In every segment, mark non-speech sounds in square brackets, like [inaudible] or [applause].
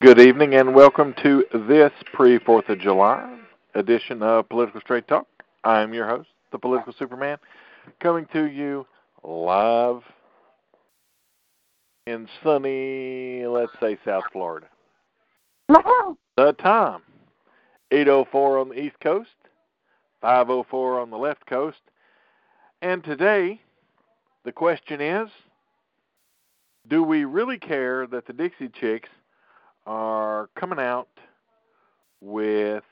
Good evening and welcome to this pre 4th of July edition of Political Straight Talk. I am your host, the Political Superman, coming to you live in sunny, let's say, South Florida. The time 8:04 on the East Coast, 5:04 on the left coast. And today the question is do we really care that the Dixie Chicks are coming out with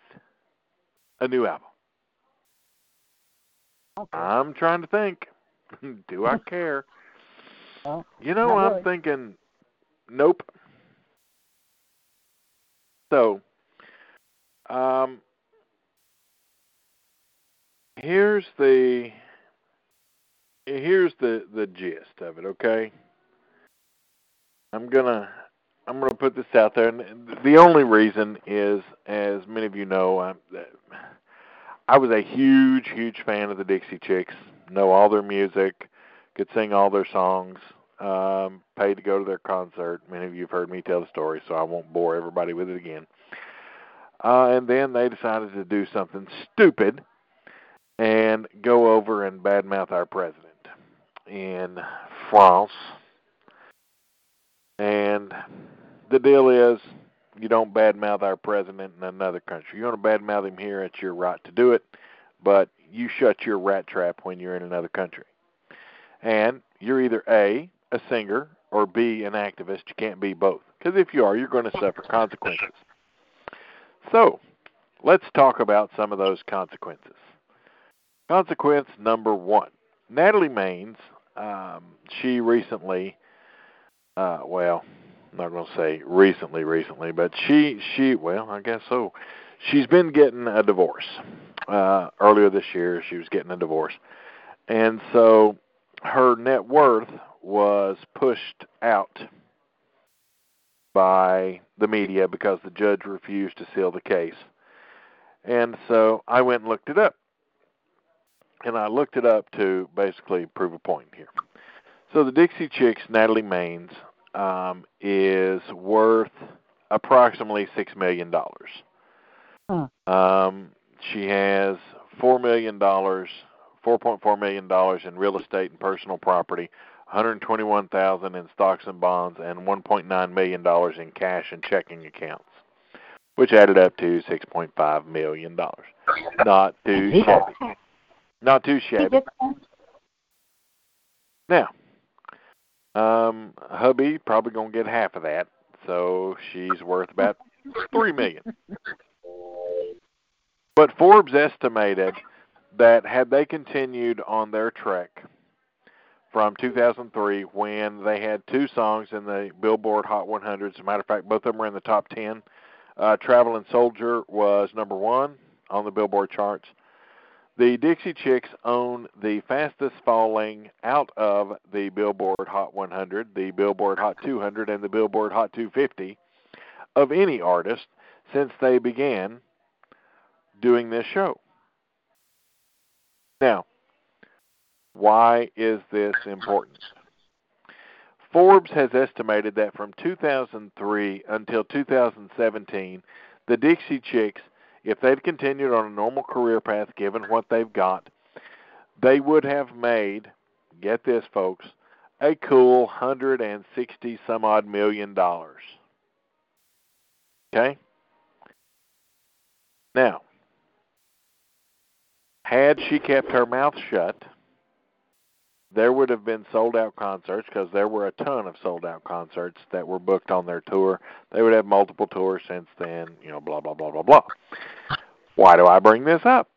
a new album? Okay. I'm trying to think. [laughs] do I [laughs] care? Well, You know, I'm really. thinking, nope. So, um, here's the here's the the gist of it. Okay, I'm gonna I'm gonna put this out there, and the only reason is, as many of you know, I'm, I was a huge huge fan of the Dixie Chicks. Know all their music, could sing all their songs um, paid to go to their concert. Many of you have heard me tell the story, so I won't bore everybody with it again. Uh, and then they decided to do something stupid and go over and badmouth our president in France. And the deal is, you don't badmouth our president in another country. You want to badmouth him here, it's your right to do it, but you shut your rat trap when you're in another country. And you're either A, a singer, or B, an activist. You can't be both. Because if you are, you're going to suffer consequences. So, let's talk about some of those consequences. Consequence number one Natalie Maines, um, she recently, uh, well, not going to say recently, recently, but she, she, well, I guess so. She's been getting a divorce. Uh, earlier this year, she was getting a divorce. And so her net worth was pushed out by the media because the judge refused to seal the case. And so I went and looked it up. And I looked it up to basically prove a point here. So the Dixie Chicks, Natalie Maines, um, is worth approximately six million dollars. Huh. Um, she has four million dollars, four point four million dollars in real estate and personal property, one hundred twenty-one thousand in stocks and bonds, and one point nine million dollars in cash and checking accounts, which added up to six point five million dollars. Not too shabby. Not too shabby. Now, um, hubby probably gonna get half of that, so she's worth about three million. But Forbes estimated that had they continued on their trek from 2003 when they had two songs in the Billboard Hot 100. As a matter of fact, both of them were in the top 10. Uh, Traveling Soldier was number one on the Billboard charts. The Dixie Chicks own the fastest falling out of the Billboard Hot 100, the Billboard Hot 200, and the Billboard Hot 250 of any artist since they began doing this show. Now, why is this important? Forbes has estimated that from 2003 until 2017, the Dixie Chicks, if they'd continued on a normal career path given what they've got, they would have made, get this, folks, a cool 160 some odd million dollars. Okay? Now, had she kept her mouth shut, there would have been sold out concerts because there were a ton of sold out concerts that were booked on their tour. They would have multiple tours since then, you know, blah, blah, blah, blah, blah. Why do I bring this up?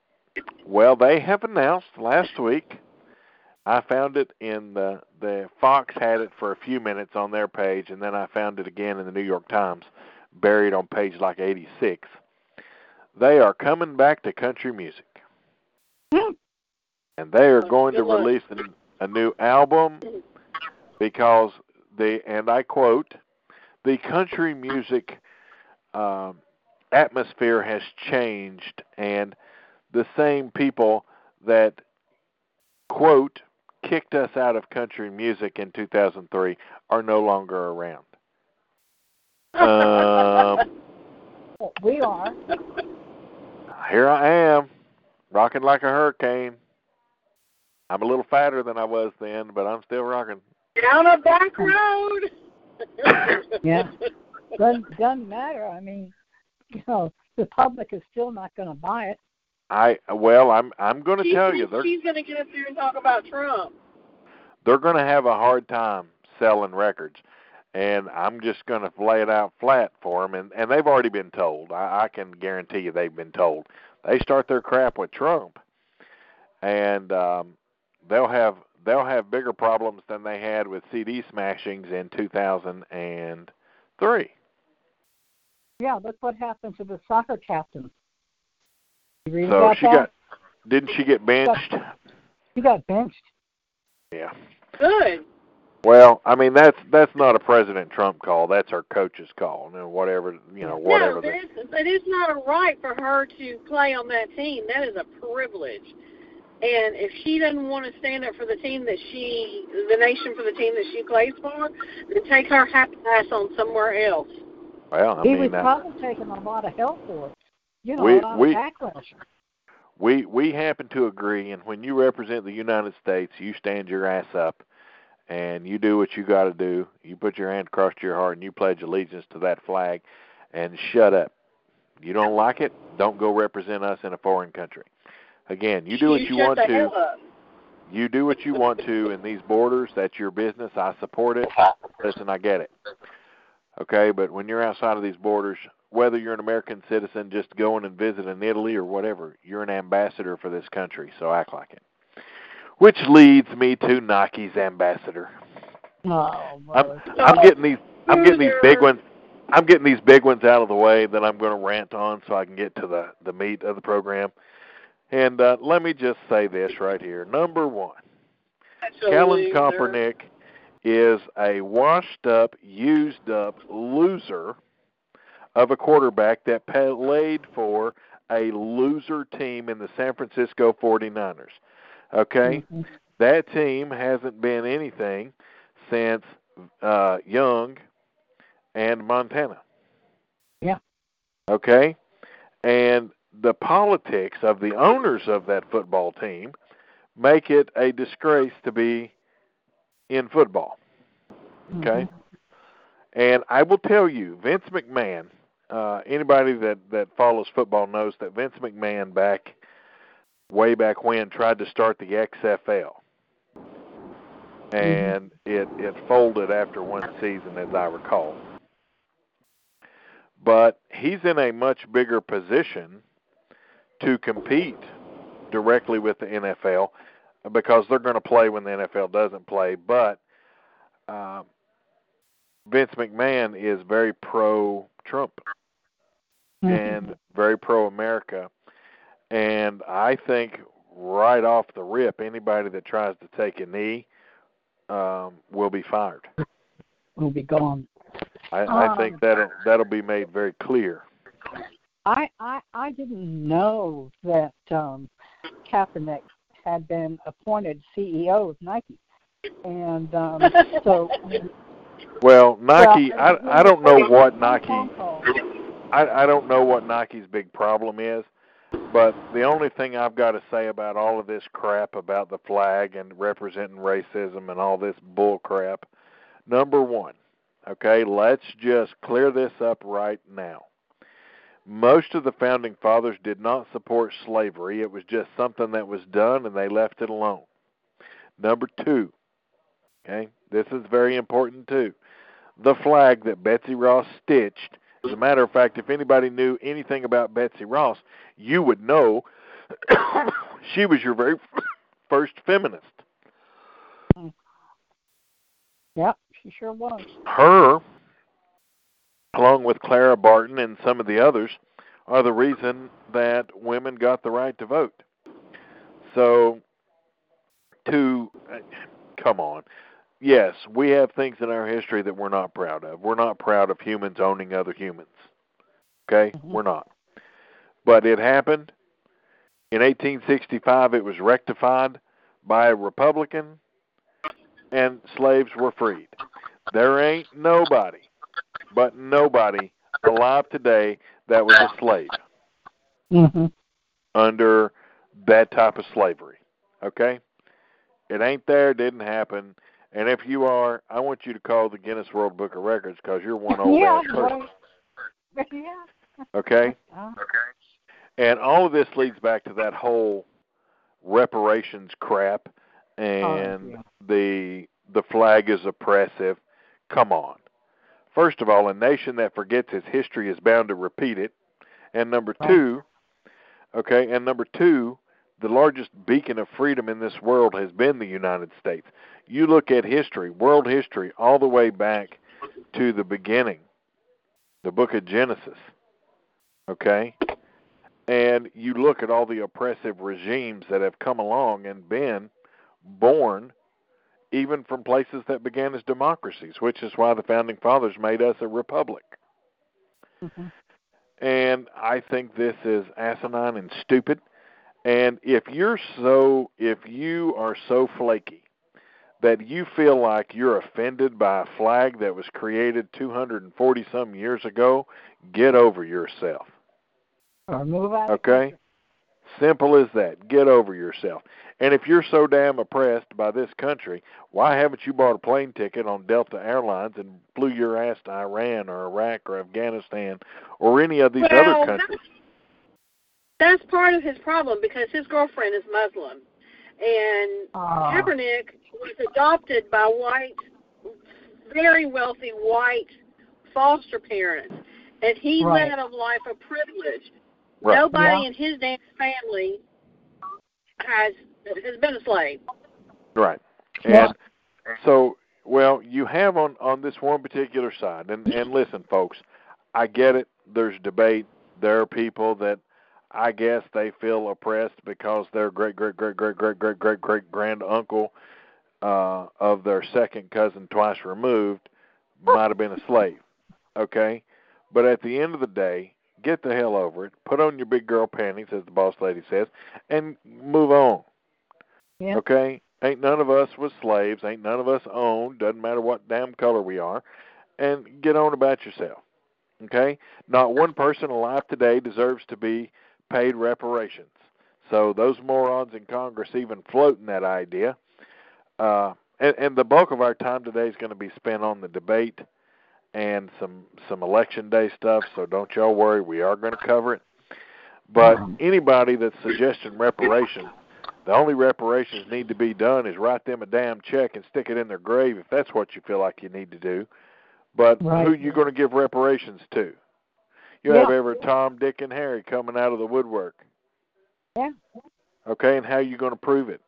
Well, they have announced last week. I found it in the the Fox had it for a few minutes on their page, and then I found it again in the New York Times, buried on page like 86. They are coming back to country music, hmm. and they are oh, going to release an, a new album because the and I quote the country music um, atmosphere has changed, and the same people that quote kicked us out of country music in 2003 are no longer around. Um, [laughs] we are. here I am, rocking like a hurricane. I'm a little fatter than I was then, but I'm still rocking. Down a back road. [laughs] Yeah. Doesn't doesn't matter. I mean, you know, the public is still not going to buy it. I well, I'm I'm going to tell you they're she's going to get up there and talk about Trump. they're going to have a hard time selling records, and I'm just going to lay it out flat for them, and and they've already been told. I, I can guarantee you they've been told. They start their crap with Trump, and um, they'll have they'll have bigger problems than they had with CD smashings in 2003. Yeah, look what happened to the soccer captain. You read So about she that? got didn't she get benched? He got benched. Yeah. Good. Well, I mean that's that's not a President Trump call. That's her coach's call. You know, whatever you know, whatever. No, the, that is, that is not a right for her to play on that team. That is a privilege. And if she doesn't want to stand up for the team that she, the nation for the team that she plays for, then take her happy ass on somewhere else. well, I he mean was uh, probably taking a lot of help for it. You know, We- a lot we- of backlash. we we happen to agree, and when you represent the United States, you stand your ass up, and you do what you got to do. You put your hand across your heart, and you pledge allegiance to that flag, and shut up. You don't like it? Don't go represent us in a foreign country. Again, you do what you shut want to. You do what you want to in these borders. That's your business. I support it. Listen, I get it. Okay, but when you're outside of these borders, whether you're an American citizen just going and visiting Italy or whatever, you're an ambassador for this country, so act like it. Which leads me to Nike's ambassador. Oh, I'm I'm getting these I'm getting these big ones I'm getting these big ones out of the way that I'm going to rant on so I can get to the the meat of the program. And uh, let me just say this right here. Number one, That's a Kellen loser. Kaepernick is a washed up, used up loser of a quarterback that played for a loser team in the San Francisco 49ers. Okay? Mhm. That team hasn't been anything since uh Young and Montana. Yeah. Okay? And the politics of the owners of that football team make it a disgrace to be in football. Okay? Mhm. And I will tell you, Vince McMahon, uh, anybody that, that follows football knows that Vince McMahon back way back when tried to start the XFL. And it, it folded after one season as I recall. But he's in a much bigger position to compete directly with the NFL. because they're going to play when the NFL doesn't play. But uh, Vince McMahon is very pro Trump Mm-hmm. and very pro America. And I think right off the rip, anybody that tries to take a knee um, will be fired. will be gone. I, I Um, think that'll that'll be made very clear. I I I didn't know that um Kaepernick had been appointed CEO of Nike, and um [laughs] so Well, Nike, well, I I don't know what phone Nike. I I don't know what Nike's big problem is, but the only thing I've got to say about all of this crap about the flag and representing racism and all this bull crap, number one, okay, let's just clear this up right now. Most of the founding fathers did not support slavery. It was just something that was done and they left it alone. Number two, okay, this is very important too. The flag that Betsy Ross stitched as a matter of fact, if anybody knew anything about Betsy Ross, you would know [coughs] she was your very [coughs] first feminist. Mm. Yep, she sure was. Her, along with Clara Barton and some of the others, are the reason that women got the right to vote. So, to come on, yes, we have things in our history that we're not proud of. We're not proud of humans owning other humans. Okay? Mhm. We're not. But it happened. In 1865, it was rectified by a Republican, and slaves were freed. There ain't nobody, but nobody alive today that was a slave Mhm. under that type of slavery. Okay? It ain't there, didn't happen. And if you are, I want you to call the Guinness World Book of Records because you're one old yeah, ass person. right. [laughs] yeah. Okay? Uh, And all of this leads back to that whole reparations crap and yeah. the the flag is oppressive. Come on. First of all, a nation that forgets its history is bound to repeat it. And number two, okay, and number two, the largest beacon of freedom in this world has been the United States. You look at history, world history, all the way back to the beginning, the book of Genesis. Okay? And you look at all the oppressive regimes that have come along and been born even from places that began as democracies, which is why the founding fathers made us a republic. Mhm. And I think this is asinine and stupid. And if you're so if you are so flaky that you feel like you're offended by a flag that was created 240 some years ago, get over yourself. Or move out. Okay? Simple as that. Get over yourself. And if you're so damn oppressed by this country, why haven't you bought a plane ticket on Delta Airlines and flew your ass to Iran or Iraq or Afghanistan or any of these well, other countries? That's, that's part of his problem because his girlfriend is Muslim, and Ah. Kaepernick was adopted by white, very wealthy white foster parents, and he Right. led a life of privilege. Right. Nobody Yeah. in his damn family has has been a slave. Right. Yeah. So, well, you have on on this one particular side, and and listen, folks, I get it. There's debate. There are people that I guess they feel oppressed because their great great great great great great great great grand uncle uh, of their second cousin twice removed might have been a slave. Okay, but at the end of the day, get the hell over it. Put on your big girl panties, as the boss lady says, and move on. Okay? Ain't none of us was slaves. Ain't none of us owned. Doesn't matter what damn color we are. And get on about yourself. Okay? Not one person alive today deserves to be paid reparations. So those morons in Congress even floating that idea. Uh, and, and the bulk of our time today is going to be spent on the debate and some some election day stuff. So don't y'all worry. We are going to cover it. But anybody that's suggesting reparations the only reparations need to be done is write them a damn check and stick it in their grave if that's what you feel like you need to do. But Right. who you going to give reparations to? You have Yeah. every Tom, Dick, and Harry coming out of the woodwork. Yeah. Okay, and how are you going to prove it?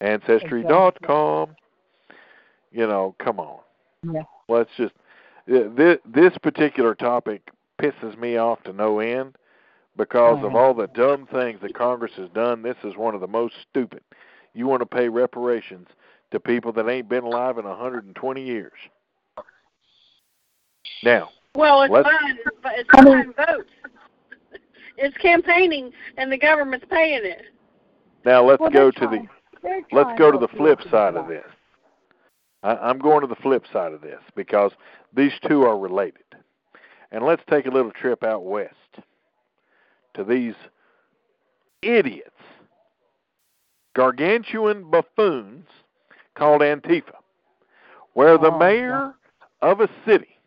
Ancestry.com. You know, come on. Yeah. Let's just this this particular topic pisses me off to no end because of all the dumb things that Congress has done. This is one of the most stupid. You want to pay reparations to people that ain't been alive in 120 years. Now, Well, it's Let's- buying, it's I mean- buying votes. It's campaigning, and the government's paying it. now let's Well, go they're to the they're let's go to the flip side of this. I, I'm going to the flip side of this because these two are related. And let's take a little trip out west to these idiots, gargantuan buffoons called Antifa, where the Oh, mayor of a city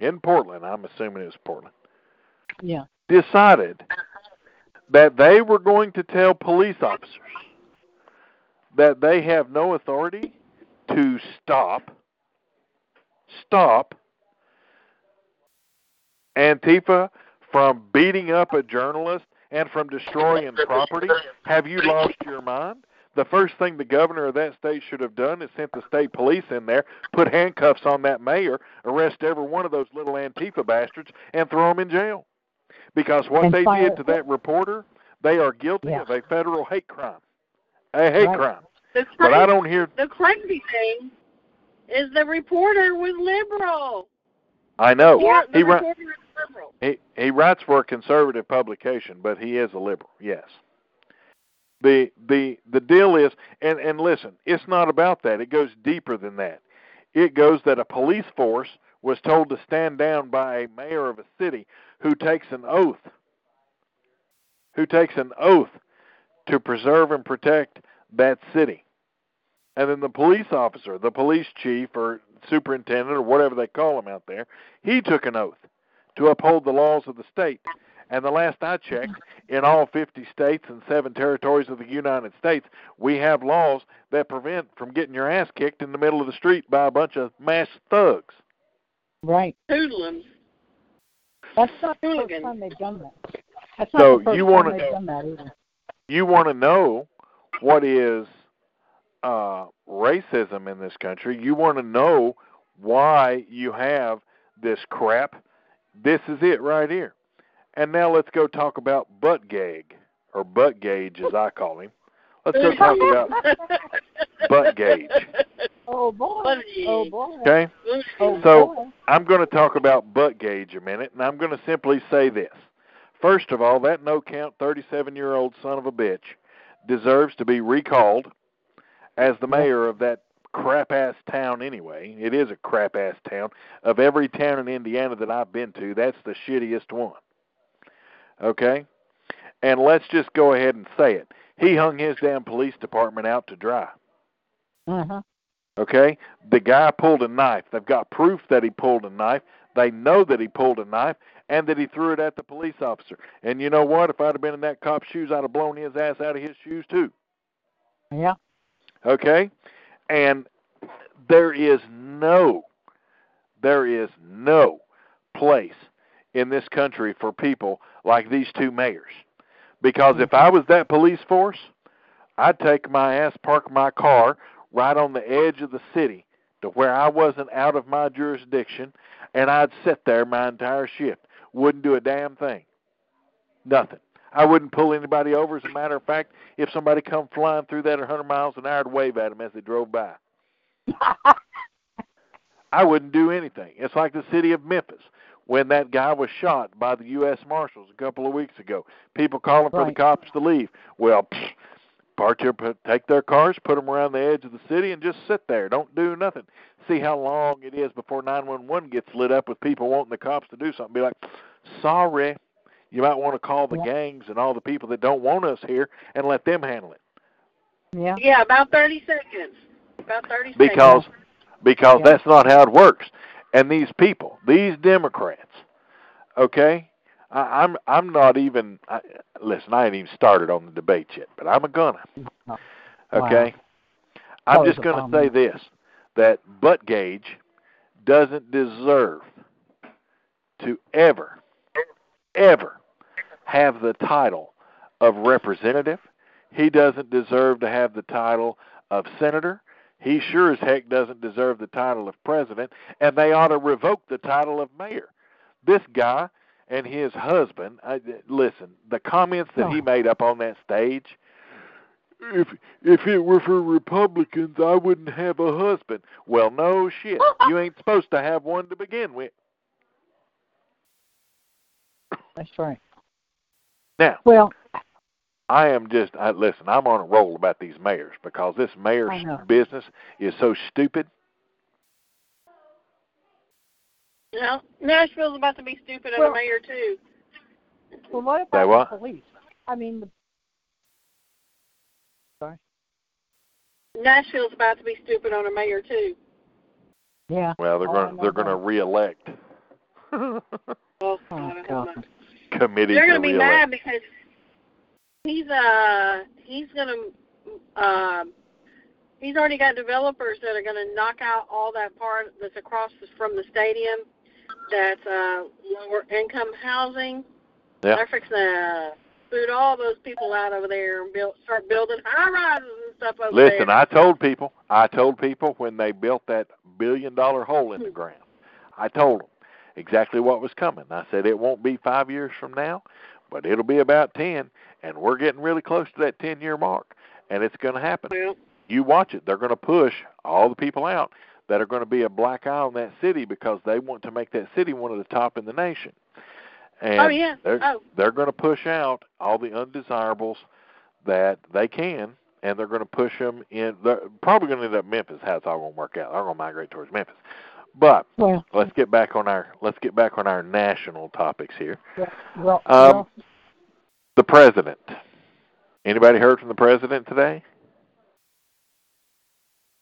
in Portland, I'm assuming it was Portland, Yeah. decided that they were going to tell police officers that they have no authority to stop stop Antifa from beating up a journalist and from destroying property. Have you lost your mind? The first thing the governor of that state should have done is sent the state police in there, put handcuffs on that mayor, arrest every one of those little Antifa bastards, and throw them in jail. Because what And they did to that reporter, they are guilty Yeah. of a federal hate crime. A hate Right. crime. The But I don't hear the crazy thing is the reporter was liberal. I know. Yeah, the He reporter is liberal. He he writes for a conservative publication, but he is a liberal. Yes. The the the deal is, and and listen, it's not about that. It goes deeper than that. It goes that a police force was told to stand down by a mayor of a city who takes an oath, who takes an oath to preserve and protect that city. And then the police officer, the police chief or superintendent or whatever they call him out there, he took an oath to uphold the laws of the state. And the last I checked, in all 50 states and seven territories of the United States, we have laws that prevent from getting your ass kicked in the middle of the street by a bunch of masked thugs. Right. Hoodlums. That's not the first time they've done that. That's not So the first you time wanna- they've done that either. You want to know what is uh, racism in this country? You want to know why you have this crap? This is it right here. And now let's go talk about butt gag or butt gauge, as I call him. Let's go talk about butt gauge. Oh boy. Oh boy. Okay. Oh So- boy. I'm going to talk about butt gauge a minute, and I'm going to simply say this. First of all, that no count 37 year old son of a bitch deserves to be recalled as the mayor of that crap ass town anyway. It is a crap ass town. Of every town in Indiana that I've been to, that's the shittiest one. Okay? And let's just go ahead and say it. He hung his damn police department out to dry. Uh-huh. Okay? The guy pulled a knife. They've got proof that he pulled a knife. They know that he pulled a knife and that he threw it at the police officer. And you know what? If I'd have been in that cop's shoes, I'd have blown his ass out of his shoes too. Yeah. Okay? And there is no there is no place in this country for people like these two mayors. Because if I was that police force, I'd take my ass, park my car right on the edge of the city to where I wasn't out of my jurisdiction, and I'd sit there my entire shift. Wouldn't do a damn thing. Nothing. I wouldn't pull anybody over. As a matter of fact, if somebody come flying through that at 100 miles an hour, I'd wave at them as they drove by. [laughs] I wouldn't do anything. It's like the city of Memphis when that guy was shot by the U.S. Marshals a couple of weeks ago. People calling for the cops to leave. Well, pfft, park your, take their cars, put them around the edge of the city, and just sit there. Don't do nothing. See how long it is before 911 gets lit up with people wanting the cops to do something. Be like, sorry, you might want to call the Yeah. gangs and all the people that don't want us here and let them handle it. Yeah. Yeah, about 30 seconds. About 30 because seconds. because Yeah. that's not how it works. And these people, these Democrats, okay, I, I'm I'm not even. I, listen, I ain't even started on the debate yet, but I'm a gonna. Wow. Okay, I'm just gonna say this: that butt gauge doesn't deserve to ever, ever have the title of representative. he doesn't deserve to have the title of senator. He sure as heck doesn't deserve the title of president, and they ought to revoke the title of mayor. This guy and his husband, I, listen, the comments that he oh. made up on that stage. If if it were for Republicans, I wouldn't have a husband. Well, no shit. [laughs] You ain't supposed to have one to begin with. That's right. Now, Well, I am just I, listen. I'm on a roll about these mayors because this mayor's business is so stupid. No, Nashville's about to be stupid on Well- a mayor too. well, what Say about what? the police? I mean, the, sorry. Nashville's about to be stupid on a mayor too. yeah. Well, they're Oh, going to they're going to reelect. [laughs] Oh, Oh, God, I hope God. not. Committee They're gonna be reelect. mad because he's uh he's gonna um he's already got developers that are gonna knock out all that part that's across the, from the stadium that's uh lower income housing. Yeah. They're fixing to boot all those people out over there and build start building high rises and stuff over Listen, there. Listen, I told people, I told people when they built that billion dollar hole in the ground, I told them exactly what was coming. I said it won't be five years from now, but it'll be about ten, and we're getting really close to that ten year mark, and it's going to happen. You watch it; they're going to push all the people out that are going to be a black eye on that city because they want to make that city one of the top in the nation. Oh, and oh yeah. they're Oh, they're going to push out all the undesirables that they can, and they're going to push them in. They're probably going to end up Memphis. How it's all going to work out? They're going to migrate towards Memphis. But Well, let's get back on our let's get back on our national topics here. well, Um, well, The president. Anybody heard from the president today?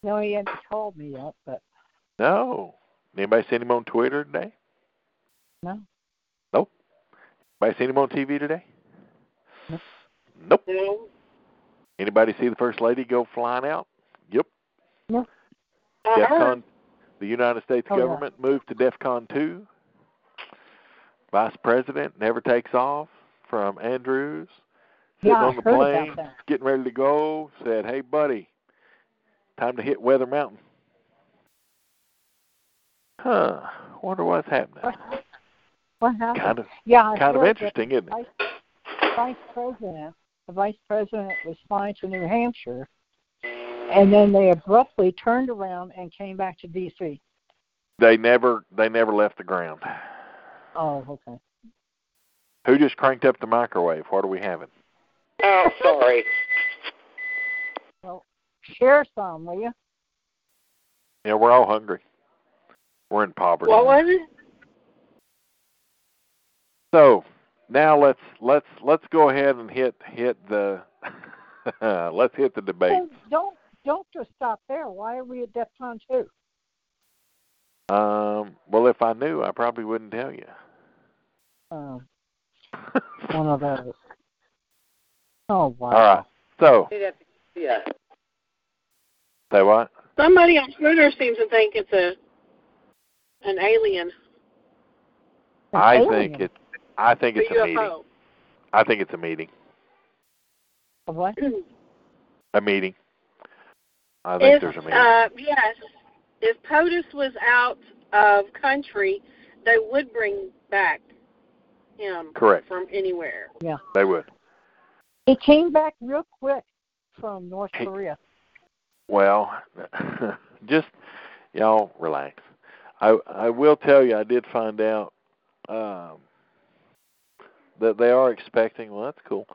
no, he hadn't told me yet, but No. Anybody seen him on Twitter today? no. Nope. Anybody seen him on TV today? Nope. Nope. no. Anybody see the first lady go flying out? Yep. Heard. DEFCON, the United States Oh, yeah. government moved to DEFCON 2. Vice President never takes off from Andrews. Sitting Yeah, on the plane, getting ready to go, said, Hey, buddy, time to hit Weather Mountain. Huh. Wonder what's happening. What, what happened? Kind of, yeah, kind of interesting, isn't it? Vice, vice president, the vice president was flying to New Hampshire, and then they abruptly turned around and came back to D.C. They never, they never left the ground. Oh, okay. Who just cranked up the microwave? What are we having? Oh, sorry. well, Share some, will you? Yeah, we're all hungry. We're in poverty. What was it? So now let's let's let's go ahead and hit hit the [laughs] let's hit the debate. Well, don't don't just stop there. Why are we at DEFCON two? Um, well, if I knew, I probably wouldn't tell you. Um, [laughs] one of those. Oh wow. All right. So Yeah. say what? Somebody on Twitter seems to think it's a an alien. An I alien. think it's I think it's a meeting. I think it's a meeting. A what? A meeting. I think if there's a meeting. uh yes, if POTUS was out of country, they would bring back him Correct. from anywhere. Yeah. They would. He came back real quick from North Hey. Korea. Well, [laughs] just y'all relax. I I will tell you I did find out um that they are expecting well that's cool.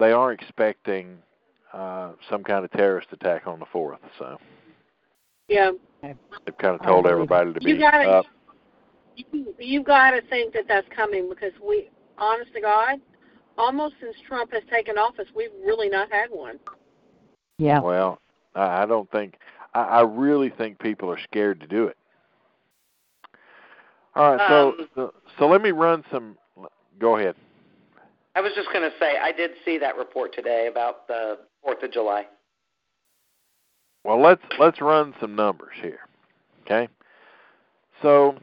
They are expecting uh some kind of terrorist attack on the fourth, so Yeah. they've kind of told everybody to be You gotta up. you, you gotta think that that's coming because we honest to God, almost since Trump has taken office, we've really not had one. Yeah. Well, I, I don't think I, I really think people are scared to do it. All right, so Um, so, so let me run some go ahead. I was just going to say, I did see that report today about the 4th of July. Well, let's let's run some numbers here. Okay? So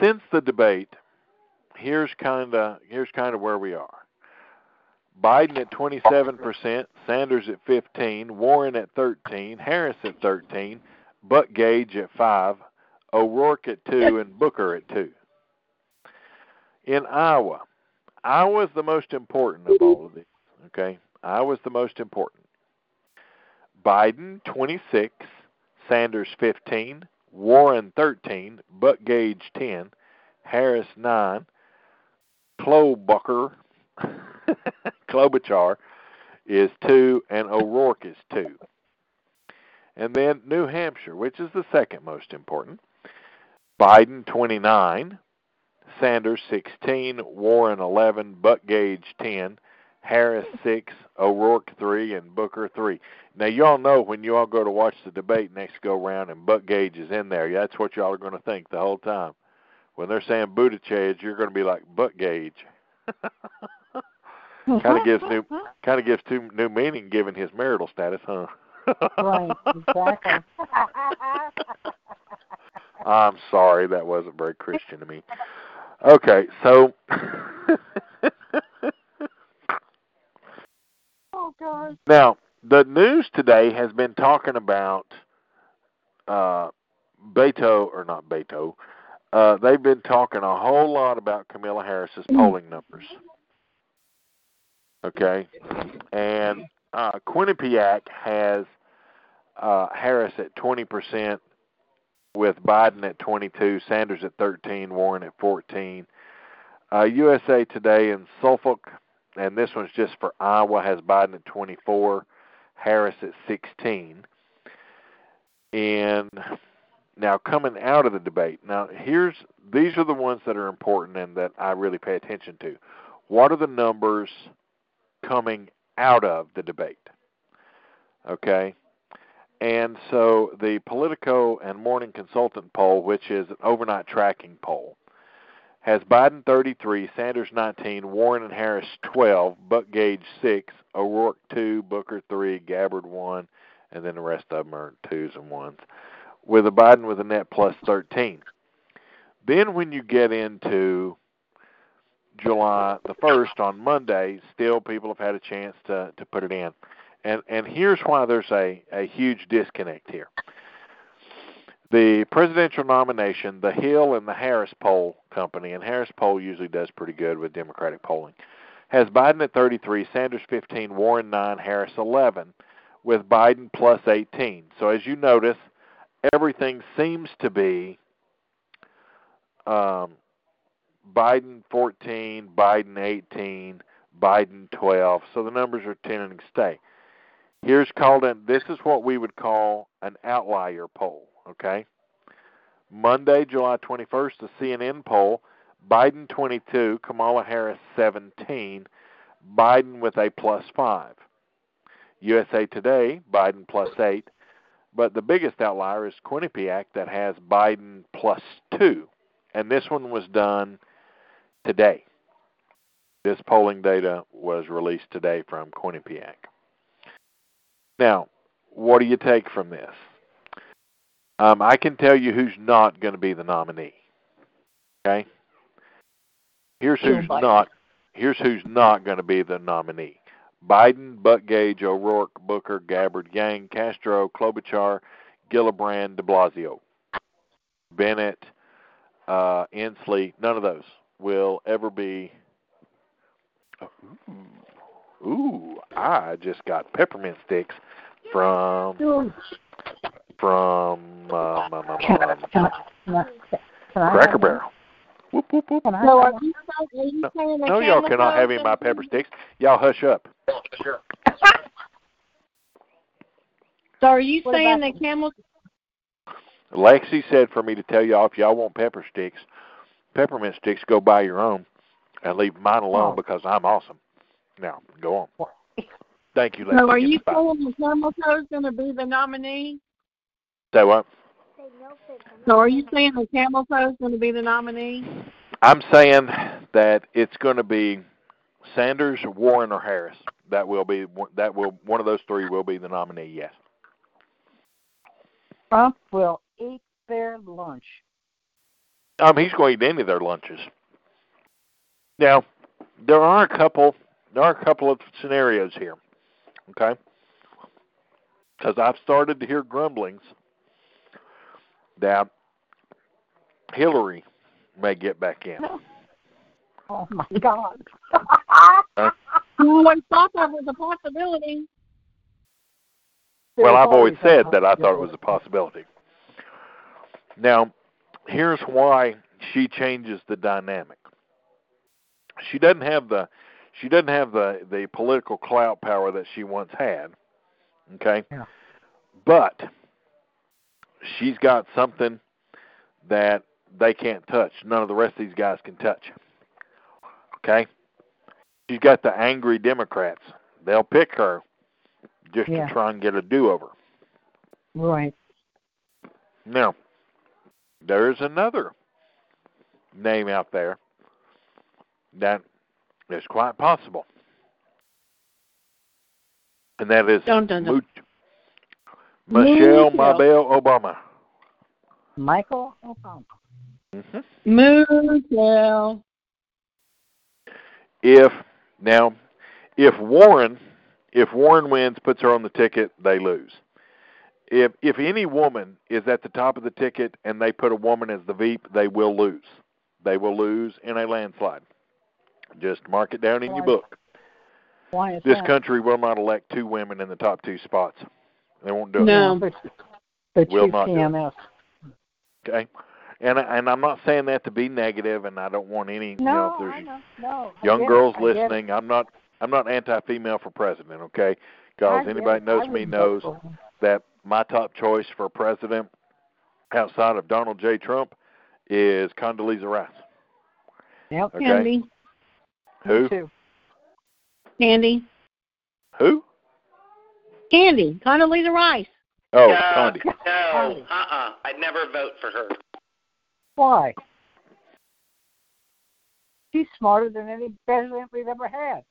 since the debate, here's kind of here's kind of where we are. Biden at 27%, Sanders at 15, Warren at 13, Harris at 13, Buttigieg at 5, O'Rourke at 2, and Booker at 2. In Iowa, Iowa's the most important of all of these, okay? Iowa's the most important. Biden 26, Sanders 15, Warren 13, Buttigieg 10, Harris 9, Klobuchar [laughs] Klobuchar is 2 and O'Rourke is 2. And then New Hampshire, which is the second most important. Biden 29, Sanders 16, Warren 11, Buttigieg 10, Harris 6, O'Rourke 3, and Booker 3. Now, y'all know when you all go to watch the debate next go round and Buck Gage is in there, that's what y'all are going to think the whole time. When they're saying Buttigieg, you're going to be like Buck Buttgage. [laughs] kind of gives new kind of gives two new meaning given his marital status, huh? right, exactly. [laughs] I'm sorry, that wasn't very Christian to me. Okay, so [laughs] now the news today has been talking about uh Beto or not Beto. Uh they've been talking a whole lot about Kamala Harris's polling numbers. Okay. And uh Quinnipiac has uh Harris at twenty percent with Biden at 22, Sanders at 13, Warren at 14. Uh, USA Today in Suffolk, and this one's just for Iowa, has Biden at 24, Harris at 16. And now coming out of the debate, now here's these are the ones that are important and that I really pay attention to. What are the numbers coming out of the debate? Okay. And so the Politico and Morning Consultant poll, which is an overnight tracking poll, has Biden 33, Sanders 19, Warren and Harris 12, Buttigieg 6, O'Rourke 2, Booker 3, Gabbard 1, and then the rest of them are twos and ones, with a Biden with a net plus 13. Then when you get into July the 1st on Monday, still people have had a chance to, to put it in. And and here's why there's a, a huge disconnect here. The presidential nomination, the Hill and the Harris poll company, and Harris poll usually does pretty good with Democratic polling, has Biden at 33, Sanders 15, Warren 9, Harris 11, with Biden plus 18. So as you notice, everything seems to be um, Biden 14, Biden 18, Biden 12. So the numbers are tending to stay. Here's called in. This is what we would call an outlier poll. Okay. Monday, July 21st, the CNN poll: Biden 22, Kamala Harris 17, Biden with a plus five. USA Today, Biden plus eight, but the biggest outlier is Quinnipiac that has Biden plus two, and this one was done today. This polling data was released today from Quinnipiac. Now, what do you take from this? Um, I can tell you who's not going to be the nominee. Okay. Here's who's not. Here's who's not going to be the nominee: Biden, Buttigieg, O'Rourke, Booker, Gabbard, Yang, Castro, Klobuchar, Gillibrand, De Blasio, Bennet, uh, Inslee. None of those will ever be. Ooh, ooh, I just got peppermint sticks from from um, um, um, um, Cracker Barrel. Whoop whoop whoop. Can So are you, are you No, saying no, y'all cannot have any of my pepper sticks. Y'all hush up. So are you What saying about the camel? Lexi said for me to tell y'all if y'all want pepper sticks, peppermint sticks, go buy your own and leave mine alone Oh. because I'm awesome. Now, go on. Thank you, Lexi. So are you Goodbye. saying the camel toe's going to be the nominee? Say what? So are you saying the camel toe's going to be the nominee? I'm saying that it's going to be Sanders, Warren, or Harris. That will be that will one of those three will be the nominee. Yes. Trump will eat their lunch. Um, he's going to eat any of their lunches. Now, there are a couple there are a couple of scenarios here. Okay, because I've started to hear grumblings that Hillary may get back in. [laughs] Oh my God. Uh, I always thought that was a possibility. Well, I've always said that I thought it was a possibility. Now, here's why she changes the dynamic. She doesn't have the she doesn't have the the political clout power that she once had. Okay? Yeah. But she's got something that they can't touch. None of the rest of these guys can touch. Okay? She's got the angry Democrats. They'll pick her just Yeah. to try and get a do over. Right. Now, there is another name out there that is quite possible, and that is Dun, dun, dun. Much- Michelle Michelle. Mabel Obama. Michael Obama. hmm Michelle. If now, if Warren, if Warren wins, puts her on the ticket, they lose. If if any woman is at the top of the ticket and they put a woman as the veep, they will lose. They will lose in a landslide. Just mark it down in your book. Why is This that? country will not elect two women in the top two spots. They won't do it. No. But, but Will you not do it. PMS. Okay, and and I'm not saying that to be negative, and I don't want any. you know, if there's I know. No. Young get girls it. listening, I'm not I'm not anti-female for president. Okay, I because anybody it. knows I me knows for that my top choice for president outside of Donald J. Trump is Condoleezza Rice. Yep. Okay. Candy. Who? too. Candy. Who? Candy. Condoleezza Rice. Oh, no, Condi. no, Condi. uh-uh. I'd never vote for her. Why? She's smarter than any president we've ever had.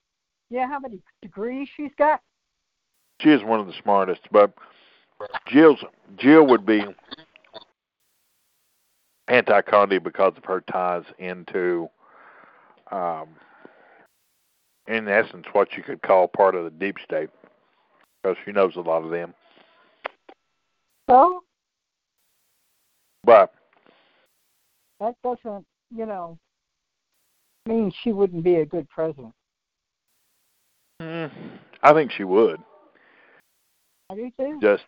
Yeah, how many degrees she's got? She is one of the smartest, but Jill's Jill would be anti-Condi because of her ties into, um, in essence, what you could call part of the deep state, because she knows a lot of them. So But that doesn't, you know, mean she wouldn't be a good president. mm, I think she would, I do too. just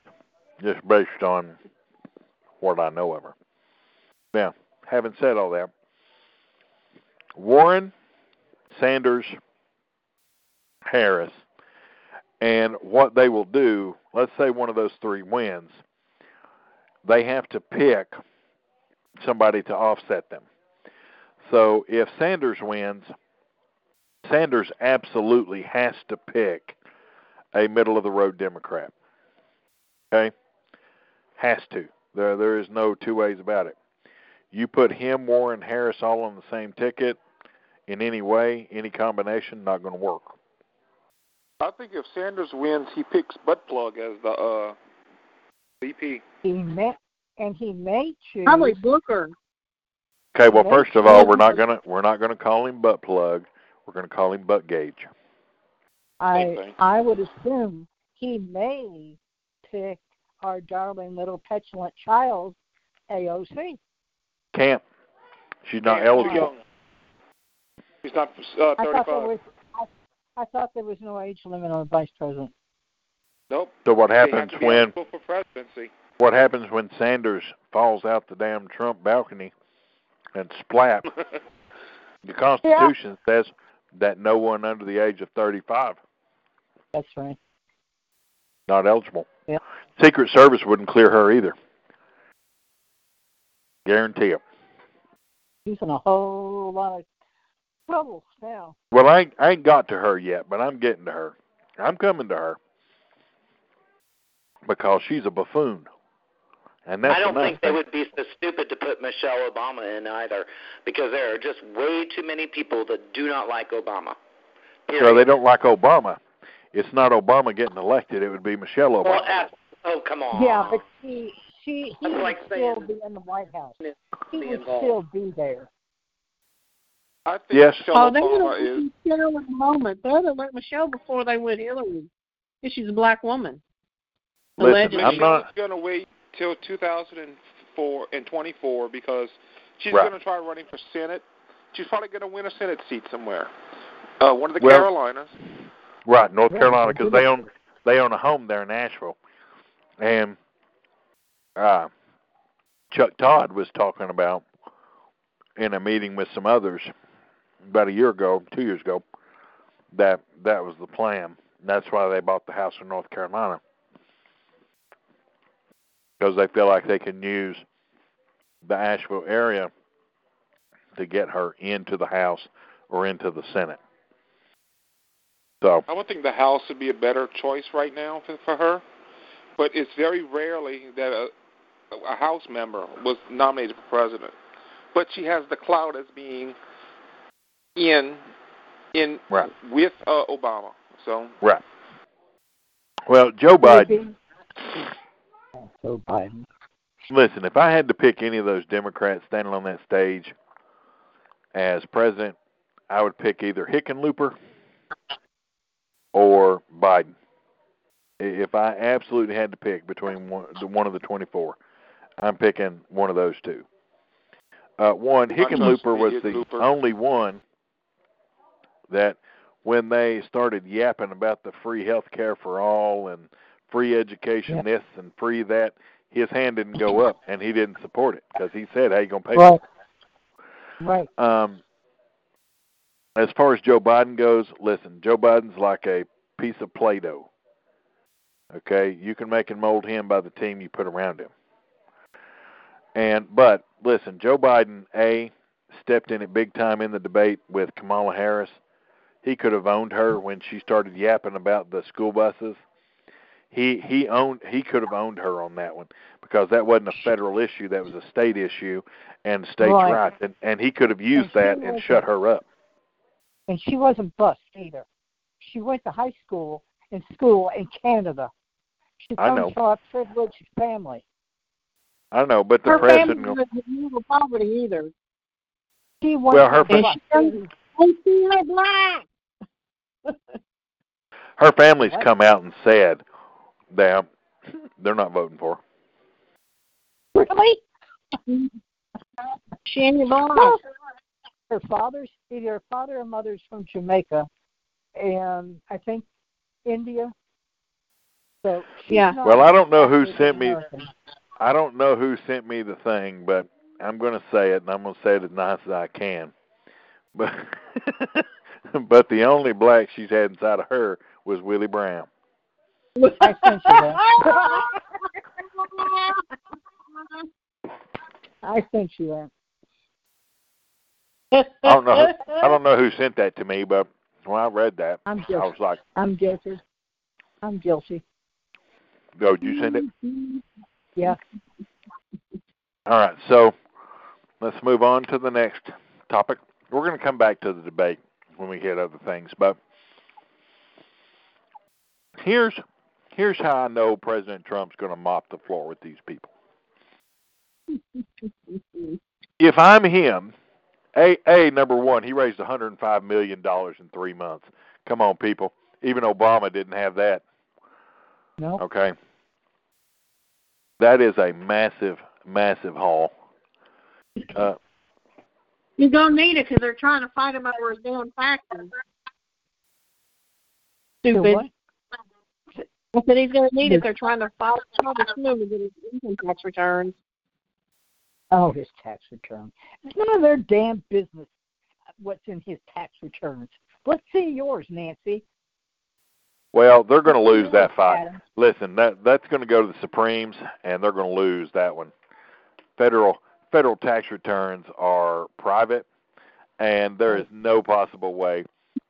just based on what I know of her. Now, having said all that, Warren, Sanders, Harris, and what they will do, let's say one of those three wins, they have to pick somebody to offset them. So if Sanders wins, Sanders absolutely has to pick a middle of the road Democrat. Okay? Has to. There there is no two ways about it. You put him, Warren, Harris all on the same ticket in any way, any combination, not going to work. I think if Sanders wins, he picks butt plug as the uh, VP. He may, and he may choose. Probably Booker. Okay, well, first of all, we're not gonna we're not gonna call him butt plug. We're gonna call him butt gauge. I. I would assume he may pick our darling little petulant child, AOC. Can't. She's not He's eligible. young. He's not uh, I thought there 35. was I, I thought there was no age limit on vice president. Nope. So what happens when for presidency? what happens when Sanders falls out the damn Trump balcony and splat? [laughs] The Constitution says that no one under the age of 35 That's right. not eligible. Yeah. Secret Service wouldn't clear her either. Guarantee it. Using a whole lot of Oh, trouble now. Well, I ain't, I ain't got to her yet, but I'm getting to her. I'm coming to her because she's a buffoon, and that's I don't another think they would be so stupid to put Michelle Obama in either, because there are just way too many people that do not like Obama. Period. So they don't like Obama. It's not Obama getting elected; it would be Michelle Obama. Well, as, oh come on. Yeah, but she she he That's would like still saying- be in the White House. He would involved. still be there. I think Yes. Michelle Oh, they would Obama have is. Michelle at the moment. They would have went Michelle before they went Hillary. Because she's a black woman. Listen, Allegedly. I'm not- going to wait till 2004 and 24 because she's Right. going to try running for Senate. She's probably going to win a Senate seat somewhere. Uh, one of the Well- Carolinas. Right, North Carolina, because they own they own a home there in Nashville, and uh, Chuck Todd was talking about in a meeting with some others about a year ago, two years ago, that that was the plan. That's why they bought the house in North Carolina because they feel like they can use the Asheville area to get her into the House or into the Senate. So I would think the House would be a better choice right now for, for her, but it's very rarely that a, a House member was nominated for president. But she has the clout as being in in Right. with uh, Obama. So Right. Well, Joe Biden. Joe Biden. Listen, if I had to pick any of those Democrats standing on that stage as president, I would pick either Hickenlooper or Biden. If I absolutely had to pick between one, one of the 24, I'm picking one of those two. Uh, one, I trust Hickenlooper was the only one that when they started yapping about the free health care for all and free education Yeah. this and free that, his hand didn't go up and he didn't support it because he said, "How you gonna pay?" for Right. Right. Um, as far as Joe Biden goes, listen, Joe Biden's like a piece of Play-Doh. Okay, you can make and mold him by the team you put around him. And but listen, Joe Biden a stepped in it big time in the debate with Kamala Harris. He could have owned her when she started yapping about the school buses. He he owned he could have owned her on that one because that wasn't a federal issue, that was a state issue and states' Right. rights. And and he could have used she that and shut her up. And she wasn't bused either. She went to high school in school in Canada. She I comes know. from a privileged family. I don't know, but the her president family was in poverty either. She was Well, her And and she was black. Her family's What? come out and said that they're not voting for. her. Really? She ain't black. Well, her father's either her father or mother's from Jamaica, and I think India. So she's Yeah. Well, I don't know who sent me I don't know who sent me the thing, but I'm going to say it, and I'm going to say it as nice as I can. But [laughs] [laughs] but the only black she's had inside of her was Willie Brown. I sent you that. I sent you that. I don't know. Who, I don't know who sent that to me, but when I read that, I'm I guilty. was like, I'm guilty. I'm guilty. "Go, did you send it?" Yeah. All right, so let's move on to the next topic. We're going to come back to the debate when we hit other things, but here's here's how I know President Trump's going to mop the floor with these people. [laughs] if I'm him, a a number one, he raised 105 million dollars in three months. Come on, people. Even Obama didn't have that. No. Okay. That is a massive, massive haul. Uh, You're gonna need it because they're trying to fight him over his damn taxes. Stupid. I said he's gonna need it. They're trying to fight him over to get his income tax returns. Oh, his tax return. It's none of their damn business what's in his tax returns. Let's see yours, Nancy. well, they're going to lose that fight. Listen, that that's going to go to the Supremes, and they're going to lose that one. Federal federal tax returns are private, and there is no possible way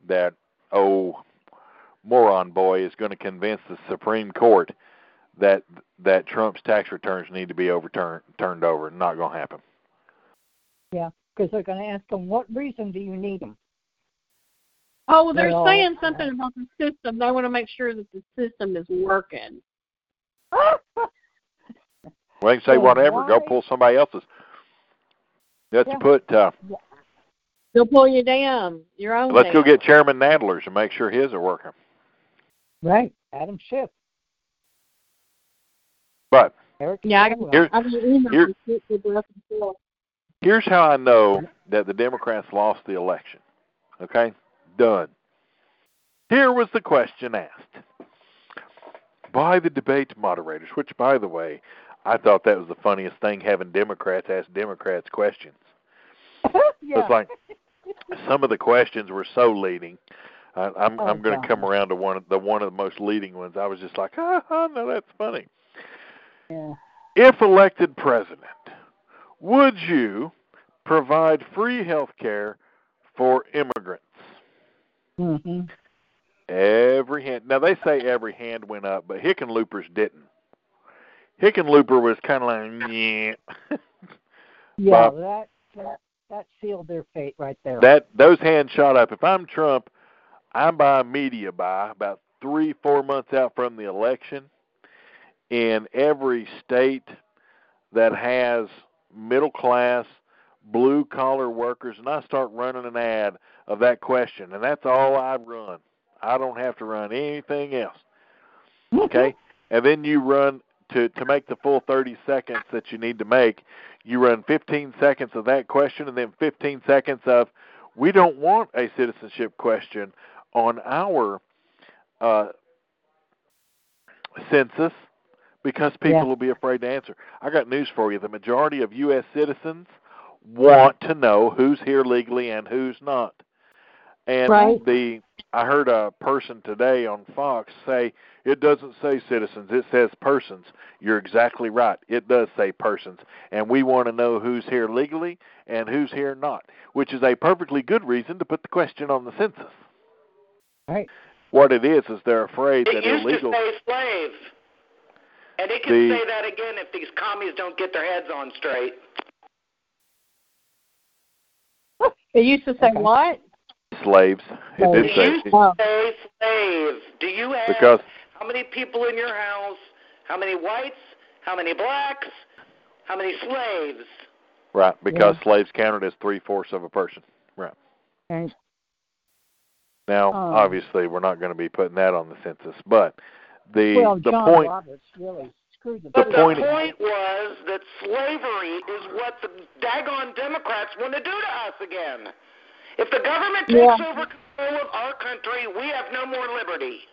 that oh moron boy is going to convince the Supreme Court that that Trump's tax returns need to be overturned turned over. Not going to happen. Yeah, because they're going to ask him, what reason do you need them? Oh, well, they're Well, saying something about the system. They want to make sure that the system is working. Well, they can say whatever. Go pull somebody else's. Let's Yeah. put uh, Yeah. They'll pull you down. Your own. Let's go get Chairman Nadler's and make sure his are working. Right, Adam Schiff, But Eric. Yeah, I got. Swalwell. Here- I mean, email here- me, shoot the breath and forth. here's how I know that the Democrats lost the election. Okay? Done. Here was the question asked by the debate moderators, which, by the way, I thought that was the funniest thing having Democrats ask Democrats questions. [laughs] yeah. It's like some of the questions were so leading. Uh, I'm Oh, I'm going to come around to one of the one of the most leading ones. I was just like, ah, ah, no, that's funny. yeah. If elected president, would you provide free health care for immigrants? hmm Every hand. Now they say every hand went up, but Hickenlooper's didn't. Hickenlooper was kind of like, yeah. [laughs] Yeah, Bob. that, that that sealed their fate right there. that those hands shot up. If I'm Trump, I'm by media buy about three, four months out from the election. In every state that has middle class, blue collar workers, and I start running an ad of that question, and that's all I run. I don't have to run anything else. Mm-hmm. Okay? and then you run to to make the full 30 seconds that you need to make, you run 15 seconds of that question and then 15 seconds of we don't want a citizenship question on our uh, census because people Yeah. will be afraid to answer. I got news for you. The majority of U.S. citizens want to know who's here legally and who's not. And Right. the I heard a person today on Fox say it doesn't say citizens, it says persons. You're exactly right. It does say persons. And we want to know who's here legally and who's here not, which is a perfectly good reason to put the question on the census. Right. What it is is they're afraid It that used illegal to say slave. And it can The- say that again if these commies don't get their heads on straight. It used to say Okay. what? Slaves. It Slaves. did say used to Oh. say slave. Do you have because how many people in your house? How many whites? How many blacks? How many slaves? right because Yeah. slaves counted as three fourths of a person. Right. Right. Now, Oh. obviously, we're not going to be putting that on the census, but the well, the John point Roberts really screwed the, But The the point- point was that slavery is what the daggone Democrats want to do to us again. If the government takes Yeah. over control of our country, we have no more liberty.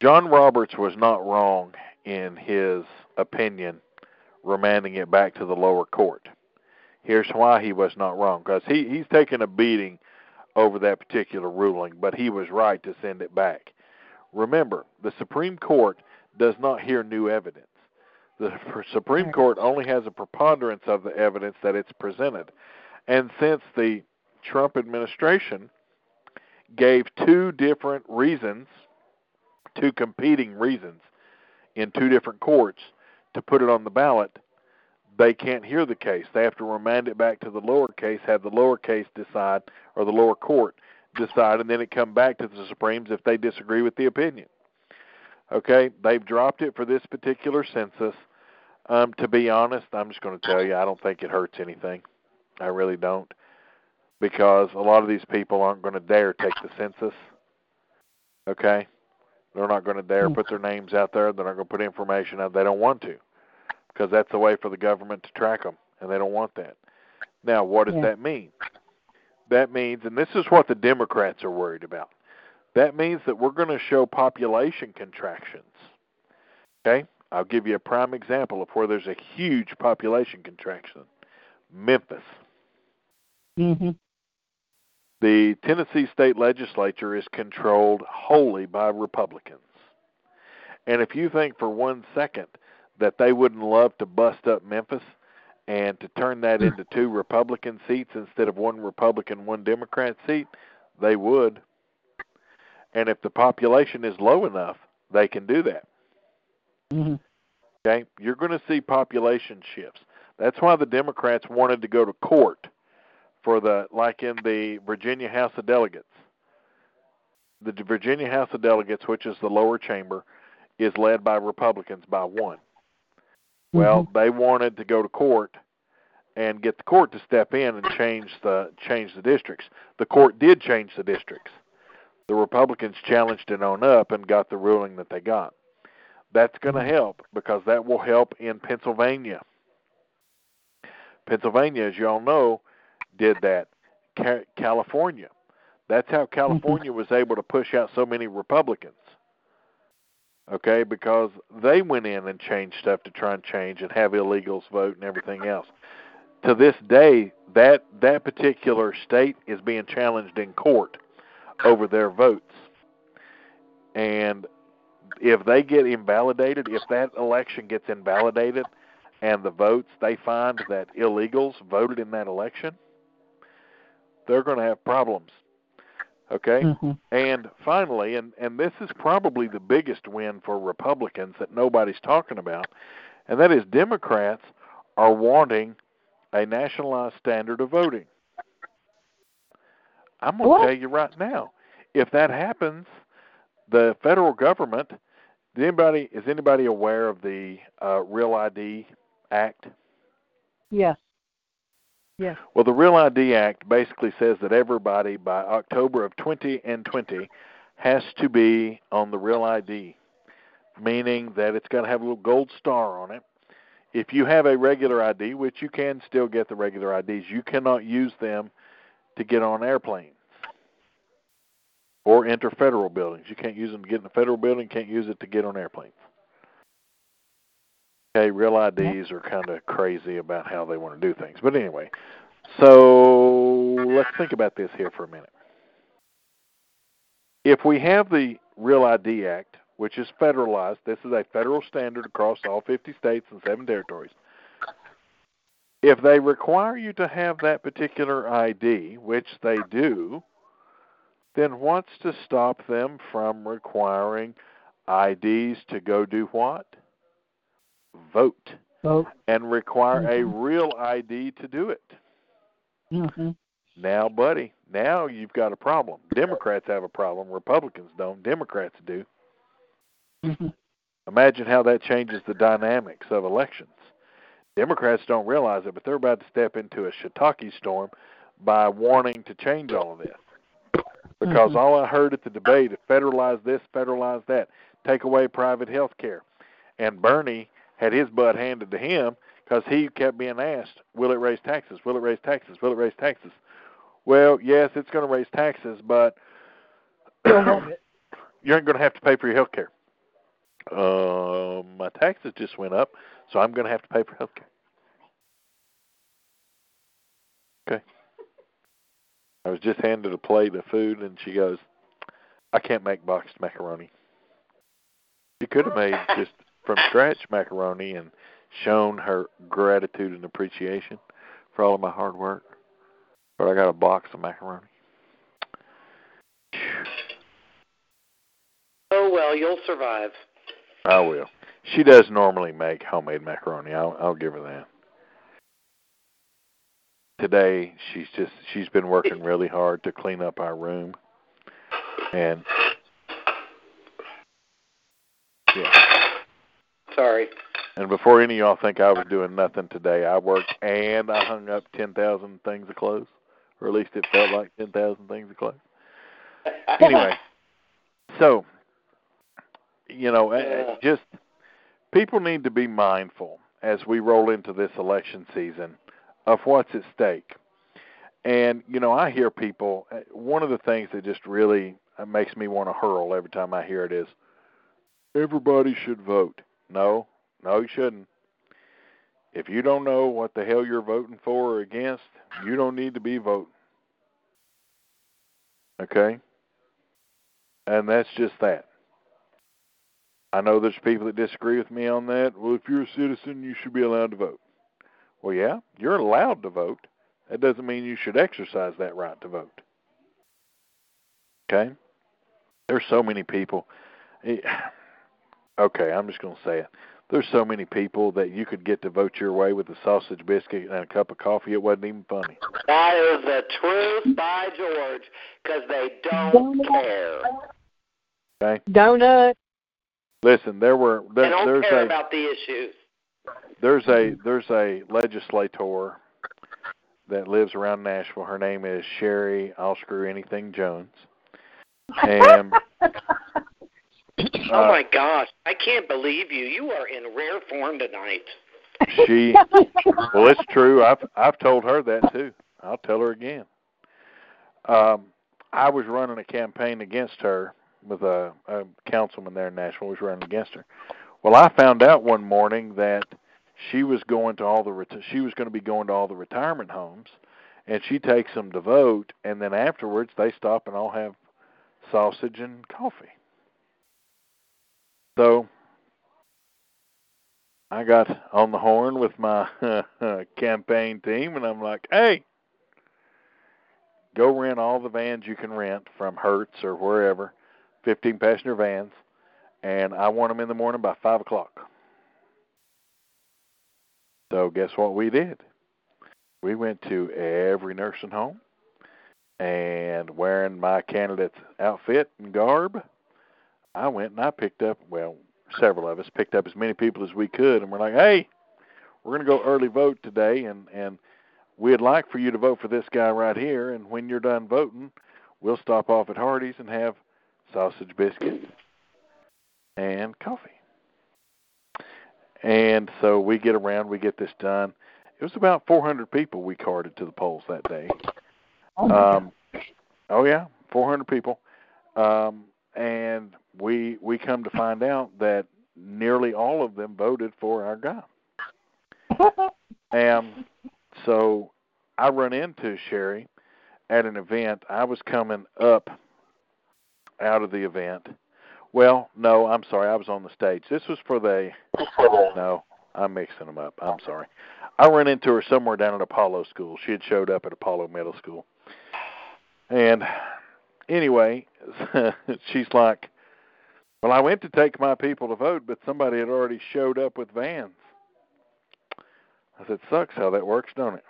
John Roberts was not wrong in his opinion, remanding it back to the lower court. Here's why he was not wrong, because he he's taken a beating over that particular ruling, but he was right to send it back. Remember, the Supreme Court does not hear new evidence. The Supreme Court only has a preponderance of the evidence that it's presented. And since the Trump administration gave two different reasons, two competing reasons in two different courts to put it on the ballot, they can't hear the case. They have to remand it back to the lower case, have the lower case decide, or the lower court decide, and then it come back to the Supremes if they disagree with the opinion. Okay, they've dropped it for this particular census. Um, to be honest, I'm just going to tell you, I don't think it hurts anything. I really don't, because a lot of these people aren't going to dare take the census. Okay, they're not going to dare Hmm. put their names out there. They're not going to put information out. They don't want to, because that's a way for the government to track them, and they don't want that. Now, what does Yeah. that mean? That means, and this is what the Democrats are worried about. That means that we're going to show population contractions. Okay? I'll give you a prime example of where there's a huge population contraction. Memphis. Hmm The Tennessee state legislature is controlled wholly by Republicans. And if you think for one second that they wouldn't love to bust up Memphis and to turn that [laughs] into two Republican seats instead of one Republican, one Democrat seat, they would. And if the population is low enough, they can do that. hmm Okay, you're going to see population shifts. That's why the Democrats wanted to go to court for the like in the Virginia House of Delegates. The Virginia House of Delegates, which is the lower chamber, is led by Republicans by one. Well, mm-hmm. they wanted to go to court and get the court to step in and change the change the districts. The court did change the districts. The Republicans challenged it on up and got the ruling that they got. That's going to mm-hmm. help because that will help in Pennsylvania. Pennsylvania, as you all know, did that. Ca- California. That's how mm-hmm. California was able to push out so many Republicans. Okay, because they went in and changed stuff to try and change and have illegals vote and everything else. To this day, that that particular state is being challenged in court over their votes. And if they get invalidated, if that election gets invalidated and the votes they find that illegals voted in that election, they're going to have problems. Okay? Mhm. And finally, and, and this is probably the biggest win for Republicans that nobody's talking about, and that is Democrats are wanting a nationalized standard of voting. I'm going What? to tell you right now, if that happens, the federal government. Is anybody is anybody aware of the uh, Real ID Act? Yes. Yes. Well, the Real ID Act basically says that everybody by October of 20 and 20 has to be on the Real ID, meaning that it's got to have a little gold star on it. If you have a regular ID, which you can still get the regular IDs, you cannot use them to get on airplanes or enter federal buildings. You can't use them to get in the federal building, can't use it to get on airplanes. Okay, real IDs are kind of crazy about how they want to do things. But anyway, so let's think about this here for a minute. If we have the Real ID Act, which is federalized, this is a federal standard across all 50 states and seven territories. If they require you to have that particular ID, which they do, then what's to stop them from requiring IDs to go do what? Vote Vote. and require a Mhm. real ID to do it. hmm Now, buddy, now you've got a problem. Democrats have a problem. Republicans don't. Democrats do. hmm Imagine how that changes the dynamics of elections. Democrats don't realize it, but they're about to step into a shiitake storm by wanting to change all of this. Because Mhm. all I heard at the debate is federalize this, federalize that, take away private health care. And Bernie had his butt handed to him because he kept being asked, will it raise taxes? Will it raise taxes? Will it raise taxes? Well, yes, it's going to raise taxes, but you ain't going to have to pay for your health care. Uh, my taxes just went up, so I'm going to have to pay for health care. Okay. I was just handed a plate of food, and she goes, I can't make boxed macaroni. She could have made just from scratch macaroni and shown her gratitude and appreciation for all of my hard work. But I got a box of macaroni. Oh well, you'll survive. I will. She does normally make homemade macaroni. I'll I'll give her that. Today she's just she's been working really hard to clean up our room. And yeah. Sorry. And before any of y'all think I was doing nothing today, I worked and I hung up ten thousand things of clothes. Or at least it felt like ten thousand things of clothes. [laughs] Anyway. So you know, uh, Yeah. just people need to be mindful as we roll into this election season of what's at stake. And you know, I hear people. uh, One of the things that just really uh, makes me want to hurl every time I hear it is, everybody should vote. No, no, you shouldn't. If you don't know what the hell you're voting for or against, you don't need to be voting. Okay? And that's just that. I know there's people that disagree with me on that. Well, if you're a citizen, you should be allowed to vote. Well, yeah, you're allowed to vote. That doesn't mean you should exercise that right to vote. Okay? There's so many people. Okay, I'm just going to say it. There's so many people that you could get to vote your way with a sausage biscuit and a cup of coffee. It wasn't even funny. That is the truth by George, because they don't care. Okay? Donut. Listen, there were They there, don't there's care a about the issues. there's a there's a legislator that lives around Nashville. Her name is Sherry I'll screw anything Jones. And [laughs] oh uh, my gosh, I can't believe you. You are in rare form tonight. she well it's true. I've I've told her that too. I'll tell her again. Um I was running a campaign against her with a, a councilman there in Nashville was running against her. Well, I found out one morning that she was going to all the reti- she was going to be going to all the retirement homes, and she takes them to vote, and then afterwards they stop and all have sausage and coffee. So I got on the horn with my [laughs] campaign team, and I'm like, "Hey, go rent all the vans you can rent from Hertz or wherever, 15 passenger vans, and I want them in the morning by five o'clock." So guess what we did? We went to every nursing home and wearing my candidate's outfit and garb, I went and I picked up well, several of us picked up as many people as we could and we're like, Hey, we're gonna go early vote today and, and we'd like for you to vote for this guy right here and when you're done voting, we'll stop off at Hardee's and have sausage biscuits and coffee. And so we get around, we get this done. It was about 400 people we carted to the polls that day. Um, oh yeah, 400 people. Um, and we we come to find out that nearly all of them voted for our guy. [laughs] and so I run into Sherry at an event. I was coming up out of the event. Well, no, I'm sorry. I was on the stage. This was for the. No, I'm mixing them up. I'm sorry. I ran into her somewhere down at Apollo School. She had showed up at Apollo Middle School. And anyway, [laughs] she's like, Well, I went to take my people to vote, but somebody had already showed up with vans. I said, Sucks how that works, don't it?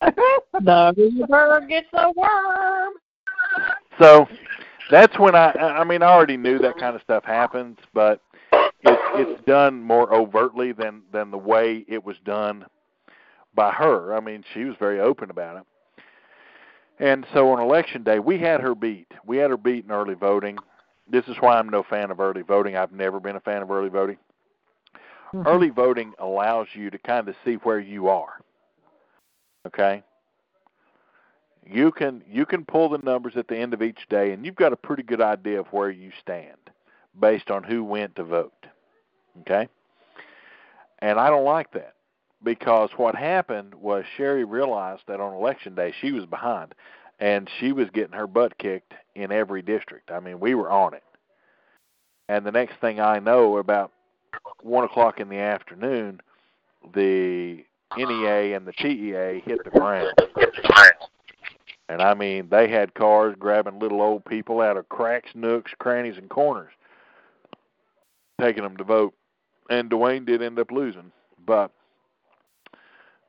[laughs] the bird gets a worm. So that's when I I mean I already knew that kind of stuff happens, but it's it's done more overtly than than the way it was done by her. I mean, she was very open about it. And so on election day, we had her beat. We had her beat in early voting. This is why I'm no fan of early voting. I've never been a fan of early voting. Mm-hmm. Early voting allows you to kind of see where you are. Okay? You can you can pull the numbers at the end of each day and you've got a pretty good idea of where you stand based on who went to vote. Okay? And I don't like that because what happened was Sherry realized that on election day she was behind and she was getting her butt kicked in every district. I mean, we were on it. And the next thing I know, about one o'clock in the afternoon, the NEA and the TEA hit the ground. And I mean, they had cars grabbing little old people out of cracks, nooks, crannies, and corners, taking them to vote. And Dwayne did end up losing, but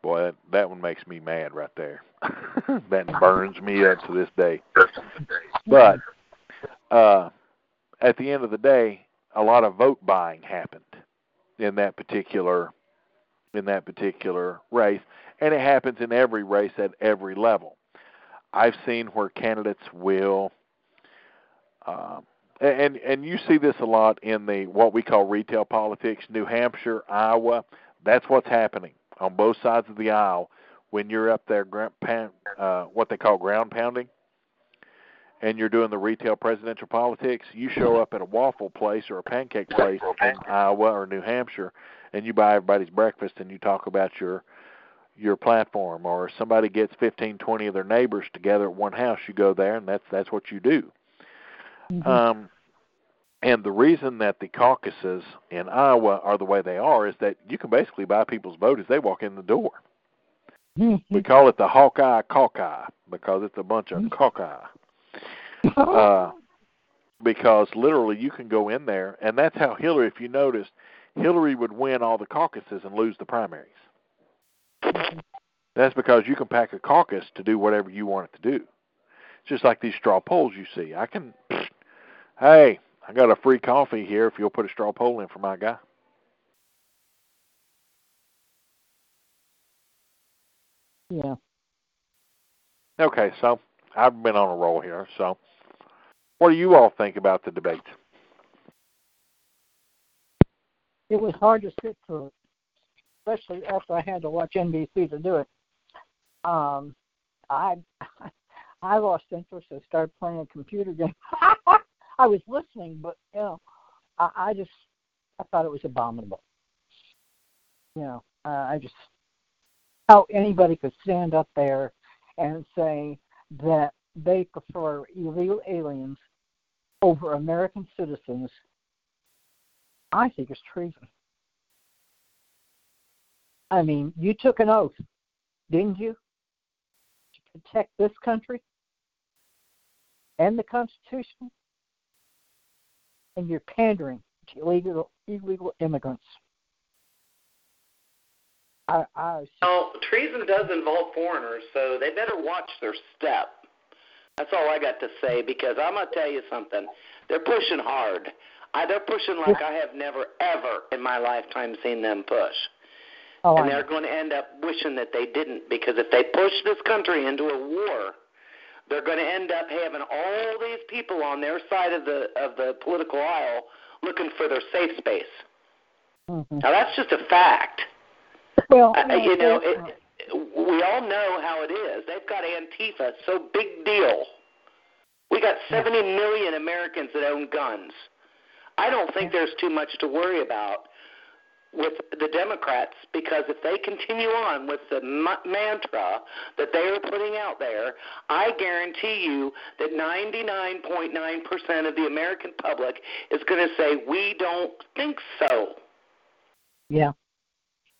boy, that, that one makes me mad right there. [laughs] that burns me up to this day. But uh, at the end of the day, a lot of vote buying happened in that particular in that particular race, and it happens in every race at every level. I've seen where candidates will, uh, and and you see this a lot in the what we call retail politics, New Hampshire, Iowa. That's what's happening on both sides of the aisle when you're up there, pound, uh, what they call ground pounding, and you're doing the retail presidential politics. You show up at a waffle place or a pancake place in Iowa or New Hampshire, and you buy everybody's breakfast and you talk about your your platform or somebody gets 15 20 of their neighbors together at one house you go there and that's that's what you do Mm-hmm. um and the reason that the caucuses in Iowa are the way they are is that you can basically buy people's vote as they walk in the door. [laughs] We call it the Hawkeye Caucus because it's a bunch of Caucus. [laughs] Uh, because literally you can go in there, and that's how Hillary, if you noticed, Hillary would win all the caucuses and lose the primaries. That's because you can pack a caucus to do whatever you want it to do. It's just like these straw polls you see. I can, [sniffs] hey, I got a free coffee here if you'll put a straw poll in for my guy. Yeah. Okay, so I've been on a roll here. So, what do you all think about the debate? It was hard to sit through it, especially after I had to watch NBC to do it. Um, I [laughs] I lost interest and started playing a computer game. [laughs] I was listening, but you know, I, I just I thought it was abominable. You know, uh, I just how anybody could stand up there and say that they prefer illegal aliens over American citizens, I think is treason. I mean, you took an oath, didn't you, to protect this country and the Constitution? And you're pandering to illegal illegal immigrants. I, I Well, treason does involve foreigners, so they better watch their step. That's all I got to say because I'm gonna tell you something. They're pushing hard. I, they're pushing like I have never ever in my lifetime seen them push. oh, and I they're know. going to end up wishing that they didn't because if they push this country into a war, they're going to end up having all these people on their side of the of the political aisle looking for their safe space. Mhm. Now that's just a fact. Well, Uh, you know, it, we all know how it is. They've got Antifa, so big deal. We got 70 million Americans that own guns. I don't think there's too much to worry about with the Democrats because if they continue on with the ma- mantra that they are putting out there, I guarantee you that 99.9% of the American public is going to say, We don't think so. yeah.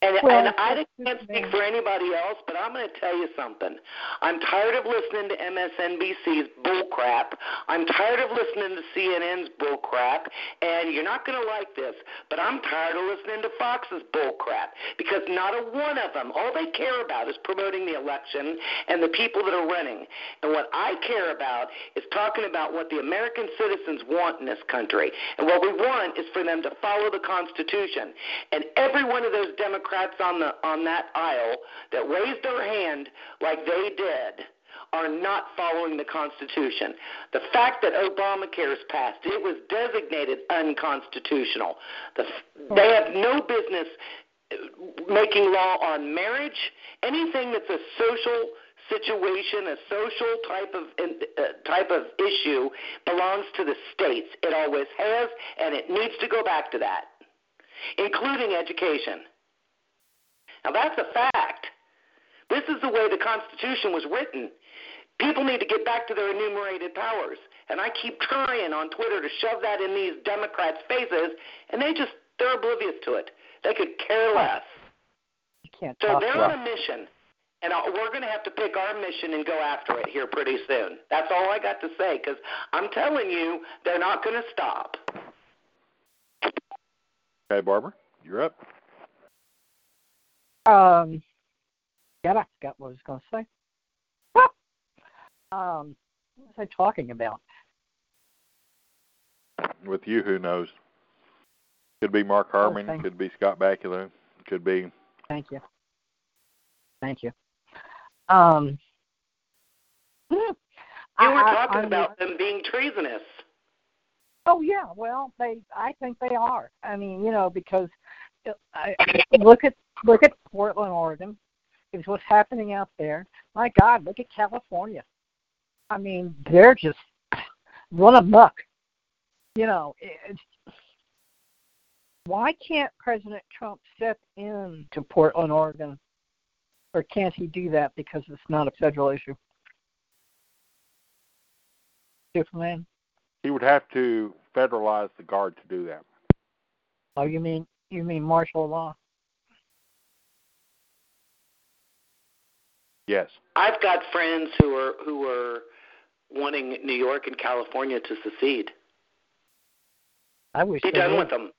And, Well, and I can't speak for anybody else, but I'm going to tell you something. I'm tired of listening to MSNBC's bullcrap. I'm tired of listening to CNN's bullcrap. And you're not going to like this, but I'm tired of listening to Fox's bullcrap because not a one of them, all they care about is promoting the election and the people that are running. And what I care about is talking about what the American citizens want in this country. And what we want is for them to follow the Constitution. And every one of those Democrats on the on that aisle that raised their hand like they did are not following the Constitution. The fact that Obamacare is passed, it was designated unconstitutional. The, they have no business uh, making law on marriage, anything that's a social situation, a social type of uh, type of issue belongs to the states. It always has, and it needs to go back to that, including education. Now that's a fact. This is the way the Constitution was written. People need to get back to their enumerated powers. And I keep trying on Twitter to shove that in these Democrats' faces, and they just, they're oblivious to it. They could care less. You can't So talk they're about on a mission, and uh, we're going to have to pick our mission and go after it here pretty soon. That's all I got to say, because I'm telling you, they're not going to stop. Okay, Barbara, you're up. Um, God, I forgot what I was going to say. um, what was I talking about? With you, who knows? Could be Mark Harmon. thank- could be Scott Bakula. Could be Thank you. Thank you. Um, hmm, You were I- talking I'm- about them being treasonous. Oh yeah, well they I think they are. I mean, you know, because uh, I look at look at Portland, Oregon. Is what's happening out there. My God, look at California. I mean, they're just run amok. You know, it's, why can't President Trump step in to Portland, Oregon, or can't he do that because it's not a federal issue? Superman. he would have to federalize the guard to do that. Oh, you mean you mean martial law? Yes. I've got friends who are who are wanting New York and California to secede. I wish Be done would. with them.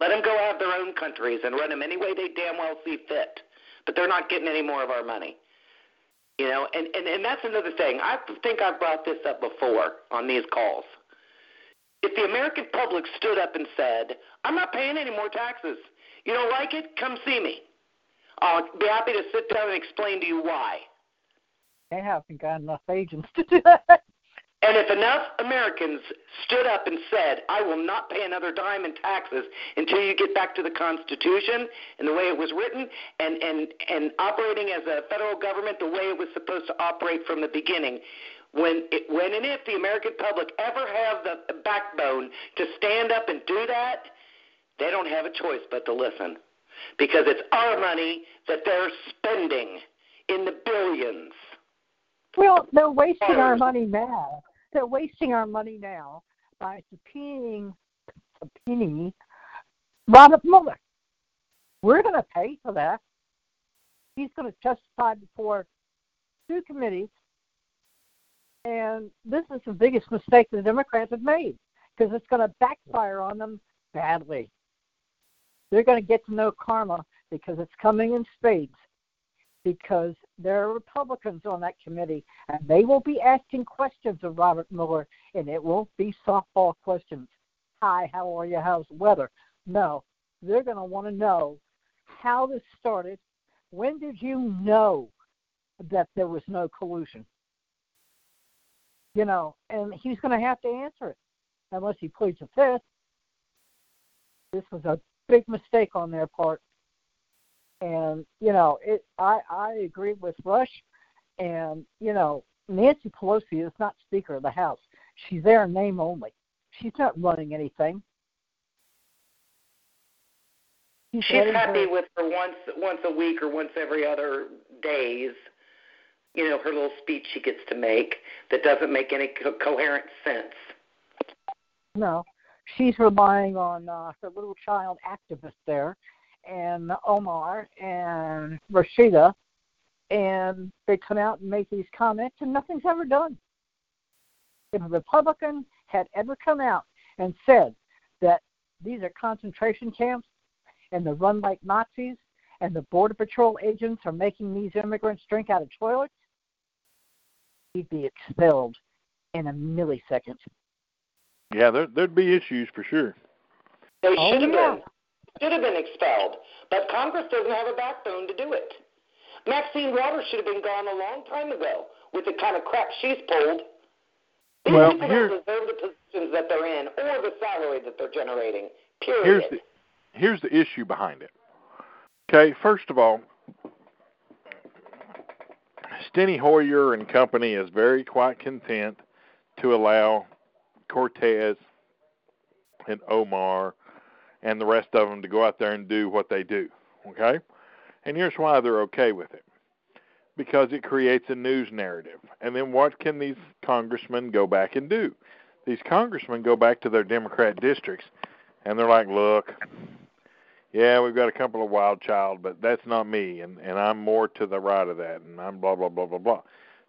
Let them go have their own countries and run them any way they damn well see fit. But they're not getting any more of our money. You know, and, and, and that's another thing. I think I've brought this up before on these calls. If the American public stood up and said, I'm not paying any more taxes, you don't like it? Come see me. I'll be happy to sit down and explain to you why. They haven't got enough agents to do that. And if enough Americans stood up and said, I will not pay another dime in taxes until you get back to the Constitution and the way it was written and, and, and operating as a federal government the way it was supposed to operate from the beginning, when, it, when and if the American public ever have the backbone to stand up and do that, they don't have a choice but to listen. Because it's our money that they're spending in the billions. Well, they're wasting our money now. They're wasting our money now by subpoenaing, subpoenaing Robert Mueller. We're going to pay for that. He's going to testify before two committees. And this is the biggest mistake the Democrats have made because it's going to backfire on them badly. They're going to get to know karma because it's coming in spades because there are Republicans on that committee, and they will be asking questions of Robert Mueller, and it won't be softball questions. Hi, how are you? How's the weather? No, they're going to want to know how this started. When did you know that there was no collusion? You know, and he's going to have to answer it unless he pleads the fifth. This was a big mistake on their part. And you know it i i agree with rush. And you know nancy pelosi is not speaker of the house. She's there in name only. She's not running anything. She's, she's happy her... with her once once a week or once every other days you know her little speech she gets to make that doesn't make any co- coherent sense. No she's relying on uh, her little child activist there and Omar and Rashida, and they come out and make these comments, and nothing's ever done. If a Republican had ever come out and said that these are concentration camps and they're run like Nazis and the Border Patrol agents are making these immigrants drink out of toilets, he'd be expelled in a millisecond. Yeah, there, there'd be issues for sure. They should oh, have yeah. been should have been expelled, but Congress doesn't have a backbone to do it. Maxine Waters should have been gone a long time ago with the kind of crap she's pulled. These well, people here, don't deserve the positions that they're in or the salary that they're generating. Period. Here's the, here's the issue behind it. Okay, first of all, Steny Hoyer and company is very quite content to allow Cortez and Omar and the rest of them to go out there and do what they do. Okay? And here's why they're okay with it because it creates a news narrative. And then what can these congressmen go back and do? These congressmen go back to their Democrat districts and they're like, look, yeah, we've got a couple of wild child, but that's not me, and, and I'm more to the right of that, and I'm blah, blah, blah, blah, blah.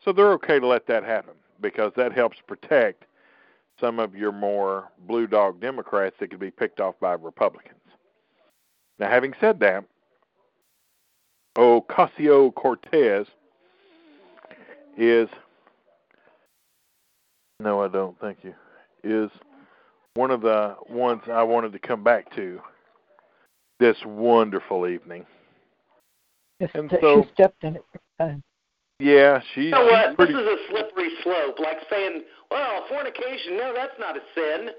So they're okay to let that happen because that helps protect some of your more blue dog Democrats that could be picked off by Republicans. Now, having said that, Ocasio Cortez is no, I don't. Thank you. Is one of the ones I wanted to come back to this wonderful evening. Yes, and so, she stepped in it. Yeah, she's. You know what? Pretty... This is a slippery slope. Like saying, "Well, fornication, no, that's not a sin."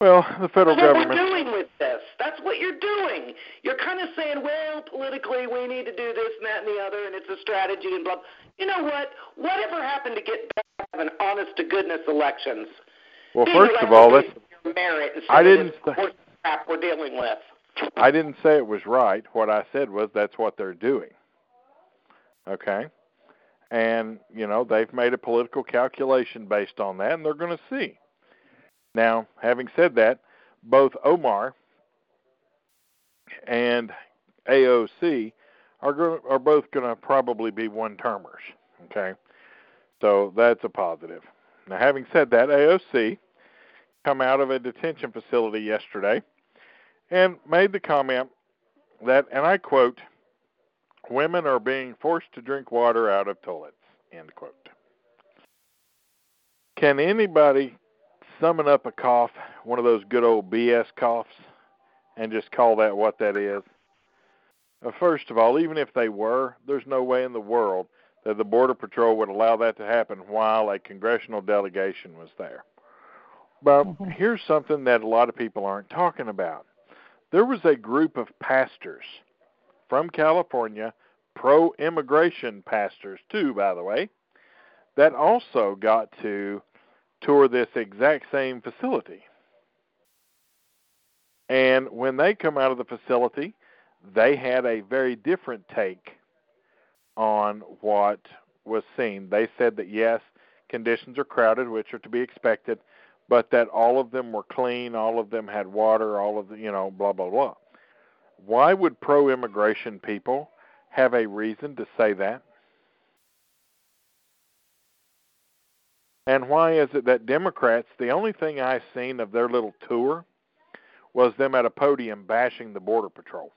Well, the federal that's government. What we're doing with this. That's what you're doing. You're kind of saying, "Well, politically, we need to do this and that and the other, and it's a strategy and blah." You know what? Whatever happened to get back to having honest to goodness elections? Well, first of all, let's. Merit I didn't. This crap we're dealing with. I didn't say it was right. What I said was that's what they're doing. Okay? And, you know, they've made a political calculation based on that, and they're going to see. Now, having said that, both Omar and AOC are go- are both going to probably be one termers. Okay, so that's a positive. Now, having said that, AOC come out of a detention facility yesterday and made the comment that, and I quote, Women are being forced to drink water out of toilets. End quote. Can anybody summon up a cough, one of those good old BS coughs, and just call that what that is? Uh, first of all, even if they were, there's no way in the world that the Border Patrol would allow that to happen while a congressional delegation was there. But Mhm. here's something that a lot of people aren't talking about. There was a group of pastors from California, pro immigration pastors, too, by the way, that also got to tour this exact same facility. And when they come out of the facility, they had a very different take on what was seen. They said that yes, conditions are crowded, which are to be expected, but that all of them were clean, all of them had water, all of the, you know, blah blah blah. Why would pro-immigration people have a reason to say that? And why is it that Democrats, the only thing I've seen of their little tour was them at a podium bashing the Border Patrol.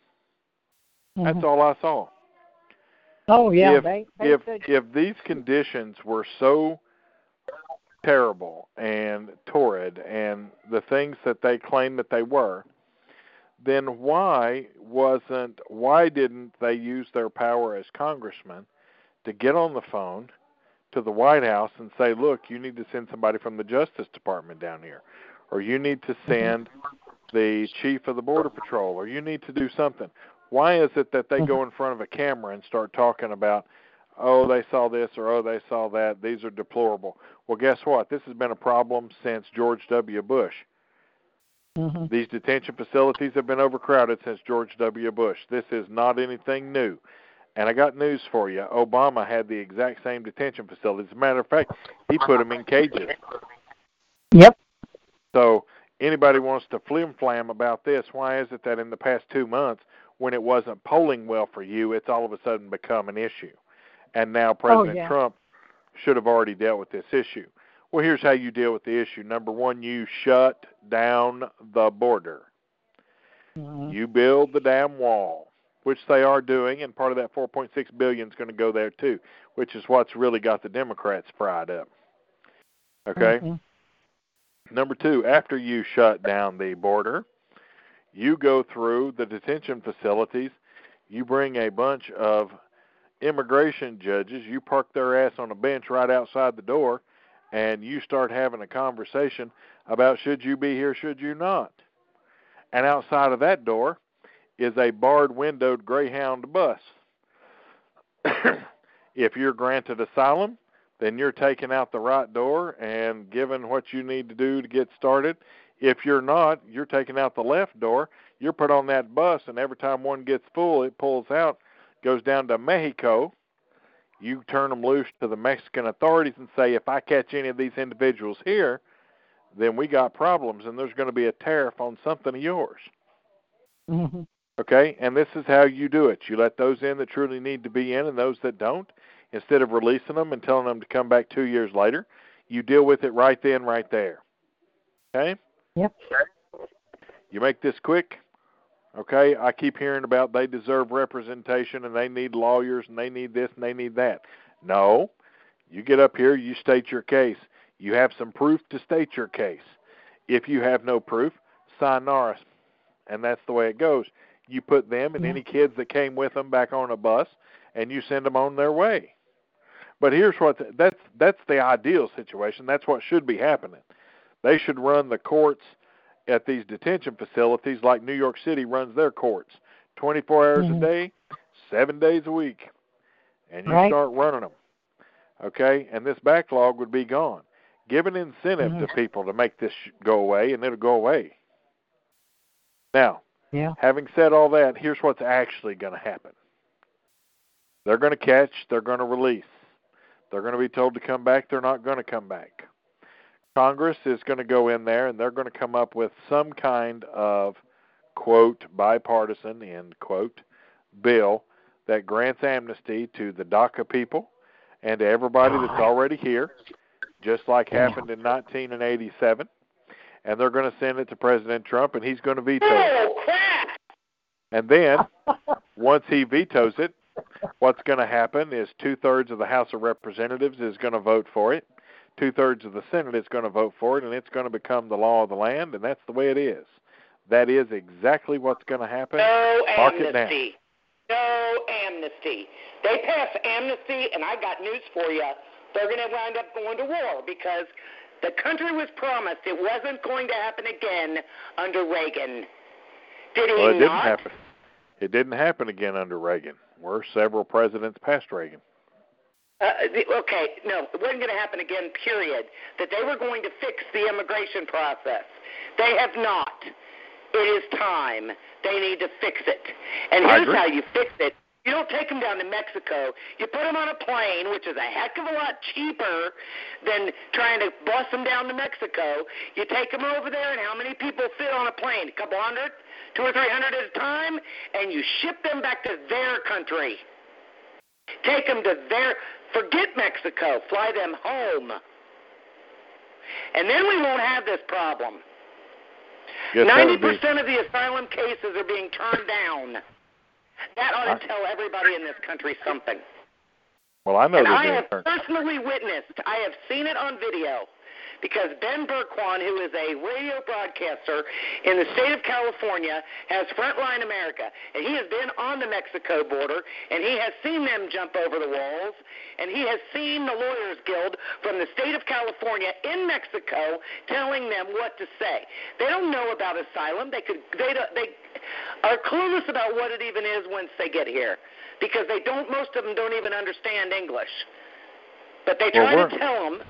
That's Mhm. all I saw. Oh yeah, if they, they if if these conditions were so terrible and torrid and the things that they claim that they were, then why wasn't why didn't they use their power as congressmen to get on the phone to the White House and say, "Look, you need to send somebody from the Justice Department down here, or you need to mm-hmm. send the chief of the Border Patrol, or you need to do something." Why is it that they go mm-hmm. in front of a camera and start talking about, "Oh, they saw this," or "Oh, they saw that. These are deplorable." Well, guess what? This has been a problem since George W. Bush. Mhm. These detention facilities have been overcrowded since George W. Bush. This is not anything new. And I got news for you. Obama had the exact same detention facilities. As a matter of fact, he put them in cages. Yep. So anybody wants to flim flam about this, why is it that in the past two months, when it wasn't polling well for you, it's all of a sudden become an issue? And now President yeah. Trump should have already dealt with this issue. Well, here's how you deal with the issue. Number one, you shut down the border. Mhm. You build the damn wall, which they are doing, and part of that 4.6 billion is going to go there too, which is what's really got the Democrats fried up. Okay. Mhm. Number two, after you shut down the border, you go through the detention facilities. You bring a bunch of immigration judges. You park their ass on a bench right outside the door, and you start having a conversation about should you be here, should you not. And outside of that door is a barred windowed Greyhound bus. [clears throat] if you're granted asylum, then you're taking out the right door and given what you need to do to get started. If you're not, you're taking out the left door. You're put on that bus, and every time one gets full, it pulls out, goes down to Mexico. You turn them loose to the Mexican authorities and say, if I catch any of these individuals here, then we got problems, and there's going to be a tariff on something of yours. Mhm. Okay, and this is how you do it. You let those in that truly need to be in, and those that don't. Instead of releasing them and telling them to come back two years later, you deal with it right then, right there. Okay. Yep. You make this quick. Okay, I keep hearing about they deserve representation and they need lawyers and they need this and they need that. No, you get up here, you state your case. You have some proof to state your case. If you have no proof, sayonara. And that's the way it goes. You put them and mm-hmm. any kids that came with them back on a bus and you send them on their way. But here's what the, that's that's the ideal situation. That's what should be happening. They should run the courts at these detention facilities like New York City runs their courts. 24 hours Mhm. a day, 7 days a week. And you Right. start running them. Okay? And this backlog would be gone. Give an incentive Mhm. to people to make this go away and it'll go away. Now, Yeah. having said all that, here's what's actually going to happen. They're going to catch, they're going to release. They're going to be told to come back, they're not going to come back. Congress is going to go in there and they're going to come up with some kind of quote bipartisan end quote bill that grants amnesty to the DACA people and to everybody that's already here, just like happened in 1987. And they're going to send it to President Trump, and he's going to veto it. Oh! And then, [laughs] once he vetoes it, what's going to happen is two thirds of the House of Representatives is going to vote for it, two thirds of the Senate is going to vote for it, and it's going to become the law of the land, and that's the way it is. That is exactly what's going to happen. No Mark amnesty. no amnesty. They pass amnesty, and I got news for you. They're going to wind up going to war because the country was promised it wasn't going to happen again under Reagan. Did he Well, it didn't not? happen. It didn't happen again under Reagan. We're several presidents past Reagan. Uh, the, okay, no, it wasn't going to happen again, period. That they were going to fix the immigration process. They have not. It is time. They need to fix it. And here's how you fix it. You don't take them down to Mexico. You put them on a plane, which is a heck of a lot cheaper than trying to bus them down to Mexico. You take them over there, and how many people fit on a plane? A couple hundred? Two or three hundred at a time? And you ship them back to their country. Take them to their. Forget Mexico. Fly them home. And then we won't have this problem. Ninety percent of the asylum cases are being turned down. That ought I- to tell everybody in this country something. well, I know And I have turned. personally witnessed, I have seen it on video, because Ben Bergquam, who is a radio broadcaster in the state of California, has Frontline America, and he has been on the Mexico border, and he has seen them jump over the walls, and he has seen the Lawyers Guild from the state of California in Mexico telling them what to say. They don't know about asylum. They could they don't, they are clueless about what it even is once they get here, because they don't. Most of them don't even understand English. But they try we're- to tell them.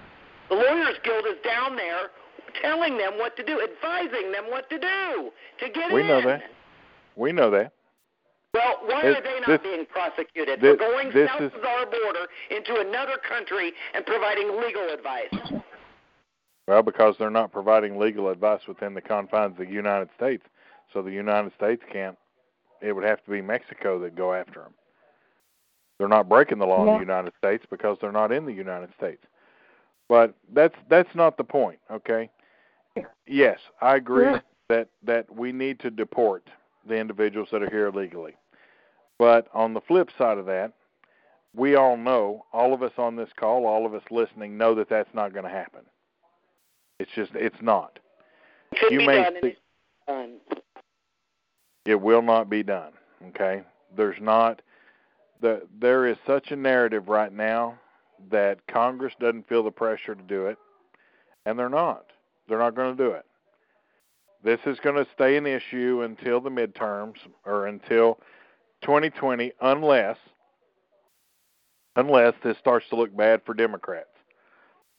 The Lawyers Guild is down there telling them what to do, advising them what to do to get We in. know that. We know that. Well, why This- are they not this- being prosecuted this- for going this south is- of our border into another country and providing legal advice? Well, because they're not providing legal advice within the confines of the United States, so the United States can't. It would have to be Mexico that go after them. They're not breaking the law in the United States because they're not in the United States. But that's that's not the point, okay? Yes, I agree Yeah. that that we need to deport the individuals that are here illegally. But on the flip side of that, we all know, all of us on this call, all of us listening know that that's not going to happen. It's just it's not. Could You be may done see- done. It will not be done. Okay? There's not the there is such a narrative right now that Congress doesn't feel the pressure to do it, and they're not. They're not going to do it. This is going to stay an issue until the midterms or until 2020, unless unless this starts to look bad for Democrats.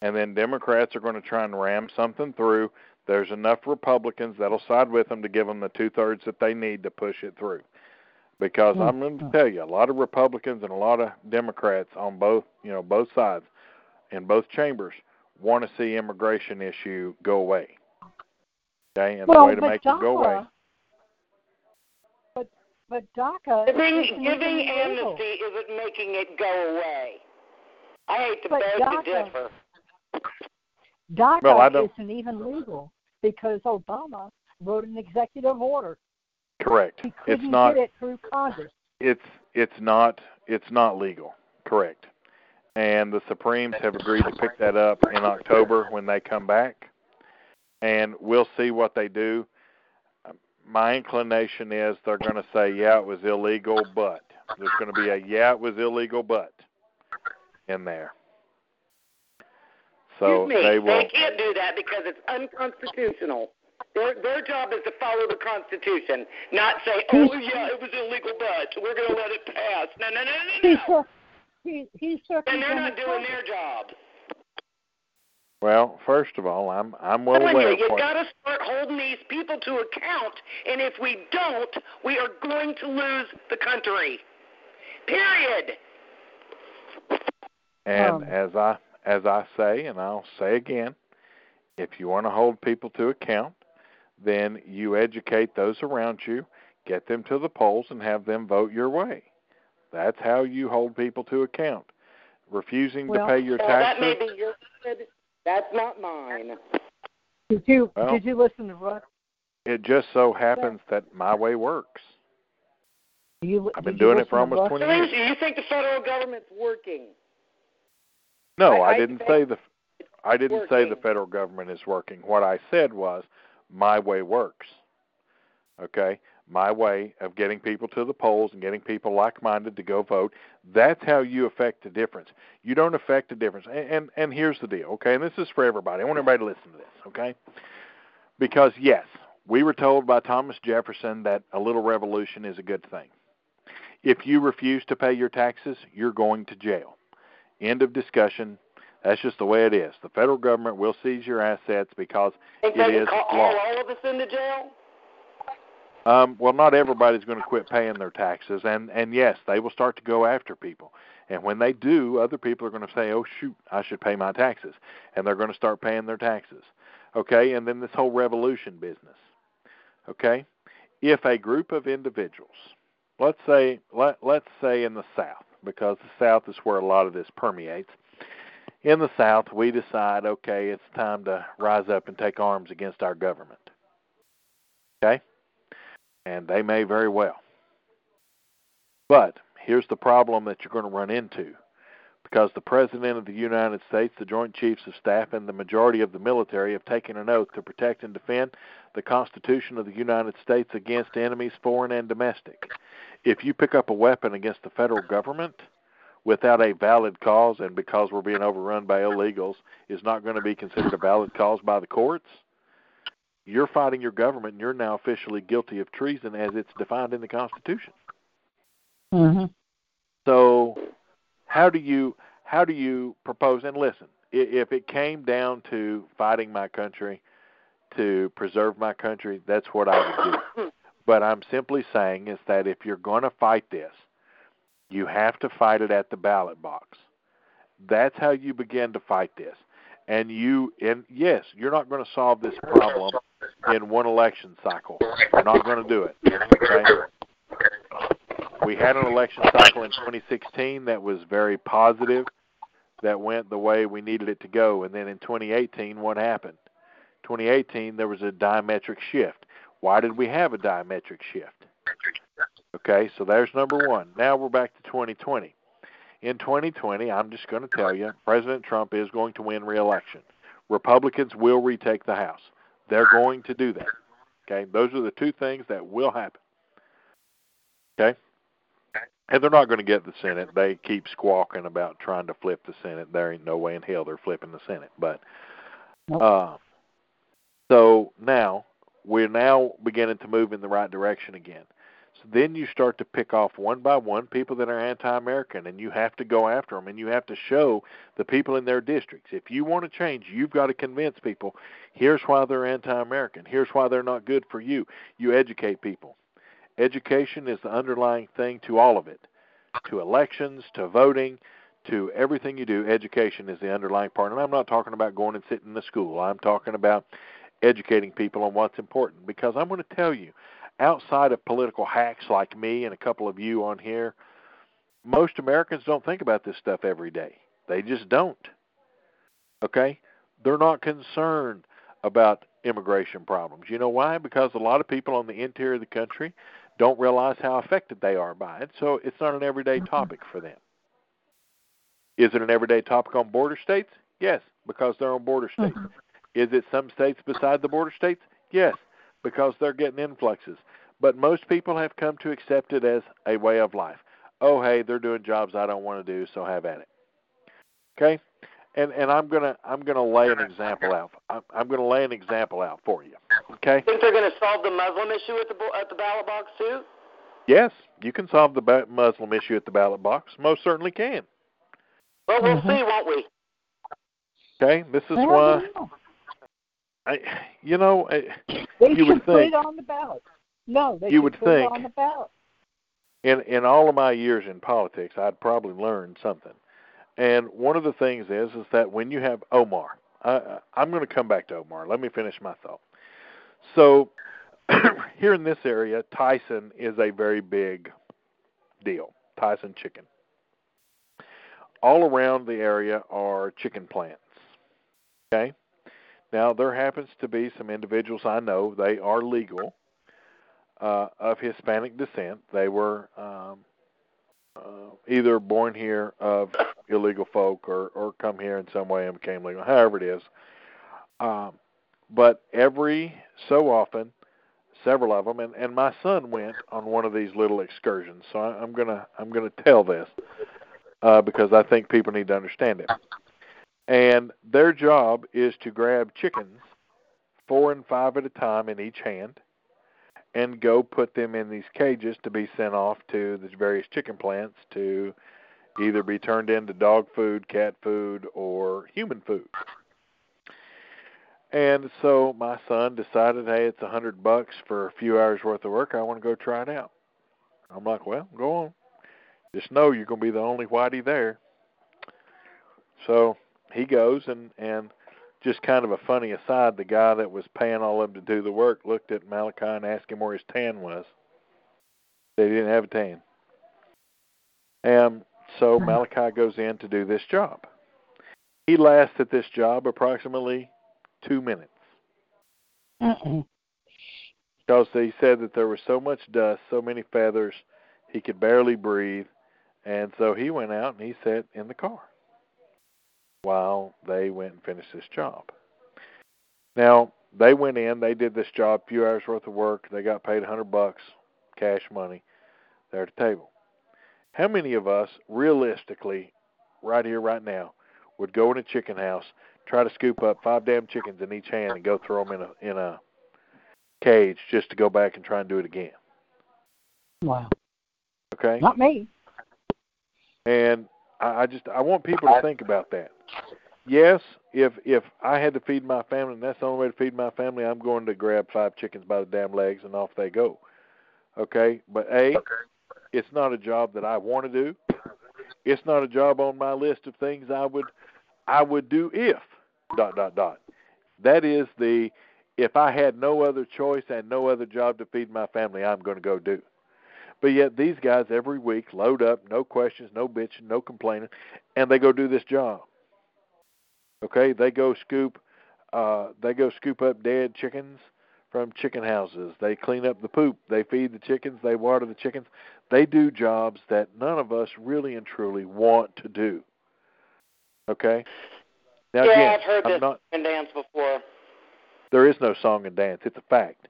And then Democrats are going to try and ram something through. There's enough Republicans that'll side with them to give them the two thirds that they need to push it through. Because Mm. I'm going to tell you, a lot of Republicans and a lot of Democrats on both, you know, both sides, in both chambers, want to see immigration issue go away. Okay, and well, the way to make DACA, it go away. But but DACA Giving, giving even legal. amnesty isn't making it go away. I hate to But beg DACA- to differ. DACA Well, I don't- isn't even legal because Obama wrote an executive order. Correct. He It's couldn't not. get it through Congress. it's it's not it's not legal. Correct. And the Supremes have agreed to pick that up in October when they come back, and we'll see what they do. My inclination is they're going to say, yeah, it was illegal, but there's going to be a yeah, it was illegal, but in there. So Excuse me. they will. can't do that because it's unconstitutional. Their their job is to follow the Constitution, not say, [laughs] "Oh yeah, it was illegal, but we're going to let it pass." No, no, no, no, no. cir- he, he's And they're not doing their job. Well, first of all, I'm I'm well telling aware you, you've got to start holding these people to account, and if we don't, we are going to lose the country. Period. And Um, as I as I say, and I'll say again, if you want to hold people to account, then you educate those around you, get them to the polls, and have them vote your way. That's how you hold people to account. Refusing Well- to pay your Well, that may be your good. That's not mine. Did you Well- did you listen to Russ? It just so happens that my way works. You, I've been doing it for almost Russ? 20 years. you think the federal government's working? No, I- I, I didn't say the I didn't say the federal government is working. What I said was my way works. Okay? my way of getting people to the polls and getting people like-minded to go vote. That's how you affect the difference. You don't affect the difference. And and, and here's the deal, okay? And this is for everybody. I want everybody to listen to this, okay? Because yes, we were told by Thomas Jefferson that a little revolution is a good thing. If you refuse to pay your taxes, you're going to jail. End of discussion. That's just the way it is. The federal government will seize your assets because it is call law. all of us into jail? Um, well, not everybody's going to quit paying their taxes, and and yes, they will start to go after people. And when they do, other people are going to say, "Oh shoot, I should pay my taxes," and they're going to start paying their taxes. Okay, and then this whole revolution business. Okay, if a group of individuals, let's say let let's say in the South, because the South is where a lot of this permeates. In the South, we decide, okay, it's time to rise up and take arms against our government. Okay and they may very well. But here's the problem that you're going to run into because the President of the United States, the Joint Chiefs of Staff, and the majority of the military have taken an oath to protect and defend the Constitution of the United States against enemies, foreign and domestic. If you pick up a weapon against the federal government without a valid cause and because we're being overrun by illegals is not going to be considered a valid cause by the courts, you're fighting your government and you're now officially guilty of treason as it's defined in the Constitution. hmm So how do you how do you propose and listen, if it came down to fighting my country to preserve my country, that's what I would do. [coughs] But I'm simply saying is that if you're going to fight this, you have to fight it at the ballot box. That's how you begin to fight this. And you and yes, you're not going to solve this problem in one election cycle. You're not going to do it. Okay? We had an election cycle in 2016 that was very positive, that went the way we needed it to go. And then in 2018, what happened? 2018, there was a diametric shift. Why did we have a diametric shift? Okay, so there's number one. Now we're back to 2020. In 2020, I'm just going to tell you, President Trump is going to win re-election. Republicans will retake the House. They're going to do that. Okay, those are the two things that will happen. Okay, and they're not going to get the Senate. They keep squawking about trying to flip the Senate. There ain't no way in hell they're flipping the Senate. But uh, so now we're now beginning to move in the right direction again. So then you start to pick off one by one people that are anti-American, and you have to go after them, and you have to show the people in their districts. If you want to change, you've got to convince people. Here's why they're anti-American. Here's why they're not good for you. You educate people. Education is the underlying thing to all of it, to elections, to voting, to everything you do. Education is the underlying part, and I'm not talking about going and sitting in the school. I'm talking about educating people on what's important because I'm going to tell you outside of political hacks like me and a couple of you on here, most Americans don't think about this stuff every day. They just don't. Okay? They're not concerned about immigration problems. You know why? Because a lot of people on the interior of the country don't realize how affected they are by it, so it's not an everyday topic for them. Is it an everyday topic on border states? Yes, because they're on border states. Mhm. Is it some states beside the border states? Yes, because they're getting influxes. But most people have come to accept it as a way of life. Oh, hey, they're doing jobs I don't want to do, so have at it. Okay, and and I'm gonna I'm gonna lay an example out. I'm, I'm gonna lay an example out for you. Okay. Think they're going to solve the Muslim issue at the bo- at the ballot box too? Yes, you can solve the ba- Muslim issue at the ballot box. Most certainly can. Well, we'll Mhm. see, won't we? Okay, this is I why know. I, you know, I, They you should would put think- it on the ballot. No, they You should would put it think. on the ballot. in in all of my years in politics, I'd probably learned something. And one of the things is is that when you have Omar, I, I'm going to come back to Omar. Let me finish my thought. So [clears throat] here in this area, Tyson is a very big deal. Tyson chicken. All around the area are chicken plants. Okay. Now there happens to be some individuals I know. They are legal uh, of Hispanic descent. They were um, uh, either born here of illegal folk or, or come here in some way and became legal, however it is. Um, but every so often, several of them, and and my son went on one of these little excursions. So I, I'm gonna I'm gonna tell this uh, because I think people need to understand it. And their job is to grab chickens, four and five at a time in each hand, and go put them in these cages to be sent off to the various chicken plants to either be turned into dog food, cat food, or human food. And so my son decided, hey, it's a hundred bucks for a few hours worth of work. I want to go try it out. I'm like, well, go on. Just know you're going to be the only whitey there. So he goes and and just kind of a funny aside, the guy that was paying all of them to do the work looked at Malachi and asked him where his tan was. They didn't have a tan. And so Malachi goes in to do this job. He lasts at this job approximately two minutes. Because he said that there was so much dust, so many feathers, he could barely breathe. And so he went out and he sat in the car while they went and finished this job. Now, they went in, they did this job, a few hours worth of work, they got paid a hundred bucks, cash money, there at the table. How many of us, realistically, right here, right now, would go in a chicken house, try to scoop up five damn chickens in each hand, and go throw them in a in a cage just to go back and try and do it again? Wow. Okay. Not me. And I, I just I want people to think about that. Yes, if if I had to feed my family and that's the only way to feed my family, I'm going to grab five chickens by the damn legs and off they go. Okay? But A, it's not a job that I want to do. It's not a job on my list of things I would I would do if dot dot dot. That is the if I had no other choice and no other job to feed my family, I'm going to go do. But yet these guys every week load up, no questions, no bitching, no complaining, and they go do this job. Okay, they go scoop uh they go scoop up dead chickens from chicken houses. They clean up the poop. They feed the chickens, they water the chickens. They do jobs that none of us really and truly want to do. Okay? Now yeah, again, I've heard I'm this not and dance before. there is no song and dance. It's a fact.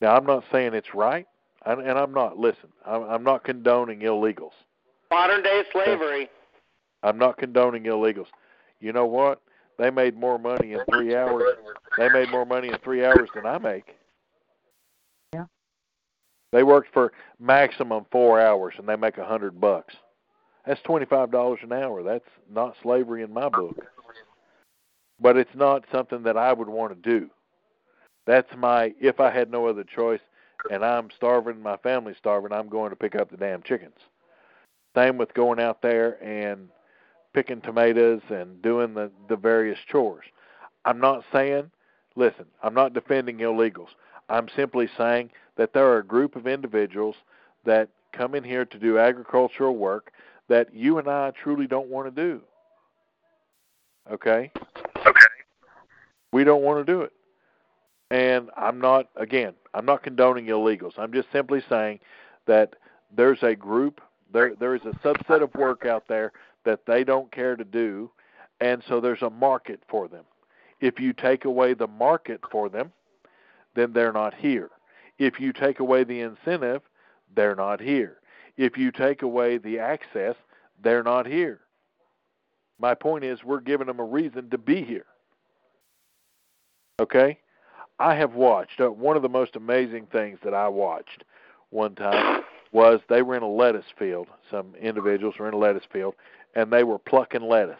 Now, I'm not saying it's right, and, and I'm not. Listen, I'm, I'm not condoning illegals. Modern day slavery. I'm not condoning illegals. You know what? They made more money in three hours. They made more money in three hours than I make. Yeah. They worked for maximum four hours, and they make a hundred bucks. That's twenty-five dollars an hour. That's not slavery in my book. But it's not something that I would want to do. That's my if I had no other choice and I'm starving, my family's starving, I'm going to pick up the damn chickens. Same with going out there and picking tomatoes and doing the the various chores. I'm not saying, listen, I'm not defending illegals. I'm simply saying that there are a group of individuals that come in here to do agricultural work that you and I truly don't want to do. Okay? Okay. We don't want to do it. And I'm not, again, I'm not condoning illegals. I'm just simply saying that there's a group, there there is a subset of work out there that they don't care to do, and so there's a market for them. If you take away the market for them, then they're not here. If you take away the incentive, they're not here. If you take away the access, they're not here. My point is, we're giving them a reason to be here. Okay? I have watched, uh, one of the most amazing things that I watched one time was they were in a lettuce field. Some individuals were in a lettuce field, and they were plucking lettuce.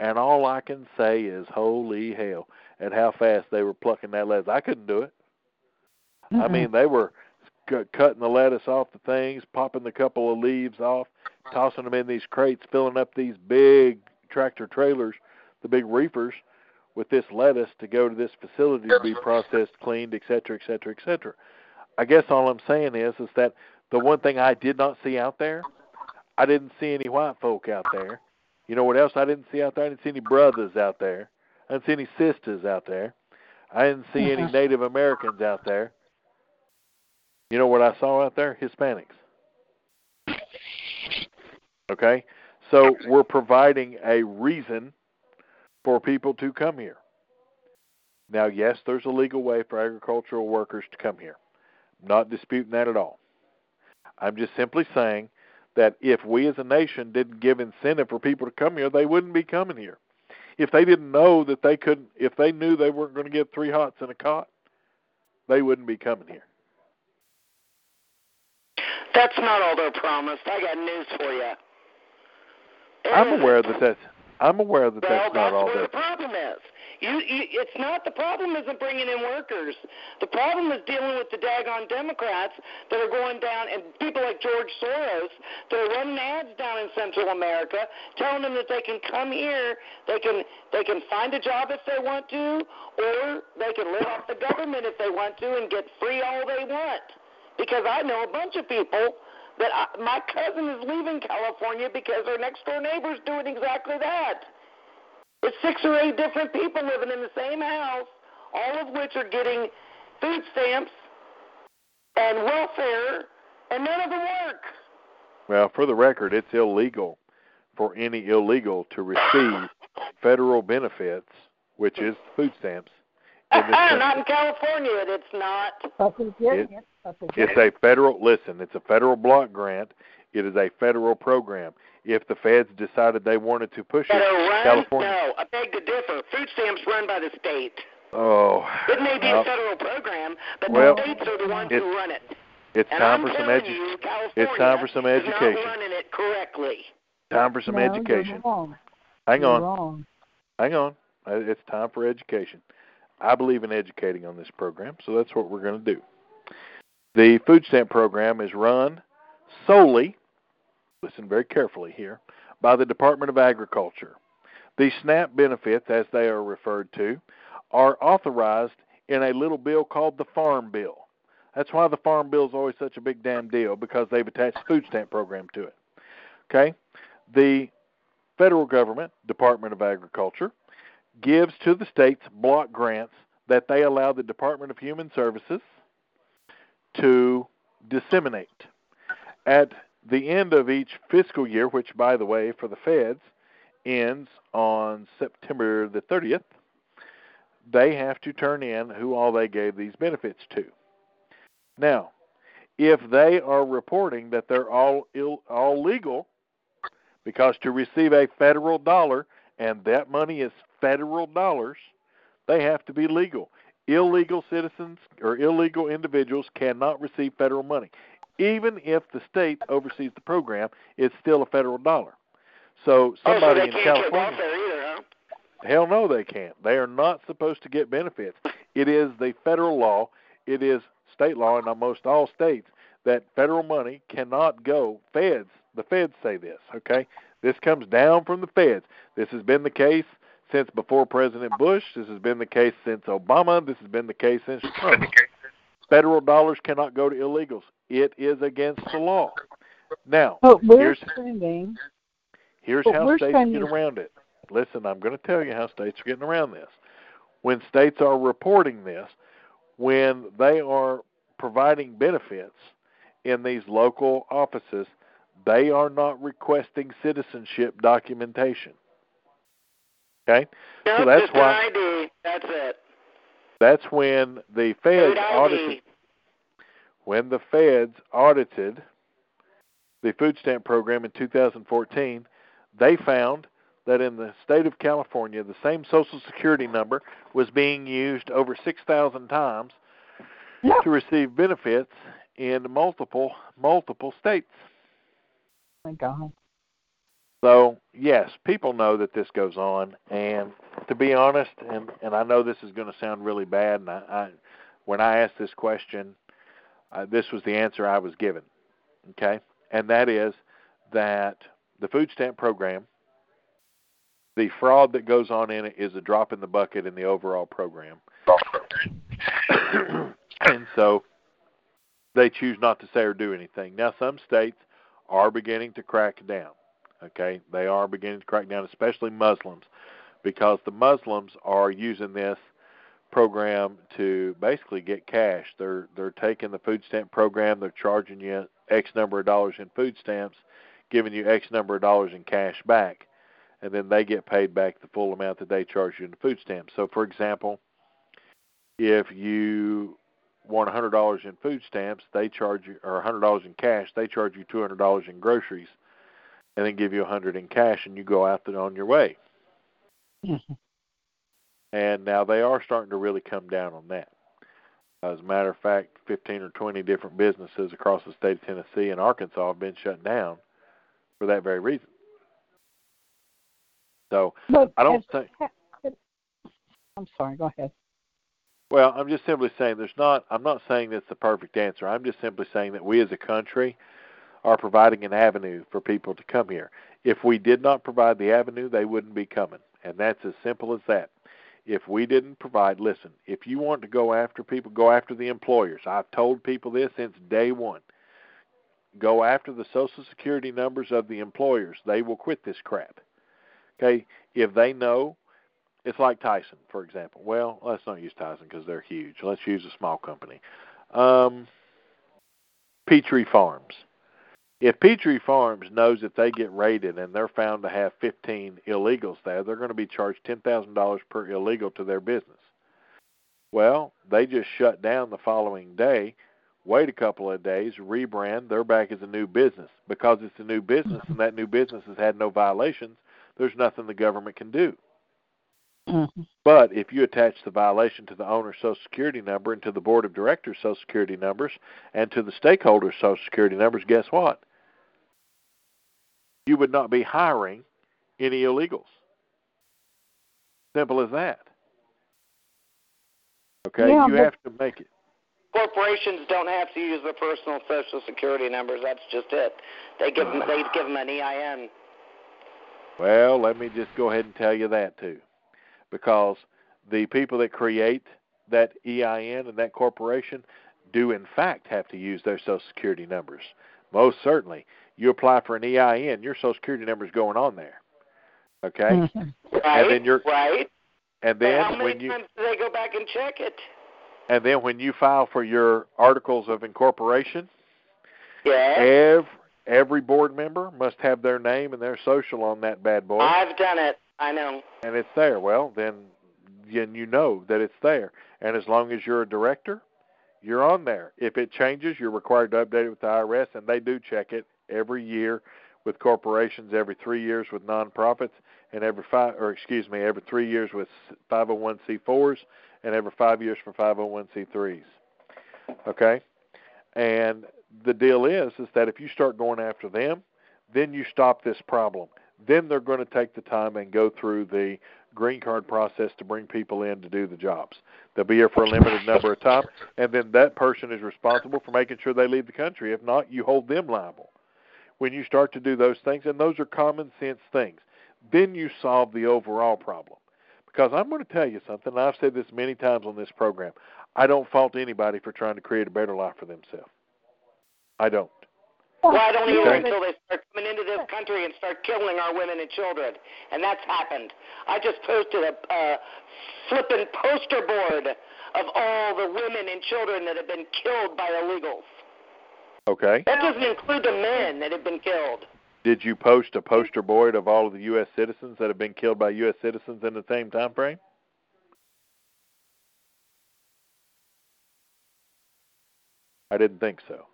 And all I can say is, holy hell, at how fast they were plucking that lettuce. I couldn't do it. I Mm-mm. mean, they were c- cutting the lettuce off the things, popping the couple of leaves off, tossing them in these crates, filling up these big tractor trailers, the big reefers, with this lettuce to go to this facility to be processed, cleaned, et cetera, et cetera, et cetera. I guess all I'm saying is, is that the one thing I did not see out there, I didn't see any white folk out there. You know what else I didn't see out there? I didn't see any brothers out there. I didn't see any sisters out there. I didn't see any Mhm. Native Americans out there. You know what I saw out there? Hispanics. Okay? So we're providing a reason for people to come here. Now, yes, there's a legal way for agricultural workers to come here. I'm not disputing that at all. I'm just simply saying that if we as a nation didn't give incentive for people to come here, they wouldn't be coming here. If they didn't know that they couldn't, if they knew they weren't going to get three hots in a cot, they wouldn't be coming here. That's not all they're promised. I got news for you. I'm aware that that's. I'm aware that well, that's not all where that. the problem is. You, you, it's not the problem isn't bringing in workers. The problem is dealing with the daggone Democrats that are going down and people like George Soros that are running ads down in Central America, telling them that they can come here, they can they can find a job if they want to, or they can live off the government if they want to and get free all they want. Because I know a bunch of people that I, my cousin is leaving California because their next door neighbor's doing exactly that. It's six or eight different people living in the same house, all of which are getting food stamps and welfare, and none of them work. Well, for the record, it's illegal for any illegal to receive federal benefits, which is food stamps. In [laughs] not in California, it's not. But It- it. But they're It's a federal listen, it's a federal block grant. It is a federal program. If the feds decided they wanted to push That it, run? California No, I beg to differ. Food stamps run by the state. Oh It may be well, a federal program, but Well, the states are the ones it's- who run it. it's And time I'm for some telling edu- you, California it's time for some education. not running it correctly. time for some no, education. You're wrong. Hang You're on. Wrong. Hang on. Uh, It's time for education. I believe in educating on this program, so that's what we're going to do. The food stamp program is run solely, listen very carefully here, by the Department of Agriculture. The SNAP benefits, as they are referred to, are authorized in a little bill called the Farm Bill. That's why the Farm Bill is always such a big damn deal because they've attached the food stamp program to it. Okay? The federal government, Department of Agriculture, gives to the states block grants that they allow the Department of Human Services to disseminate. At the end of each fiscal year, which, by the way, for the feds ends on September the 30th, they have to turn in who all they gave these benefits to. Now, if they are reporting that they're all Ill, all legal, because to receive a federal dollar and that money is federal dollars, they have to be legal. Illegal citizens or illegal individuals cannot receive federal money. Even if the state oversees the program, it's still a federal dollar. So oh, so somebody they in California either, huh? Hell no, they can't. They are not supposed to get benefits. It is the federal law, it is state law in almost all states that federal money cannot go. Feds, the feds say this, okay? This comes down from the feds. This has been the case since before President Bush. This has been the case since Obama. This has been the case since Trump. Federal dollars cannot go to illegals. It is against the law. Now, But we're here's spending. Here's But how we're states spending- get around it. Listen, I'm going to tell you how states are getting around this. When states are reporting this, when they are providing benefits in these local offices, they are not requesting citizenship documentation. Okay? No, so that's just why an ID. That's it. that's when the feds audited when the feds audited the food stamp program in 2014, they found that in the state of California, the same Social Security number was being used over 6,000 times Yeah. to receive benefits in multiple multiple states. Thank God. So yes, people know that this goes on, and to be honest, and and I know this is going to sound really bad, and I, I when I asked this question, uh, this was the answer I was given. Okay, and that is that the food stamp program, the fraud that goes on in it is a drop in the bucket in the overall program, [coughs] and so they choose not to say or do anything. Now, some states are beginning to crack down. Okay, they are beginning to crack down, especially Muslims, because the Muslims are using this program to basically get cash. They're they're taking the food stamp program, they're charging you X number of dollars in food stamps, giving you X number of dollars in cash back, and then they get paid back the full amount that they charge you in food stamps. So, for example, If you want $100 in food stamps, they charge you, or $100 in cash, they charge you $200 in groceries, and then give you a 100 in cash, and you go out and on your way. Mm-hmm. [laughs] And now they are starting to really come down on that. As a matter of fact, 15 or 20 different businesses across the state of Tennessee and Arkansas have been shut down for that very reason. So But I don't as- think. I'm sorry. Go ahead. Well, I'm just simply saying there's not. I'm not saying that's the perfect answer. I'm just simply saying that we as a country are providing an avenue for people to come here. If we did not provide the avenue, they wouldn't be coming, and that's as simple as that. If we didn't provide, listen, if you want to go after people, go after the employers. I've told people this since day one. Go after the social security numbers of the employers. They will quit this crap. Okay? If they know it's like Tyson, for example. Well, let's not use Tyson because they're huge. Let's use a small company. Um, Petrie Farms. If Petrie Farms knows that they get raided and they're found to have 15 illegals there, they're going to be charged $10,000 per illegal to their business. Well, they just shut down the following day, wait a couple of days, rebrand, they're back as a new business. Because it's a new business and that new business has had no violations, there's nothing the government can do. Mm-hmm. But if you attach the violation to the owner's Social Security number and to the board of directors' Social Security numbers and to the stakeholders' Social Security numbers, guess what? You would not be hiring any illegals. Simple as that. Okay, Yeah, you have to make it. Corporations don't have to use their personal social security numbers. That's just it. They give them, they give them an EIN. Well, let me just go ahead and tell you that too. Because the people that create that EIN and that corporation do in fact have to use their social security numbers. Most certainly. You apply for an EIN, your social security number is going on there. Okay? Mhm. Right. then you're- right. And But how then many when you times do they go back and check it? and then when you file for your articles of incorporation, Yeah. every every board member must have their name and their social on that bad boy. I've done it. I know. and it's there. Well, then, then you know that it's there. And as long as you're a director, you're on there. If it changes, you're required to update it with the IRS, and they do check it every year with corporations, every three years with nonprofits, and every five, or excuse me, every three years with 501c4s, and every five years for 501c3s. Okay, and the deal is, is that if you start going after them, then you stop this problem then they're going to take the time and go through the green card process to bring people in to do the jobs. They'll be here for a limited number of time, and then that person is responsible for making sure they leave the country. If not, you hold them liable. When you start to do those things, and those are common sense things, then you solve the overall problem. Because I'm going to tell you something, and I've said this many times on this program. I don't fault anybody for trying to create a better life for themselves. I don't. Well, I don't either Okay. until they start coming into this country and start killing our women and children, and that's happened. I just posted a uh, flippin' poster board of all the women and children that have been killed by illegals. Okay. That doesn't include the men that have been killed. Did you post a poster board of all of the U.S. citizens that have been killed by U.S. citizens in the same time frame? I didn't think so.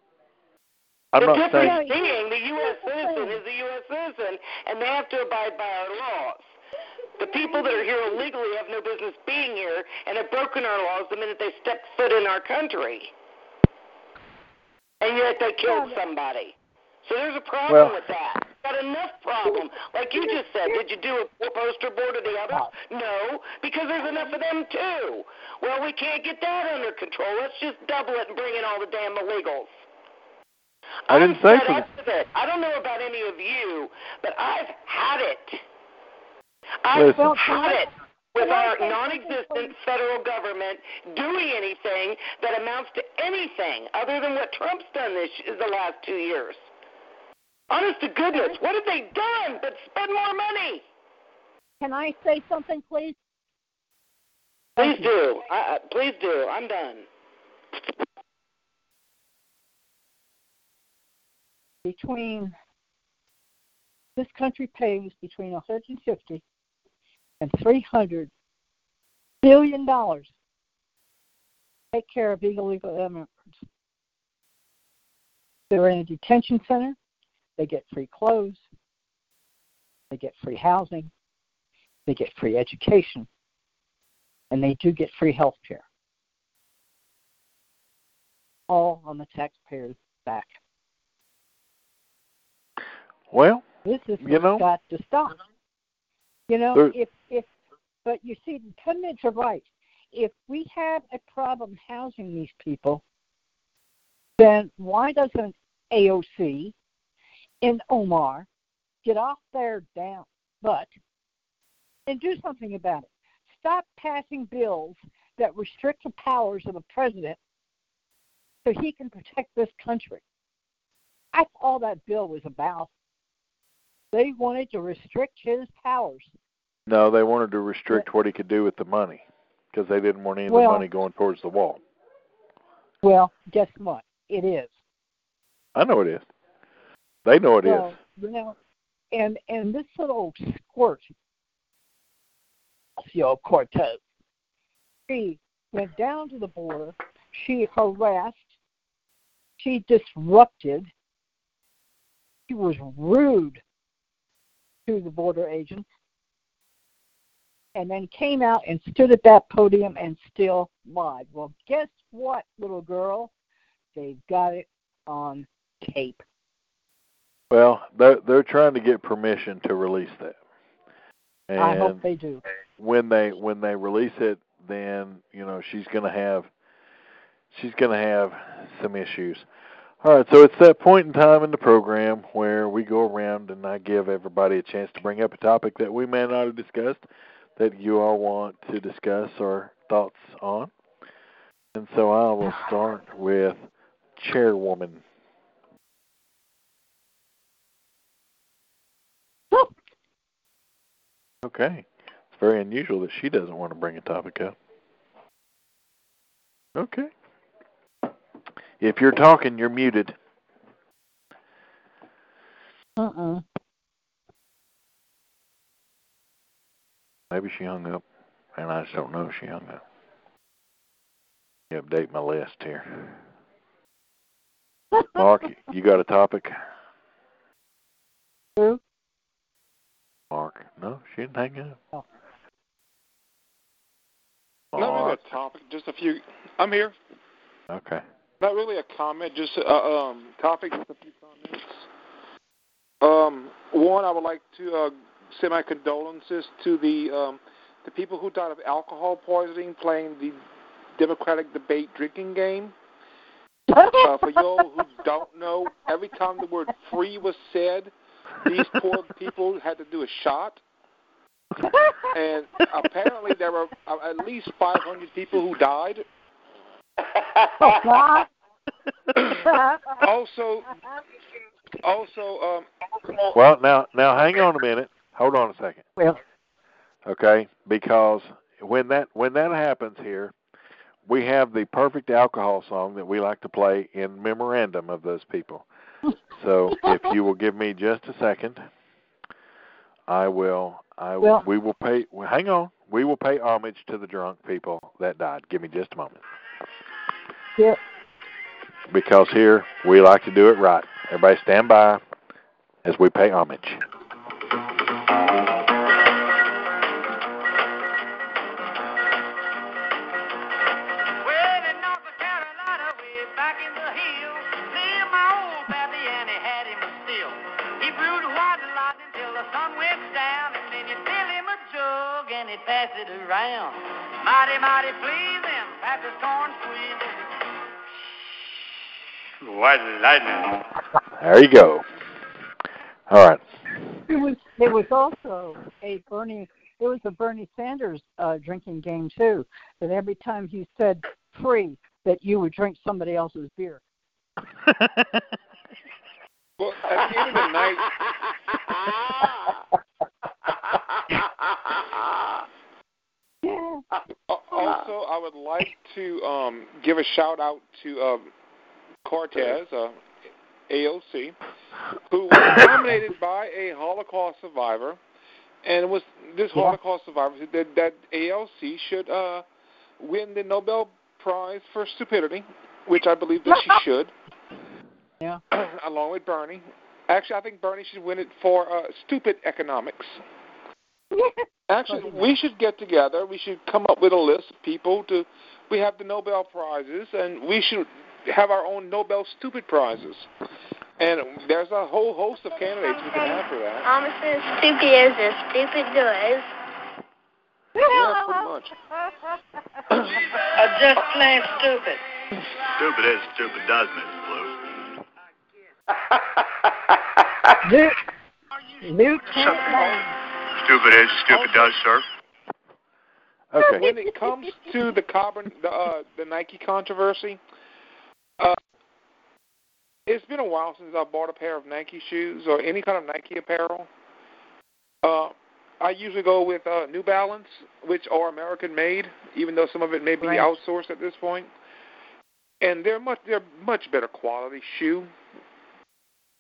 I'm the not difference saying being the U.S. citizen is a U.S. citizen, and they have to abide by our laws. The people that are here illegally have no business being here and have broken our laws the minute they step foot in our country. And yet they killed somebody. So there's a problem Well- with that. Got enough problem. Like you just said, did you do a poster board of the others? No, because there's enough of them too. Well, we can't get that under control. Let's just double it and bring in all the damn illegals. I didn't say fed for up it. I don't know about any of you, but I've had it. I've Listen. had it with our non-existent federal government doing anything that amounts to anything other than what Trump's done this the last two years. Honest to goodness, what have they done but spend more money? Can I say something, please? Please do. I, I- please do. I'm done. Between this country pays between 150 and 300 billion dollars to take care of illegal immigrants. They're in a detention center. They get free clothes. They get free housing. They get free education. And they do get free health care. All on the taxpayer's back. Well, This is You know, got to stop. You know, there- if if but you see, the pundits are right. If we have a problem housing these people, then why doesn't AOC and Omar get off their damn butt and do something about it? Stop passing bills that restrict the powers of the president so he can protect this country. That's all that bill was about. They wanted to restrict his powers. no, they wanted to restrict what he could do with the money because they didn't want any of the money going towards the wall. Well, guess what? It is. I know it is. They know it is. you know, and and this little squirt, Ocasio Cortez, she went down to the border. She harassed. She disrupted. She was rude to the border agents, and then came out and stood at that podium and still lied. Well, guess what, little girl? They've got it on tape. Well, they're they're trying to get permission to release that. And I hope they do. when they when they release it, then you know she's gonna have she's gonna have some issues. All right, so it's that point in time in the program where we go around and I give everybody a chance to bring up a topic that we may not have discussed that you all want to discuss or thoughts on. And so I will [sighs] start with Chairwoman. Okay. It's very unusual that she doesn't want to bring a topic up. Okay. If you're talking, you're muted. Uh-uh. Maybe she hung up, and I just don't know if she hung up. Let me update my list here. [laughs] Mark, you got a topic? Who? Mark. No, she didn't hang up. Oh. Not really Mark. a topic, just a few. I'm here. Okay. Not really a comment, just a um, topic, just a few comments. Um, one, I would like to uh, send my condolences to the um, the people who died of alcohol poisoning playing the Democratic debate drinking game. Uh, for y'all who don't know, every time the word "free" was said, these poor people had to do a shot. And apparently, there were uh, at least 500 people who died. Oh, God. Also, also, um, Well, now, now, hang on a minute. Hold on a second. well, Okay, because when that when that happens here, we have the perfect alcohol song that we like to play in memorandum of those people. So if you will give me just a second, I will. I Well- we will pay. Well, hang on. We will pay homage to the drunk people that died. Give me just a moment. yeah, Because here we like to do it right. Everybody stand by as we pay homage. White lightning. There you go. All right. It was it was also a Bernie it was a Bernie Sanders uh, drinking game too. That every time he said free, that you would drink somebody else's beer. [laughs] well, at the end of the night, [laughs] Yeah. Also, I would like to um, give a shout out to um, Cortez, uh, AOC, who [coughs] was nominated by a Holocaust survivor, and it was this. Holocaust survivor said that, that AOC should uh, win the Nobel Prize for stupidity, which I believe that she should. Yeah. [coughs] along with Bernie. Actually, I think Bernie should win it for uh, stupid economics. [laughs] Actually, we should get together. We should come up with a list of people to. We have the Nobel prizes, and we should have our own Nobel stupid prizes. And there's a whole host of candidates we can have for that. Almost as stupid as a stupid does. Yeah, pretty much. [laughs] Uh, just plain stupid. Stupid is stupid does, Mrs. Blue. [laughs] Luke, Luke Stupid is stupid does, sir. Okay. when it comes to the carbon, the uh, the Nike controversy, uh, it's been a while since I bought a pair of Nike shoes or any kind of Nike apparel. Uh, I usually go with uh, New Balance, which are American made, even though some of it may be Right. outsourced at this point. And they're much they're much better quality shoe,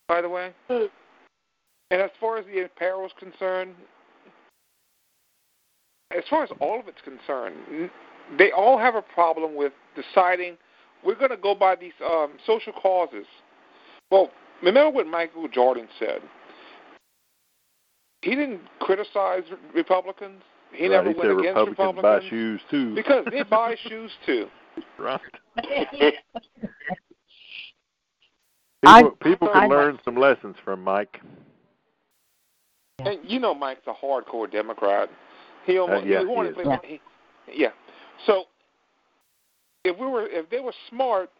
by the way. And as far as the apparel is concerned, as far as all of it's concerned, they all have a problem with deciding we're going to go by these um, social causes. Well, remember what Michael Jordan said. He didn't criticize Republicans. He Right, never he went said against Republicans buy shoes too. because they buy [laughs] shoes too. Right. [laughs] I- People, people I- can learn some lessons from Mike. And you know Mike's a hardcore Democrat. He almost Uh, yeah, he he wanted is. to he, yeah. So if we were if they were smart,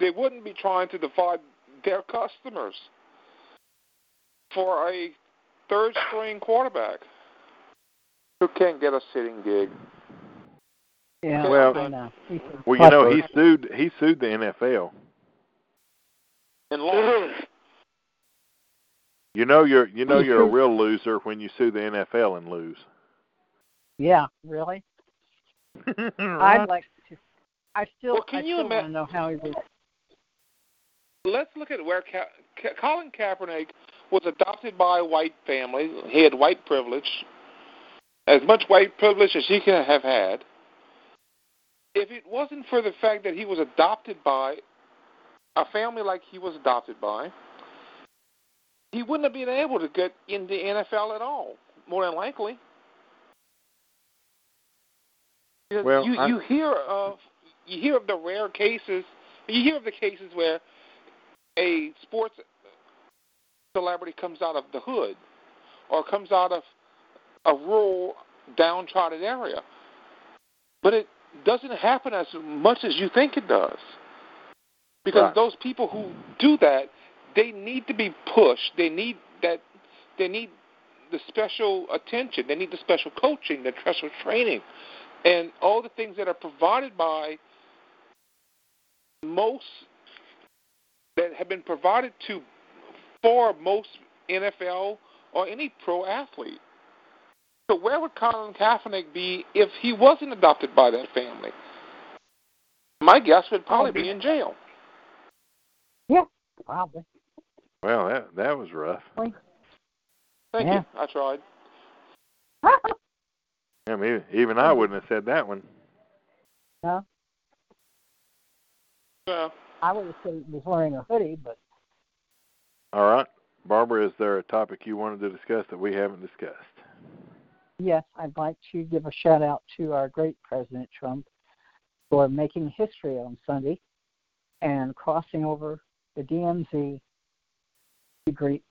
they wouldn't be trying to divide their customers for a third string quarterback who can't get a sitting gig. Yeah, Well- I know. Well, you know, he sued he sued the NFL. And lost. You know you're you know you're a real loser when you sue the NFL and lose. Yeah, really. [laughs] I'd like to. I still, Well, can I you still ima- want to know how he was. Let's look at where Ka- Ka- Colin Kaepernick was adopted by a white family. He had white privilege, as much white privilege as he could have had. If it wasn't for the fact that he was adopted by a family like he was adopted by, he wouldn't have been able to get in the NFL at all, more than likely. Because Well, you, I- you hear of you hear of the rare cases. You hear of the cases where a sports celebrity comes out of the hood or comes out of a rural, downtrodden area, but it doesn't happen as much as you think it does. Because Right. those people who do that, they need to be pushed. They need that. They need the special attention. They need the special coaching, the special training, and all the things that are provided by most that have been provided to for most NFL or any pro athlete. So where would Colin Kaepernick be if he wasn't adopted by that family? My guess would probably be in jail. Yeah, probably. Well, that that was rough. Thank Yeah. you. I tried. [laughs] I mean, even I wouldn't have said that one. no, Yeah. I would have said he was wearing a hoodie, but All right, Barbara, is there a topic you wanted to discuss that we haven't discussed? yes, I'd like to give a shout out to our great President Trump for making history on Sunday and crossing over the DMZ to greet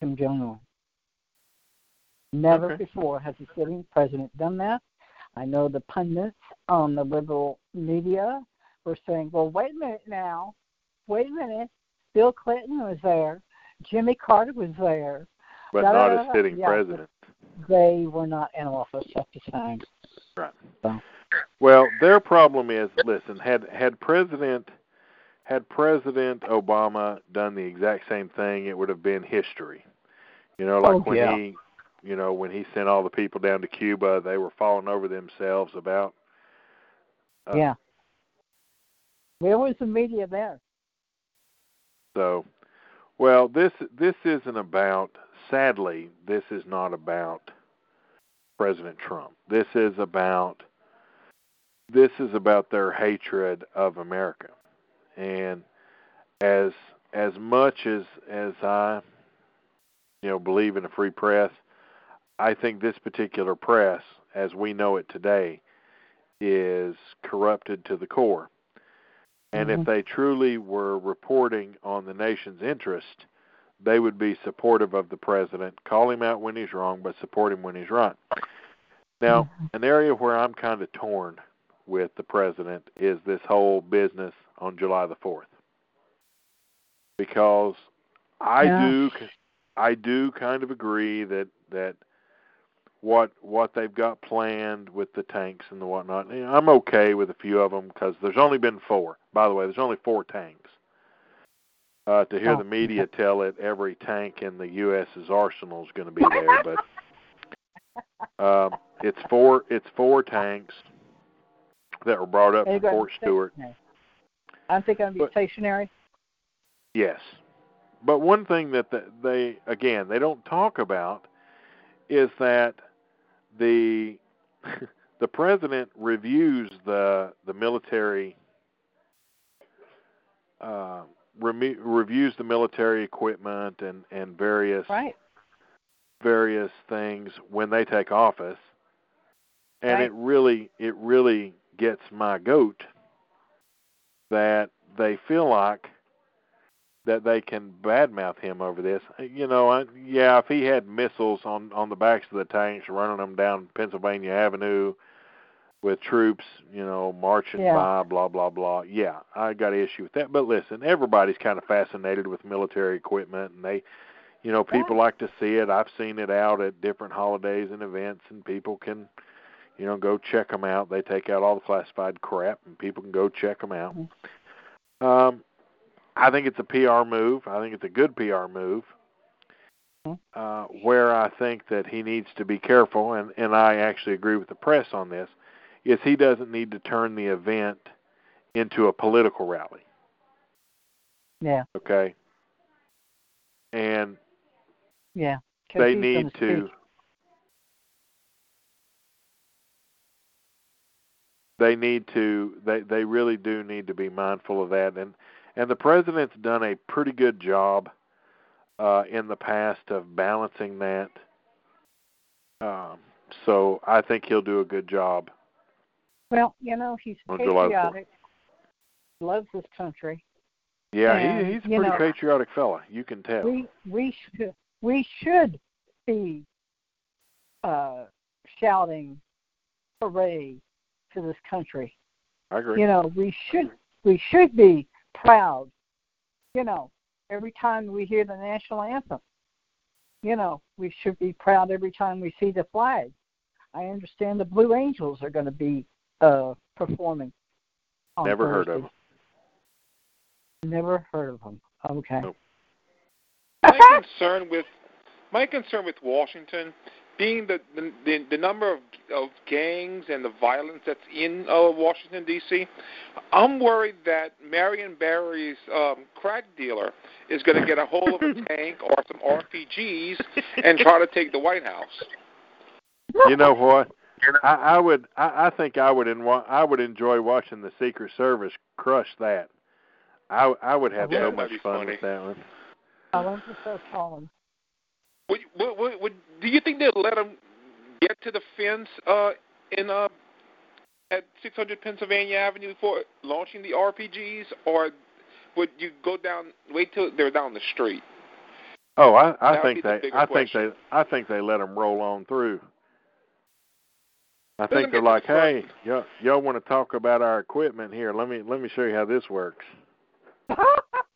Kim Jong Un. Never Okay. before has a sitting president done that. I know the pundits on the liberal media were saying, well, wait a minute now. Wait a minute. Bill Clinton was there. Jimmy Carter was there. But Da, da, not da, as sitting Yeah, president. They were not in office at the time. Right. So, Well, their problem is, listen, had had President had President Obama done the exact same thing, it would have been history. You know, like Oh, when yeah. he, you know, when he sent all the people down to Cuba, they were falling over themselves about. Uh, yeah. Where was the media there? So, well, this this isn't about. Sadly, this is not about President Trump. This is about this is about their hatred of America. And as as much as as I you know believe in a free press, I think this particular press as we know it today is corrupted to the core. And Mhm. if they truly were reporting on the nation's interest, they would be supportive of the president, call him out when he's wrong, but support him when he's right. Now, an area where I'm kind of torn with the president is this whole business on July the 4th. Because I Yeah. do I do kind of agree that that what what they've got planned with the tanks and the whatnot. I'm okay with a few of them because there's only been four. By the way, there's only four tanks. Uh, to hear Oh, the media [laughs] tell it, every tank in the U.S.'s arsenal is going to be there, but um, it's four. It's four tanks that were brought up from Fort Stewart. stationary. Aren't they going to be stationary? Yes. But one thing that the, they again they don't talk about is that the [laughs] the president reviews the the military uh, remi- reviews the military equipment and and various Right. various things when they take office, and Right. it really it really gets my goat that they feel like that they can badmouth him over this. You know, I, yeah, if he had missiles on on the backs of the tanks, running them down Pennsylvania Avenue with troops, you know, marching Yeah. by, blah blah blah. Yeah, I got an issue with that. But listen, everybody's kind of fascinated with military equipment, and they, you know, people like to see it. I've seen it out at different holidays and events, and people can, you know, go check them out. They take out all the classified crap, and people can go check them out. Um, I think it's a PR move. I think it's a good PR move. Uh, where I think that he needs to be careful, and, and I actually agree with the press on this, is he doesn't need to turn the event into a political rally. Yeah. Okay. And Yeah. they need to speak. they need to they they really do need to be mindful of that and and the president's done a pretty good job uh in the past of balancing that um so I think he'll do a good job Well, you know, he's patriotic, loves his country. yeah And, he he's a pretty know, patriotic fella you can tell We we should we should be uh, shouting hooray to this country. I agree You know, we should we should be proud. You know, every time we hear the national anthem. You know, we should be proud every time we see the flag. I understand the Blue Angels are going to be uh, performing. On never heard of Thursday. him Never heard of them. Okay. Nope. [laughs] my concern with my concern with Washington being the the, the, the number of, of gangs and the violence that's in uh, Washington D.C. I'm worried that Marion Barry's um, crack dealer is going to get a hold of a [laughs] tank or some RPGs and try to take the White House. you know what I, I would I, I think I would en- I would enjoy watching the Secret Service crush that. I I would have Yeah, so much fun funny. with that one. I want to start calling. Would, would, would, would, do you think they'll let them get to the fence uh, in uh, at 600 Pennsylvania Avenue before launching the RPGs, or would you go down, wait till they're down the street? Oh, I, I think be the they bigger I think they I think they let them roll on through. I think they're like, hey, y'all, y'all want to talk about our equipment here? Let me let me show you how this works. [laughs]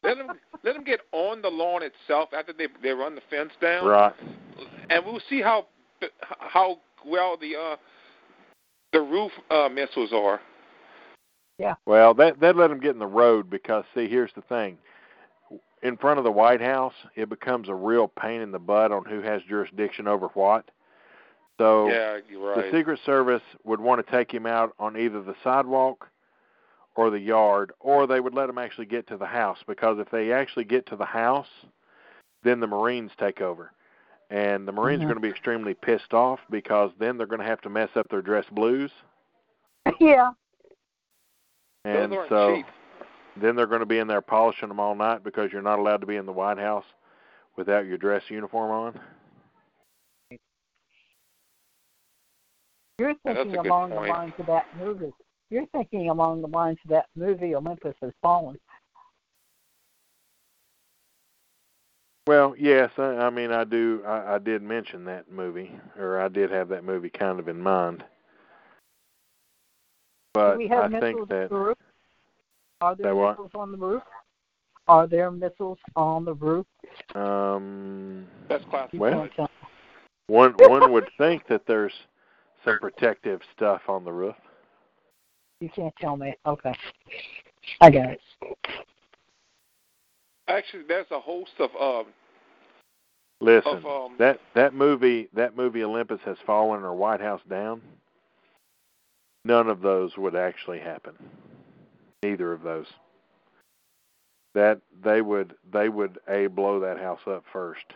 Let them let them get on the lawn itself after they they run the fence down, Right. and we'll see how how well the uh the roof uh missiles are. Yeah. Well, that that let them get in the road because see, here's the thing. In front of the White House, it becomes a real pain in the butt on who has jurisdiction over what. So yeah, you're the. Secret Service would want to take him out on either the sidewalk or the yard, or they would let him actually get to the house because if they actually get to the house, then the Marines take over. And the Marines Mhm. are going to be extremely pissed off because then they're going to have to mess up their dress blues. [laughs] yeah. And aren't so cheap. then they're going to be in there polishing them all night because you're not allowed to be in the White House without your dress uniform on. You're thinking along point. the lines of that movie. You're thinking along the lines of that movie, Olympus Has Fallen. Well, yes, I, I mean I do. I, I did mention that movie, or I did have that movie kind of in mind. But Do we have I missiles think on that the roof? Are there That what? missiles on the roof? Are there missiles on the roof? um, That's classic. You Well- one one would think that there's some protective stuff on the roof. You can't tell me. Okay. I got it. Actually, there's a host of um, Listen, Of, um, that that movie that movie Olympus Has Fallen or White House Down. None of those would actually happen. Neither of those. That they would they would a blow that house up first,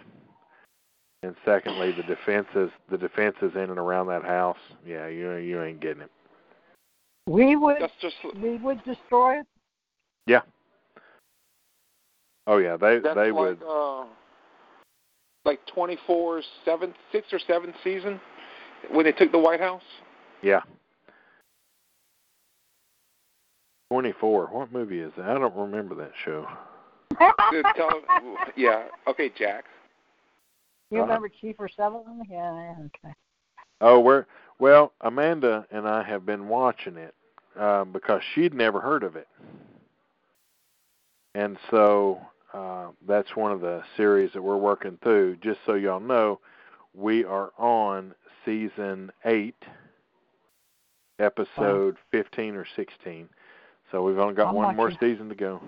and secondly the defenses the defenses in and around that house. Yeah, you you ain't getting it. We would that's just we would destroy it. Yeah. Oh yeah, they that's they like would. uh, like 24 seventh, sixth or seventh season when they took the White House. Yeah. Twenty four. What movie is that? I don't remember that show. Yeah. Okay, Jack. You remember Kiefer Sutherland? Yeah, yeah, okay. Oh, we're well. Amanda and I have been watching it uh, because she'd never heard of it, and so uh, that's one of the series that we're working through. Just so y'all know, we are on season eight, episode fifteen or sixteen. So we've only got I'm one more season to go.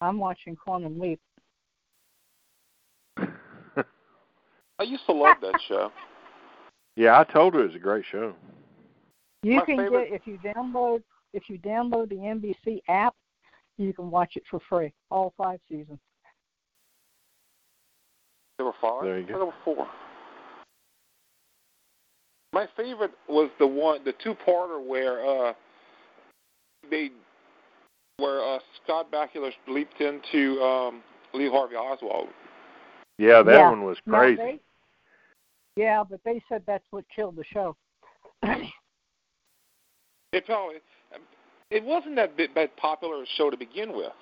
I'm watching Quantum Leap. I used to love that show. yeah, I told her it was a great show. You My can favorite- get if you download if you download the NBC app, you can watch it for free, all five seasons. There were five. There you go. There were four. My favorite was the one, the two-parter where uh, they, where uh, Scott Bakula leaped into um, Lee Harvey Oswald. Yeah, that Yeah. one was Now, crazy. they- yeah, but they said that's what killed the show. It probably, it wasn't that bit that popular a show to begin with.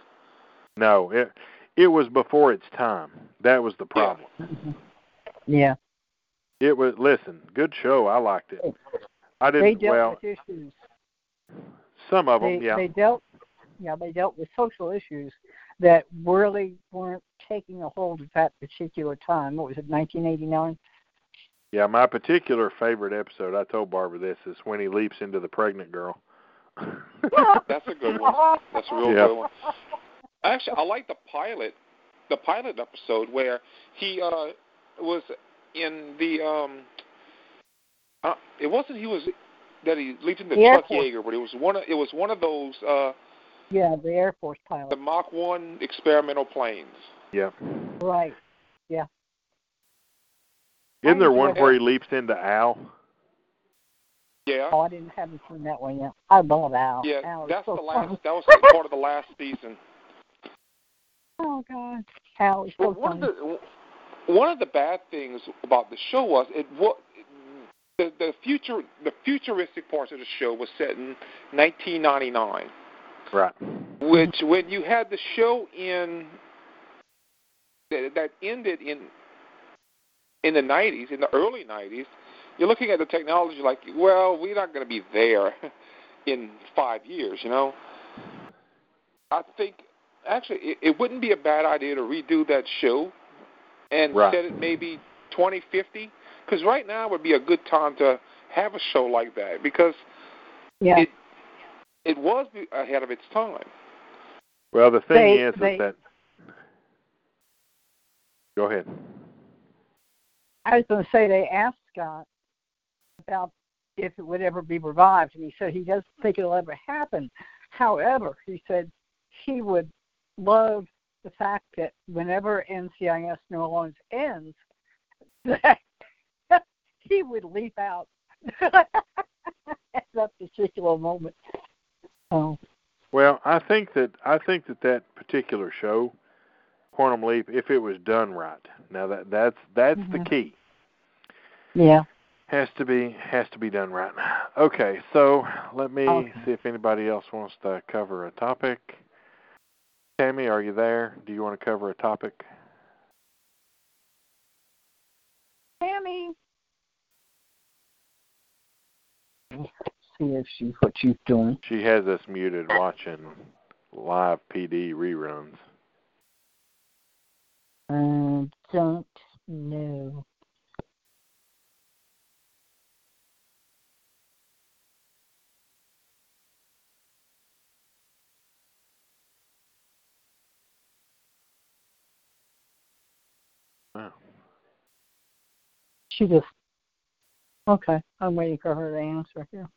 No, it it was before its time. That was the problem. yeah, It was listen, good show. I liked it. I didn't dealt well with issues. some of They them, yeah. they dealt yeah they dealt with social issues that really weren't taking a hold at that particular time. What was it, 1989? Yeah, my particular favorite episode, I told Barbara this, is when he leaps into the pregnant girl. [laughs] That's a good one. That's a real Yeah. good one. Actually, I like the pilot, the pilot episode where he uh was in the um. Uh, it wasn't he was that he leaped into The Air Chuck Force. Yeager, but it was one of it was one of those uh Yeah, the Air Force pilot. the. Mach one experimental planes. yeah. Right. Yeah. Isn't there one where he leaps into Al? Yeah. Oh, I didn't haven't seen that one yet. I love Al. Yeah, Al that's so the last. funny. That was part of the last season. [laughs] Oh God, Al is Well, so one of the one of the bad things about the show was it what the the future the futuristic parts of the show was set in 1999, Right. which when you had the show in that, that ended in in the 90s, in the early 90s, you're looking at the technology like, well, we're not going to be there [laughs] in five years, you know. I think actually it, it wouldn't be a bad idea to redo that show and Right. set it maybe 2050 because right now would be a good time to have a show like that because Yeah. it it was ahead of its time. Well, the thing They- is, they- is that. Go ahead. I was going to say they asked Scott about if it would ever be revived, and he said he doesn't think it'll ever happen. However, he said he would love the fact that whenever NCIS New Orleans ends, [laughs] that he would leap out [laughs] at that particular moment. So Well, I think that I think that that particular show, Quantum Leap, if it was done right, now that that's that's Mhm. the key. Yeah. Has to be has to be done right. Okay, so let me Okay. see if anybody else wants to cover a topic. Tammy, are you there? Do you want to cover a topic? Tammy. [laughs] See if she what she's doing. She has us muted watching live PD reruns. I don't know. Wow. She just okay. I'm waiting for her to answer here.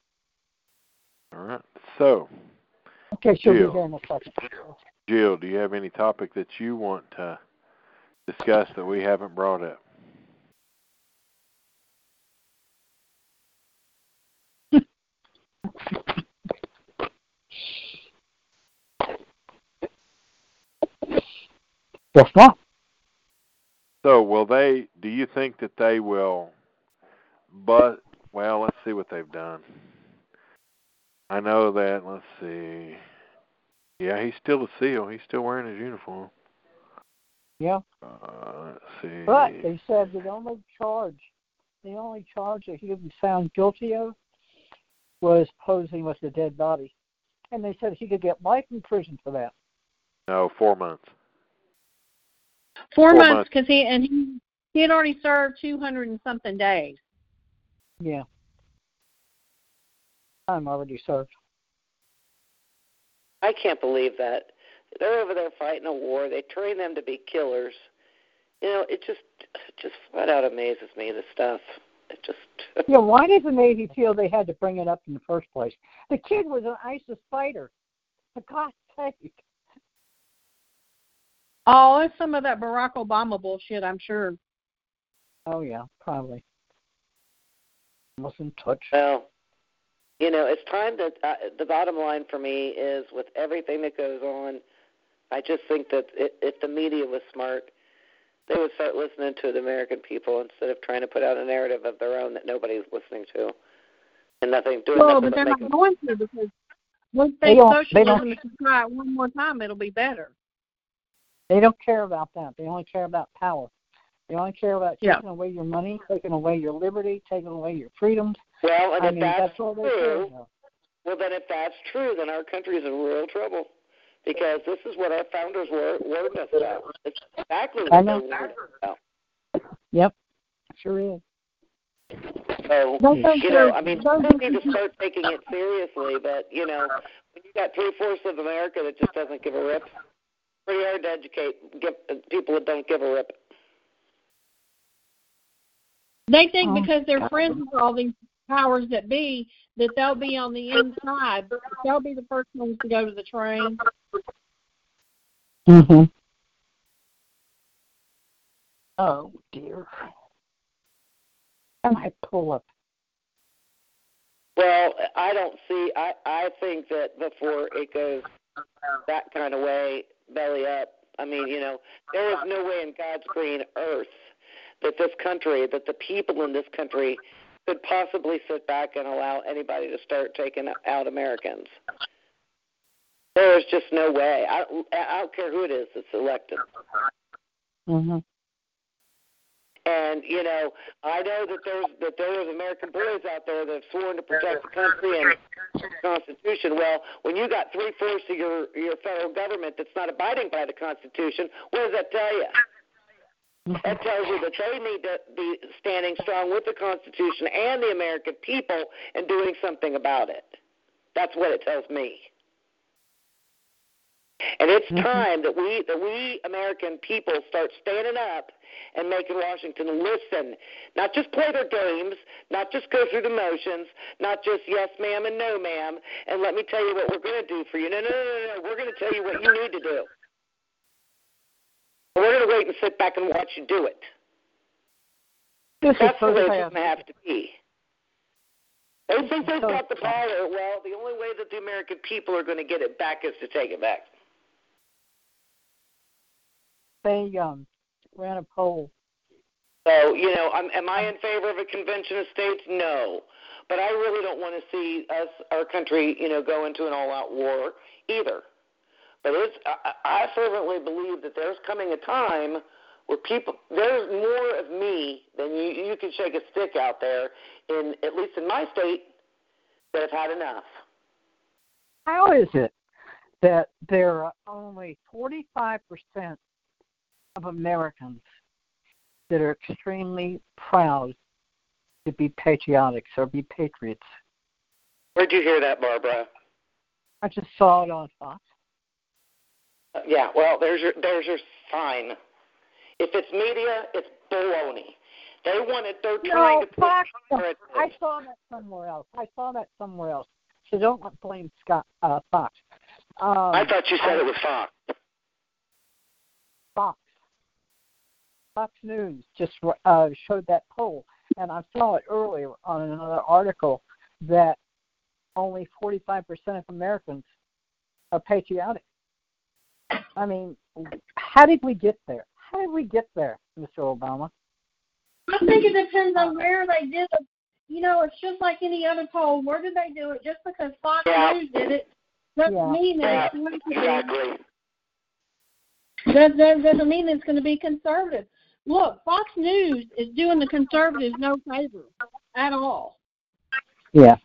All right. So, Okay, she'll Jill. be here in a second. Jill, do you have any topic that you want to discuss that we haven't brought up? Guess not. So, will they? Do you think that they will? But well, let's see what they've done. I know that. Let's see. Yeah, he's still a SEAL. He's still wearing his uniform. Yeah. Uh, let's see. But they said the only charge the only charge that he was found guilty of was posing with a dead body. And they said he could get life in prison for that. no, four months. Four, Four months months. because he and he he had already served two hundred and something days. Yeah. I'm already served. I can't believe that. They're over there fighting a war. They train them to be killers. You know, it just it just flat out amazes me the stuff. It just [laughs] Yeah, why did the Navy feel they had to bring it up in the first place? The kid was an ISIS fighter. For God's sake. Oh, it's some of that Barack Obama bullshit, I'm sure. Oh yeah, probably. Wasn't touched. well, you know, it's time that uh, the bottom line for me is with everything that goes on. I just think that i if the media was smart, they would start listening to the American people instead of trying to put out a narrative of their own that nobody's listening to, and nothing doing Well, nothing but they're but not making. going to because once They they, don't- they socialism, don't- if you try it one more time, it'll be better. They don't care about that. They only care about power. They only care about Yeah. taking away your money, taking away your liberty, taking away your freedoms. Well, and I if mean, that's, that's all true, well, then if that's true, then our country's in real trouble because this is what our founders were us about. It's exactly I what know. they about. Yep, sure is. So, think you know, I mean, don't we need to start taking it seriously. But you know, when you got three fourths of America that just doesn't give a rip, pretty hard to educate give, people that don't give a rip. They think Oh, because they're God. friends with all these powers that be that they'll be on the inside. They'll be the first ones to go to the train. Mm-hmm. Oh dear. Can I pull up? Well, I don't see. I I think that before it goes that kind of way, belly up. I mean, you know, there is no way in God's green earth that this country, that the people in this country, could possibly sit back and allow anybody to start taking out Americans. There is just no way. I I don't care who it is that's elected. Mm-hmm. And you know, I know that there's that there's American boys out there that have sworn to protect the country and the Constitution. Well, when you got three fourths of your your federal government that's not abiding by the Constitution, what does that tell you? That tells you that they need to be standing strong with the Constitution and the American people and doing something about it. That's what it tells me. And it's Mhm. time that we that we American people start standing up and making Washington listen, not just play their games, not just go through the motions, not just yes ma'am and no ma'am, and let me tell you what we're going to do for you. No, no, no, no, no. We're going to tell you what you need to do. We're going to wait and sit back and watch you do it. This is That's the way it's going to have to be. They think they've got the power. Well, the only way that the American people are going to get it back is to take it back. They um, ran a poll. So, you know, I'm, am I in favor of a convention of states? No. But I really don't want to see us, our country, you know, go into an all-out war either. But it's, I, I fervently believe that there's coming a time where people, there's more of me than you, you can shake a stick out there, in at least in my state, that have had enough. How is it that there are only 45% of Americans that are extremely proud to be patriotics or be patriots? Where'd you hear that, Barbara? I just saw it on Fox. Yeah, well, there's your there's your sign. If it's media, it's baloney. They wanted. They're trying No, to put Fox. I saw that somewhere else. I saw that somewhere else. So don't blame Scott uh, Fox. Um, I thought you said I- it was Fox. Fox. Fox News just uh, showed that poll, and I saw it earlier on another article that only 45% of Americans are patriotic. I mean, how did we get there? How did we get there, Mr. Obama? I think it depends on where they did it. You know, it's just like any other poll. Where did they do it? Just because Fox Yeah. News did it doesn't Yeah. mean that Yeah, it's going to be exactly. That, that doesn't mean it's going to be conservative. Look, Fox News is doing the conservatives no favor at all. Yeah.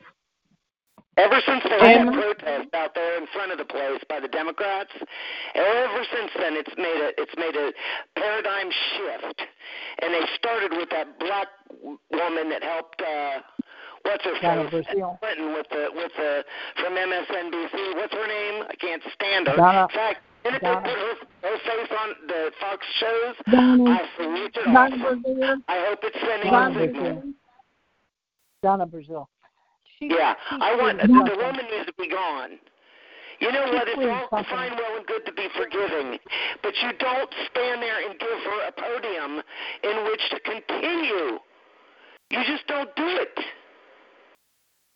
Ever since they had Um, protest out there in front of the place by the Democrats, ever since then it's made a it's made a paradigm shift, and they started with that black woman that helped uh, what's her Donna face Brazile. Clinton with the with the from MSNBC. What's her name? I can't stand her. Donna- in fact, didn't Donna- they put her, her face on the Fox shows? Donna- I salute it Donna off. Brazile. I hope it's sending Donna a signal. Brazile. Donna Brazile. She, Yeah, she I want the, the woman needs to be gone. You know what? It's all fine, well, and good to be forgiving, but you don't stand there and give her a podium in which to continue. You just don't do it.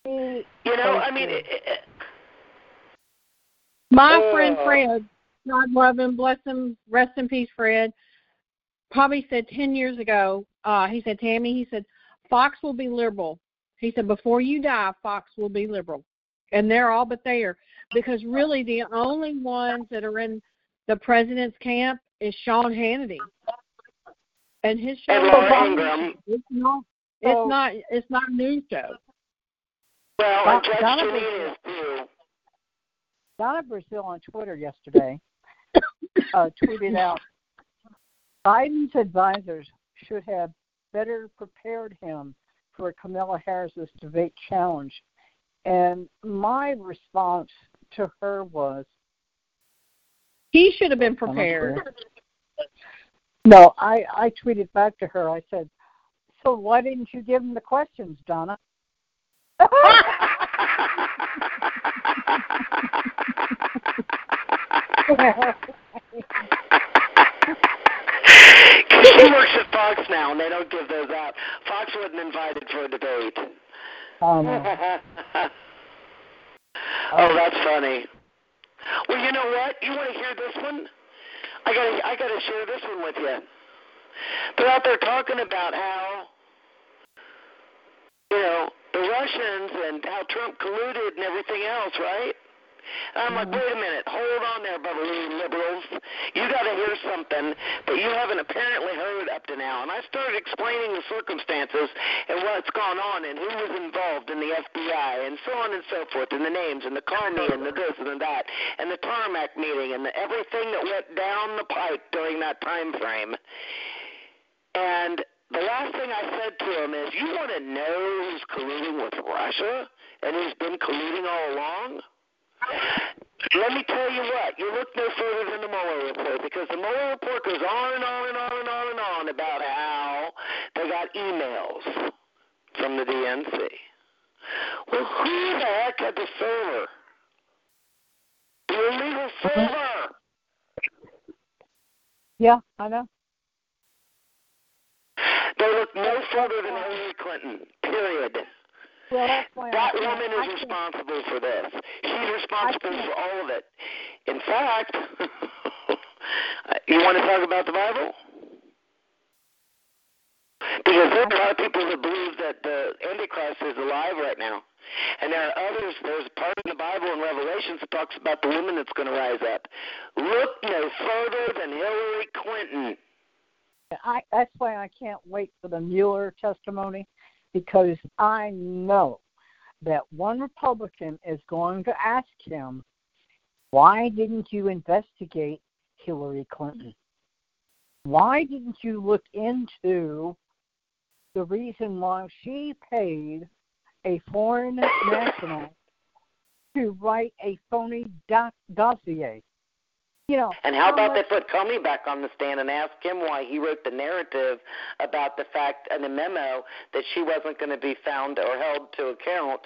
You know, I mean, it, it, My friend Fred, God love him, bless him, rest in peace, Fred. Probably said ten years ago. Uh, he said, Tammy, he said, Fox will be liberal. He said, before you die, Fox will be liberal, and they're all but there because really the only ones that are in the president's camp is Sean Hannity, and his show. and Laura Ingraham. It's not. So- It's not. It's not a news show. Well, Don- and Judge Donna Jeanine is too. Donna Brazile on Twitter yesterday [coughs] uh, tweeted out Biden's advisors should have better prepared him for Kamala Harris's debate challenge. And my response to her was, He should have been prepared. no, I, I tweeted back to her, I said, so why didn't you give him the questions, Donna? [laughs] [laughs] [laughs] she works at Fox now, and they don't give those out. Fox wasn't invited for a debate. um, [laughs] oh, that's funny. Well, you know what? You want to hear this one? I got I got to share this one with you. They're out there talking about how you know the Russians and how Trump colluded and everything else, right? And I'm like, mm-hmm. wait a minute, hold on there, bubbly liberals. You got to hear something that you haven't apparently heard up to now. And I started explaining the circumstances and what's gone on and who was involved in the FBI and so on and so forth, and the names and the Carney and the this and the that and the tarmac meeting and the, everything that went down the pipe during that time frame. And the last thing I said to him is, you want to know who's colluding with Russia and who's been colluding all along? Let me tell you what, you look no further than the Mueller report because the Mueller report goes on and on and on and on and on about how they got emails from the DNC. Well, who the heck had the server? The illegal server. yeah, I know. They look no further than Hillary Clinton. Period. Well, that's why that I woman is responsible for this. She's responsible for all of it. In fact, [laughs] you want to talk about the Bible? Because there are a lot of people that believe that the Antichrist is alive right now. And there are others, there's a part in the Bible in Revelations that talks about the woman that's going to rise up. Look no further than Hillary Clinton. I that's why I can't wait for the Mueller testimony because I know that one Republican is going to ask him, why didn't you investigate Hillary Clinton? Why didn't you look into the reason why she paid a foreign national to write a phony doc- dossier? You know, And how about they put Comey back on the stand and ask him why he wrote the narrative about the fact in the memo that she wasn't going to be found or held to account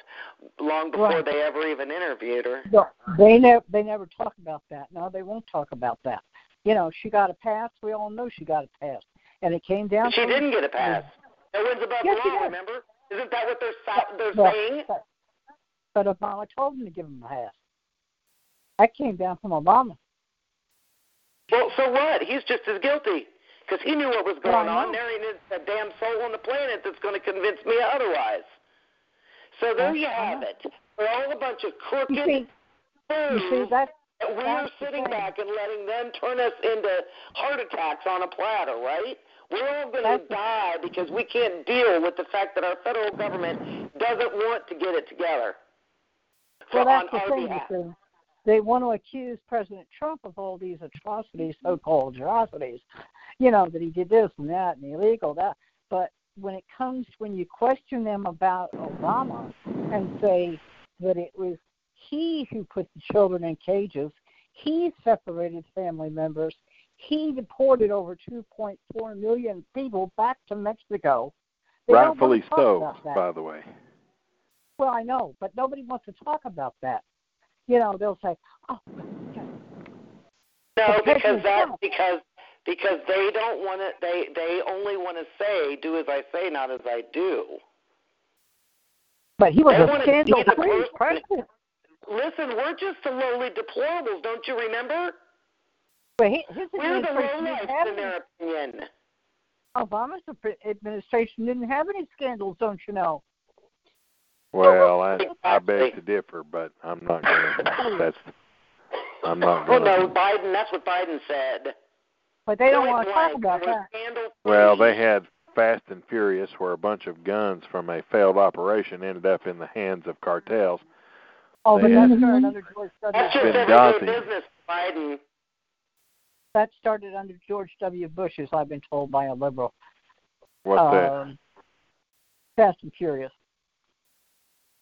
long before Right. they ever even interviewed her. No, they never they never talk about that. No, they won't talk about that. You know, she got a pass. We all know she got a pass, and it came down. She didn't get a pass. No one's above Yes, the law, remember? Isn't that what they're they're Well, saying? But, but Obama told him to give him a pass. That came down from Obama. Well, so what? He's just as guilty because he knew what was Well, going on. There ain't a damn soul on the planet that's going to convince me otherwise. So there Well, you have it. We're all a bunch of crooked see, fools, that we're sitting back and letting them turn us into heart attacks on a platter, right? We're all going to die because we can't deal with the fact that our federal government doesn't want to get it together. well, for- that's on the our thing. They want to accuse President Trump of all these atrocities, so-called atrocities. You know that he did this and that and illegal that. But when it comes when you question them about Obama and say that it was he who put the children in cages, he separated family members, he deported over 2.4 million people back to Mexico. They Rightfully so, by the way. Well, I know, but nobody wants to talk about that. You know, they'll say, "Oh, okay." No, because that because because they don't want to. They they only want to say, "Do as I say, not as I do." but he was They a scandal-free person- president. Listen, we're just the lowly deplorables, don't you remember? But he, his We're the didn't in their opinion. Obama's administration didn't have any scandals, don't you know? Well, I I beg to differ, but I'm not gonna. That's I'm not Well, gonna. no, Biden. That's what Biden said. But they don't Point want to talk about they that. Well, they had Fast and Furious, where a bunch of guns from a failed operation ended up in the hands of cartels. Oh, but They that had- started under George That's W. just everyday business, Biden. That started under George W. Bush, as I've been told by a liberal. What's that? um, Fast and Furious.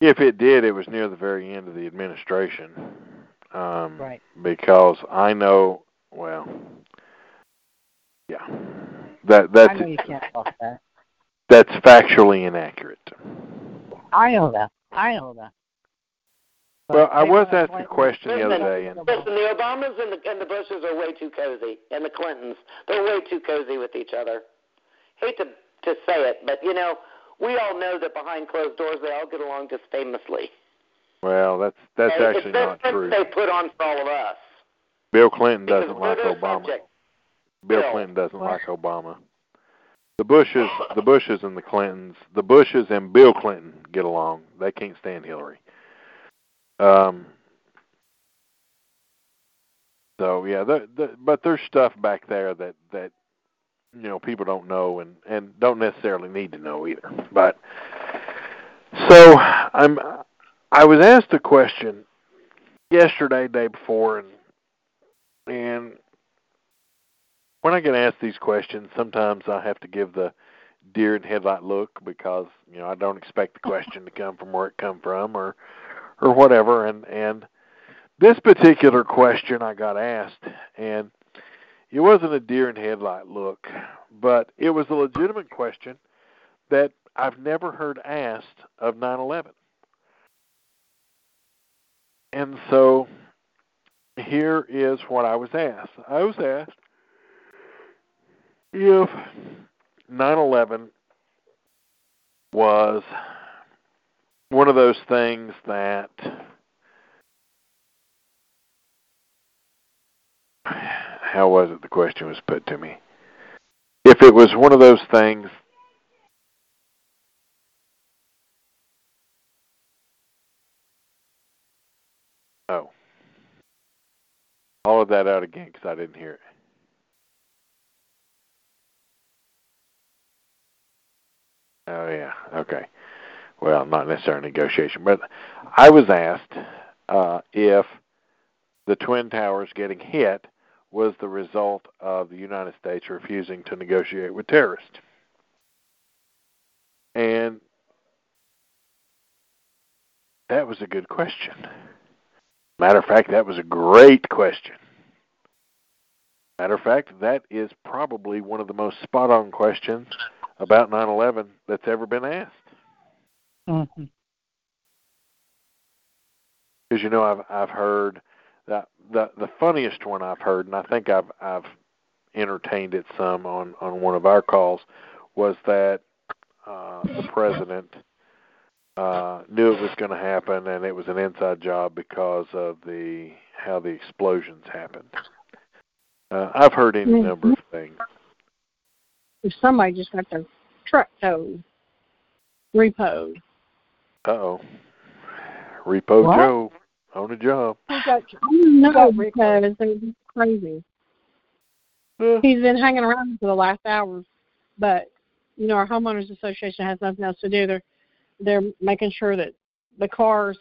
If it did, it was near the very end of the administration. Um, Right. Because I know, well, yeah, that that's I know you can't talk that. that's factually inaccurate. I know that. I know that. Well, I was asked a blame- question the other day, and Listen, the Obamas and the and the Bushes are way too cozy, and the Clintons they're way too cozy with each other. Hate to to say it, but you know we all know that behind closed doors they all get along just famously. well, that's that's And actually it's not true. They put on for all of us. Bill Clinton doesn't like Obama. subject. Bill Bill. Clinton doesn't like Obama. The Bushes, the Bushes and the Clintons, the Bushes and Bill Clinton get along. They can't stand Hillary. Um. So yeah, the, the, but there's stuff back there that that you know people don't know and and don't necessarily need to know either. But so I'm I was asked a question yesterday, day before, and and when I get asked these questions, sometimes I have to give the deer in headlight look because you know I don't expect the question to come from where it come from or or whatever. And and this particular question I got asked, and it wasn't a deer in headlight look, but it was a legitimate question that I've never heard asked of 9/11. And so here is what I was asked. I was asked if 9/11 was one of those things that how was it the question was put to me? If it was one of those things Oh. All of that out again because I didn't hear it. Oh yeah, okay. Well, not necessarily negotiation, but I was asked uh, if the twin towers getting hit was the result of the United States refusing to negotiate with terrorists. And that was a good question. Matter of fact, that was a great question. Matter of fact, that is probably one of the most spot on questions about 9 11 that's ever been asked. Mm-hmm. Because you know, I've I've heard that the the funniest one I've heard, and I think I've I've entertained it some on on one of our calls, was that uh, the president uh, knew it was going to happen, and it was an inside job because of the how the explosions happened. Uh, I've heard any Mm-hmm. number of things. Somebody just got their truck towed, repoed. Uh oh, Repo What? Joe on a job. Who got No, got because they're crazy. Yeah. He's been hanging around for the last hours, but you know our homeowners association has nothing else to do. They're they're making sure that the cars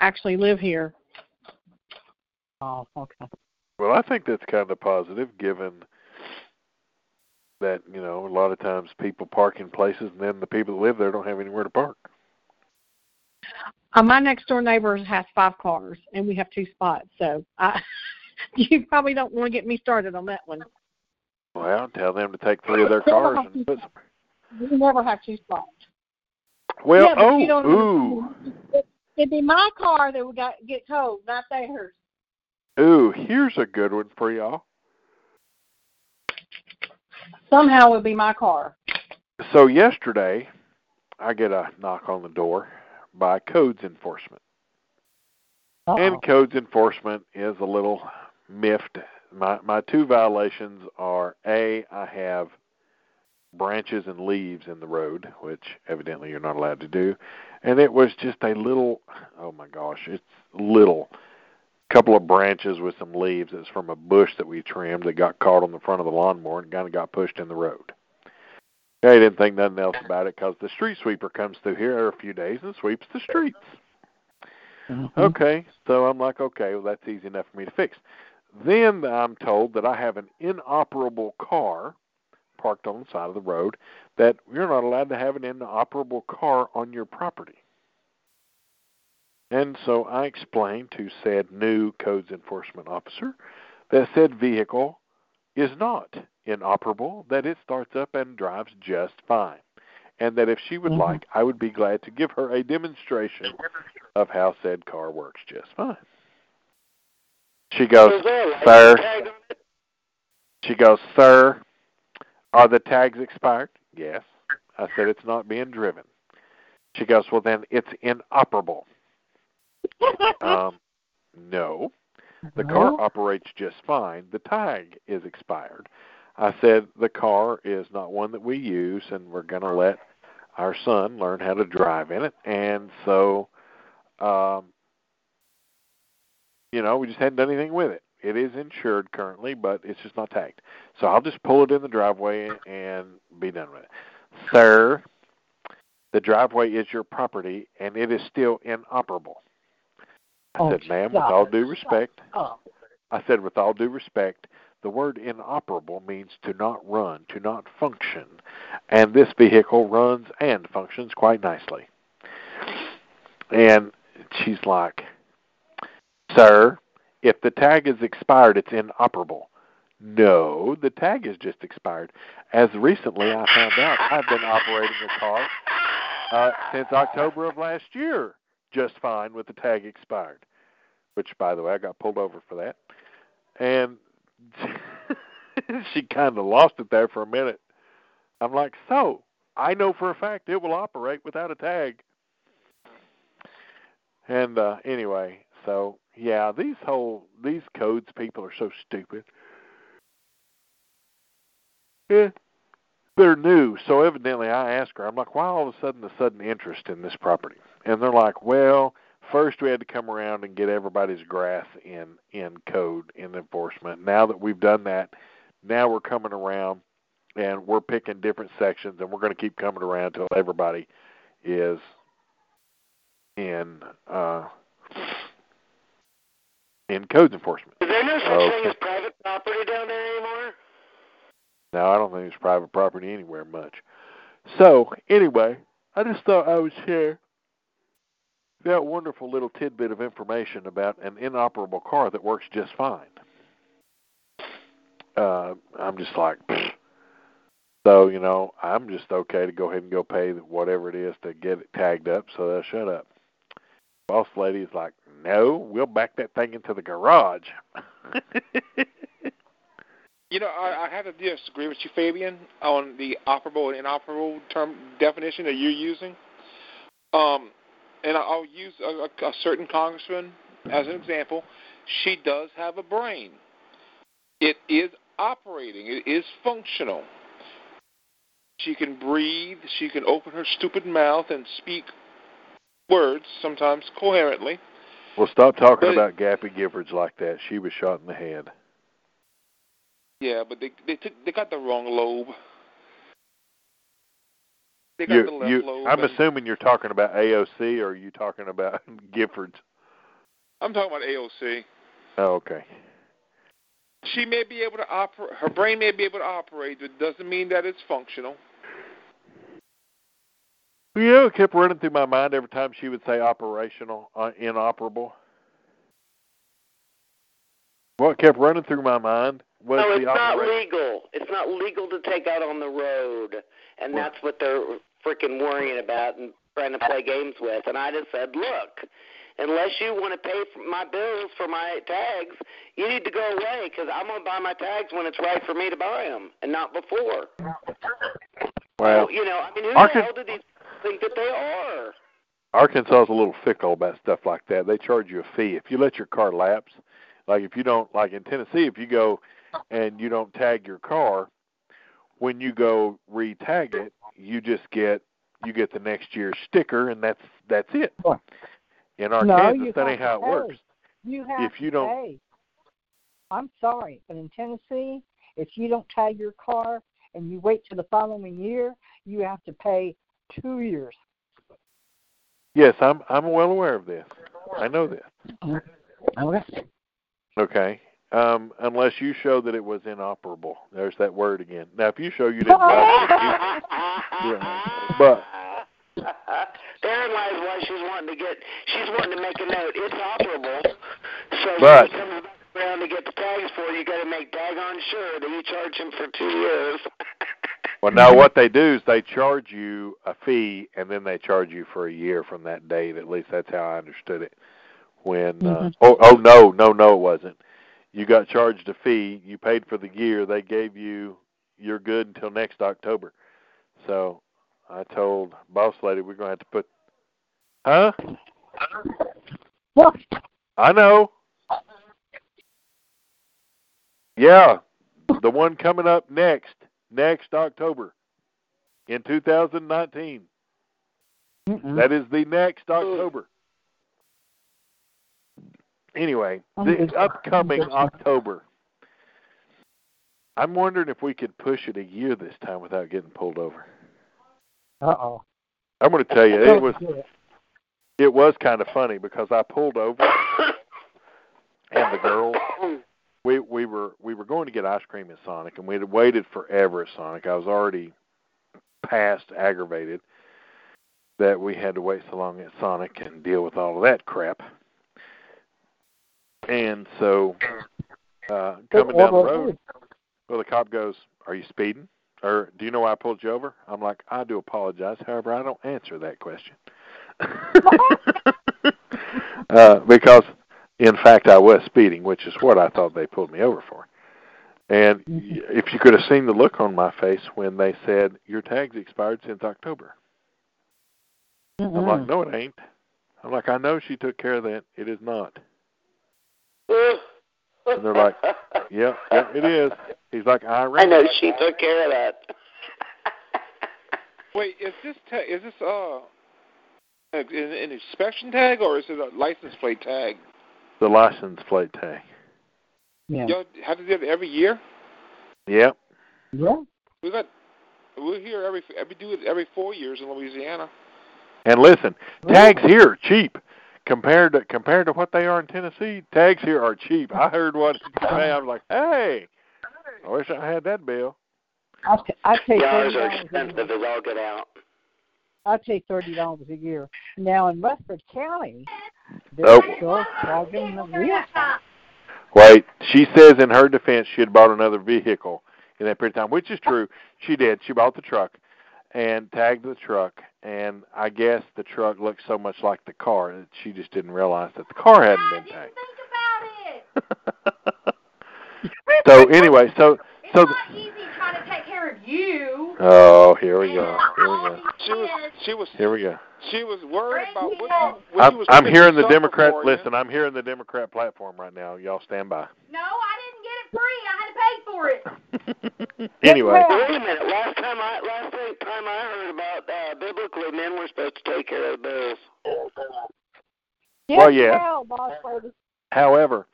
actually live here. Oh, okay. Well, I think that's kind of positive, given that you know a lot of times people park in places, and then the people that live there don't have anywhere to park. Uh, my next door neighbor has five cars, and we have two spots. So I, [laughs] you probably don't want to get me started on that one. Well, tell them to take three of their cars and put. Some... [laughs] We never have two spots. Well, yeah, oh, you don't ooh, It'd be my car that would got, get towed, not theirs. ooh. Here's a good one for y'all. Somehow it would be my car. So yesterday, I get a knock on the door by codes enforcement. And codes enforcement is a little miffed. My my two violations are a I have branches and leaves in the road, which evidently you're not allowed to do, and it was just a little oh my gosh, it's little couple of branches with some leaves that's from a bush that we trimmed that got caught on the front of the lawnmower and kind of got pushed in the road. I didn't think nothing else about it because the street sweeper comes through here every few days and sweeps the streets. Mm-hmm. Okay, so I'm like, okay, well that's easy enough for me to fix. Then I'm told that I have an inoperable car parked on the side of the road that you're not allowed to have an inoperable car on your property. And so I explained to said new codes enforcement officer that said vehicle is not inoperable, that it starts up and drives just fine. And that if she would Mhm. like, I would be glad to give her a demonstration of how said car works just fine. She goes, Is there a license Sir, tag on it? she goes, Sir, are the tags expired? Yes. I said, It's not being driven. She goes, Well, then it's inoperable. [laughs] Um, no. The car operates just fine. The tag is expired. I said, The car is not one that we use, and we're going to let our son learn how to drive in it. And so, um, you know, we just hadn't done anything with it. It is insured currently, but it's just not tagged. So I'll just pull it in the driveway and be done with it. Sir, the driveway is your property, and it is still inoperable. I Oh, said, ma'am, with all due respect, I said, with all due respect, the word inoperable means to not run, to not function. And this vehicle runs and functions quite nicely. And she's like, Sir, if the tag is expired, it's inoperable. No, the tag is just expired. As recently I found out, I've been operating a car uh, since October of last year just fine with the tag expired. Which, by the way, I got pulled over for that. And [laughs] she kind of lost it there for a minute. I'm like, so I know for a fact it will operate without a tag. And uh anyway, so yeah, these whole these codes people are so stupid. Yeah. They're new, so evidently I asked her, I'm like, why all of a sudden the sudden interest in this property? And they're like, Well, first we had to come around and get everybody's grass in in code in enforcement. Now that we've done that, now we're coming around and we're picking different sections and we're going to keep coming around until everybody is in uh in codes enforcement. Is there no such thing as private property down there anymore? No, I don't think there's private property anywhere much. So anyway, I just thought I would share that wonderful little tidbit of information about an inoperable car that works just fine. Uh, I'm just like, pfft. so you know, I'm just okay to go ahead and go pay whatever it is to get it tagged up, so they'll shut up. Boss lady is like, no, we'll back that thing into the garage. [laughs] You know, I, I have to disagree with you, Fabian, on the operable and inoperable term definition that you're using. Um, and I'll use a, a, a certain congressman as an example. She does have a brain. It is operating. It is functional. She can breathe. She can open her stupid mouth and speak words, sometimes coherently. Well, stop talking But- about Gabby Giffords like that. She was shot in the head. Yeah, but they they took they got the wrong lobe. They got You, the left you, lobe. I'm and- assuming you're talking about AOC, or are you talking about [laughs] Giffords? I'm talking about AOC. Oh, okay. She may be able to operate. Her brain may be able to operate, but doesn't mean that it's functional. You know, it kept running through my mind every time she would say operational, uh, inoperable. What kept running through my mind was no, the it's not operation. legal. It's not legal to take out on the road, and Well- that's what they're freaking worrying about and trying to play games with. And I just said, look, unless you want to pay for my bills for my tags, you need to go away because I'm gonna buy my tags when it's right for me to buy them, and not before. Well, you know, I mean, who Arkan- the hell do these think that they are? Arkansas is a little fickle about stuff like that. They charge you a fee if you let your car lapse. Like if you don't, like in Tennessee, if you go and you don't tag your car, when you go re-tag it, you just get you get the next year's sticker, and that's that's it. In no, Arkansas, you that ain't how it pay. works. You have If you don't- pay. I'm sorry, but in Tennessee, if you don't tag your car and you wait till the following year, you have to pay two years. Yes, I'm I'm well aware of this. I know this. Okay. Okay. Um, unless you show that it was inoperable. There's that word again. Now, if you show you [laughs] didn't buy yeah. but [laughs] Therein lies why she's wanting to get. She's wanting to make a note. It's operable. So But- when he comes back around to get the tags for it, you got to make daggone sure that you charge him for two years. [laughs] well, now what they do is they charge you a fee, and then they charge you for a year from that date. At least that's how I understood it. When uh, Mhm. oh oh no no no it wasn't. You got charged a fee. You paid for the year. They gave you you're good until next October. So I told boss lady we're gonna have to put. Huh? What? I know. Yeah, the one coming up next, next October, in 2019. Mm-mm. That is the next October. Anyway, the upcoming October. I'm wondering if we could push it a year this time without getting pulled over. Uh oh. I'm going to tell you, it was it was kind of funny because I pulled over and the girl we we were we were going to get ice cream at Sonic and we had waited forever at Sonic. I was already past aggravated that we had to wait so long at Sonic and deal with all of that crap. And so uh coming down the road, well the cop goes, "Are you speeding?" Or do you know why I pulled you over? I'm like, I do apologize. However, I don't answer that question. [laughs] uh, because, in fact, I was speeding, which is what I thought they pulled me over for. And if you could have seen the look on my face when they said your tag's expired since October. Mm-hmm. I'm like, no, it ain't. I'm like, I know she took care of that. It is not. And they're like, yeah, yeah, it is. He's like, I I know she took care of that. [laughs] Wait, is this ta- is this uh an, an inspection tag or is it a license plate tag? the license plate tag. Yeah. Y'all have to do it every year. Yep. Yeah. We got we're here every we do it every four years in Louisiana. And listen, tags here are cheap compared to compared to what they are in Tennessee. Tags here are cheap. I heard one today. I was like, hey, I wish I had that bill. I t- I pay Yeah, ours thirty are expensive as all get out. I pay thirty dollars a year. Now in Rutherford County, they're Nope. still charging the real tax. Wait, she says in her defense she had bought another vehicle in that period of time, which is true. She did. She bought the truck and tagged the truck, and I guess the truck looked so much like the car that she just didn't realize that the car hadn't been tagged. [laughs] [laughs] so anyway, so so. It's not easy trying to take care of you. Oh, here we go. Here we go. She was she was Here we go. she was worried about what, you- what I'm, you was I'm hearing the Democrat. for you. Listen, I'm hearing the Democrat platform right now. Y'all stand by. No, I didn't get it free. I had to pay for it. [laughs] Anyway, Wait a minute. Last time I last time I heard about uh, biblically, men were supposed to take care of the bills. Well, yeah. Hell, however,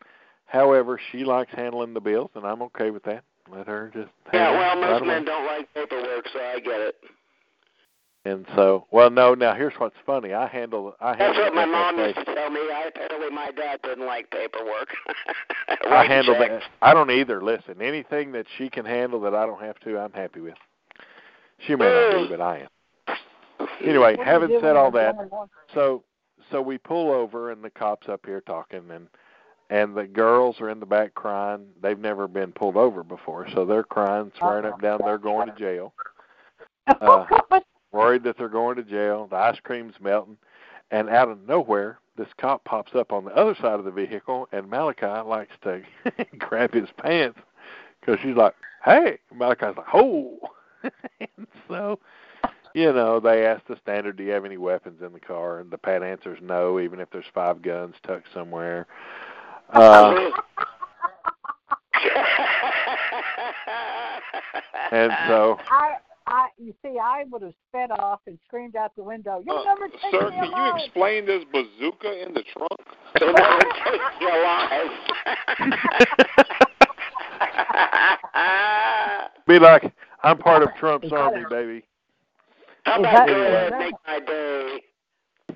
however, she likes handling the bills, and I'm okay with that. Let her just. Yeah, well, most right away. men don't like paperwork, so I get it. And so, well, no. Now, here's what's funny. I handle. I That's handle. what my mom FFA. used to tell me. I apparently my dad didn't like paperwork. [laughs] I handle checks. that. I don't either. Listen, anything that she can handle that I don't have to, I'm happy with. She may not be, but I am. Anyway, What do you having said all that, so so we pull over and the cops up here talking and and the girls are in the back crying. They've never been pulled over before, so they're crying, swearing up and down they're going to jail. [laughs] Uh, worried that they're going to jail. The ice cream's melting, and out of nowhere, this cop pops up on the other side of the vehicle, and Malachi likes to [laughs] grab his pants because she's like, "Hey!" Malachi's like, "Oh!" [laughs] and so, you know, they ask the standard, "Do you have any weapons in the car?" And the pat answer is no, even if there's five guns tucked somewhere. Uh, and so, I, I, you see, I would have sped off and screamed out the window. You'll Uh, never take sir, me can you explain this bazooka in the trunk? [laughs] It'll never take you alive. [laughs] be like, "I'm part of Trump's army, baby." How Is about that- go is ahead and that- make my day?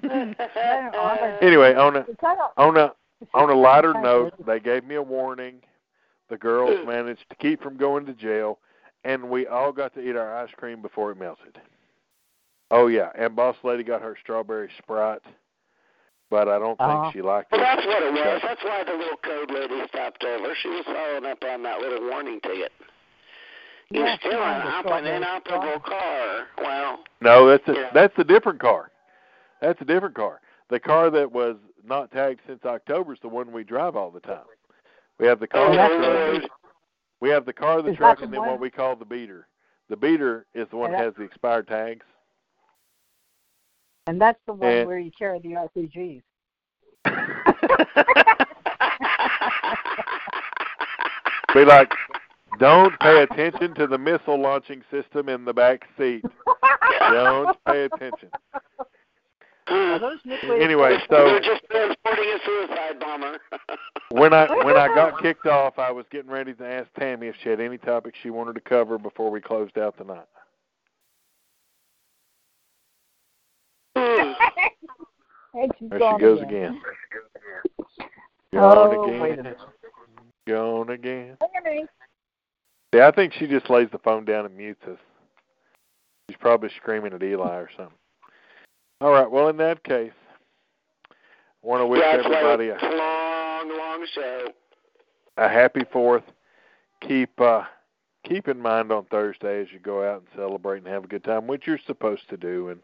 [laughs] Anyway, on a Is that a- on a on a lighter note, they gave me a warning. The girls managed to keep from going to jail, and we all got to eat our ice cream before it melted. Oh yeah, and Boss Lady got her strawberry sprite, but I don't think Uh-huh. she liked it. Well, that's what it was. That's why the little code lady stopped over. She was following up on that little warning ticket. You're Yeah, still she an, wanted op- an inoperable car. Well, No, that's a Yeah. that's a different car. That's a different car. The car that was not tagged since October is the one we drive all the time. We have the car, Oh, we have the car, the Is truck, and then what we call the beater. The beater is the one that has the expired tags. And that's the one And- where you carry the RPGs. [laughs] Be like, don't pay attention to the missile launching system in the back seat. [laughs] Don't pay attention. Are those nuclear Anyway, submarines? so They're just transporting a suicide bomber. [laughs] when I when I got kicked off, I was getting ready to ask Tammy if she had any topics she wanted to cover before we closed out the night. There she goes again. Oh, Gone again. Gone again. Tammy. Yeah, I think she just lays the phone down and mutes us. She's probably screaming at Eli or something. All right. Well, in that case, I want to wish yeah, everybody a, long, long show. a happy Fourth. Keep uh, keep in mind on Thursday as you go out and celebrate and have a good time, which you're supposed to do, and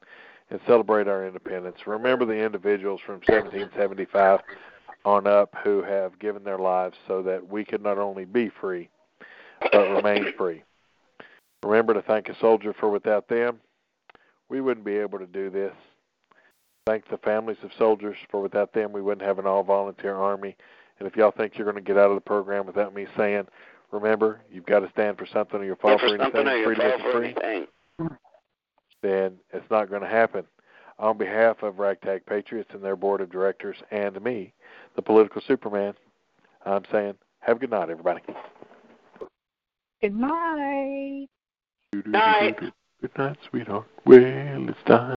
and celebrate our independence. Remember the individuals from 1775 on up who have given their lives so that we could not only be free, but remain [coughs] free. Remember to thank a soldier, for without them, we wouldn't be able to do this. Thank the families of soldiers, for without them, we wouldn't have an all volunteer army. And if y'all think you're going to get out of the program without me saying, remember, you've got to stand for something or you'll fall for for something anything. or you Freedom fall for free. anything. Then it's not going to happen. On behalf of Ragtag Patriots and their board of directors and me, the political Superman, I'm saying, have a good night, everybody. Good night. Night. Good night, sweetheart. Well, it's time.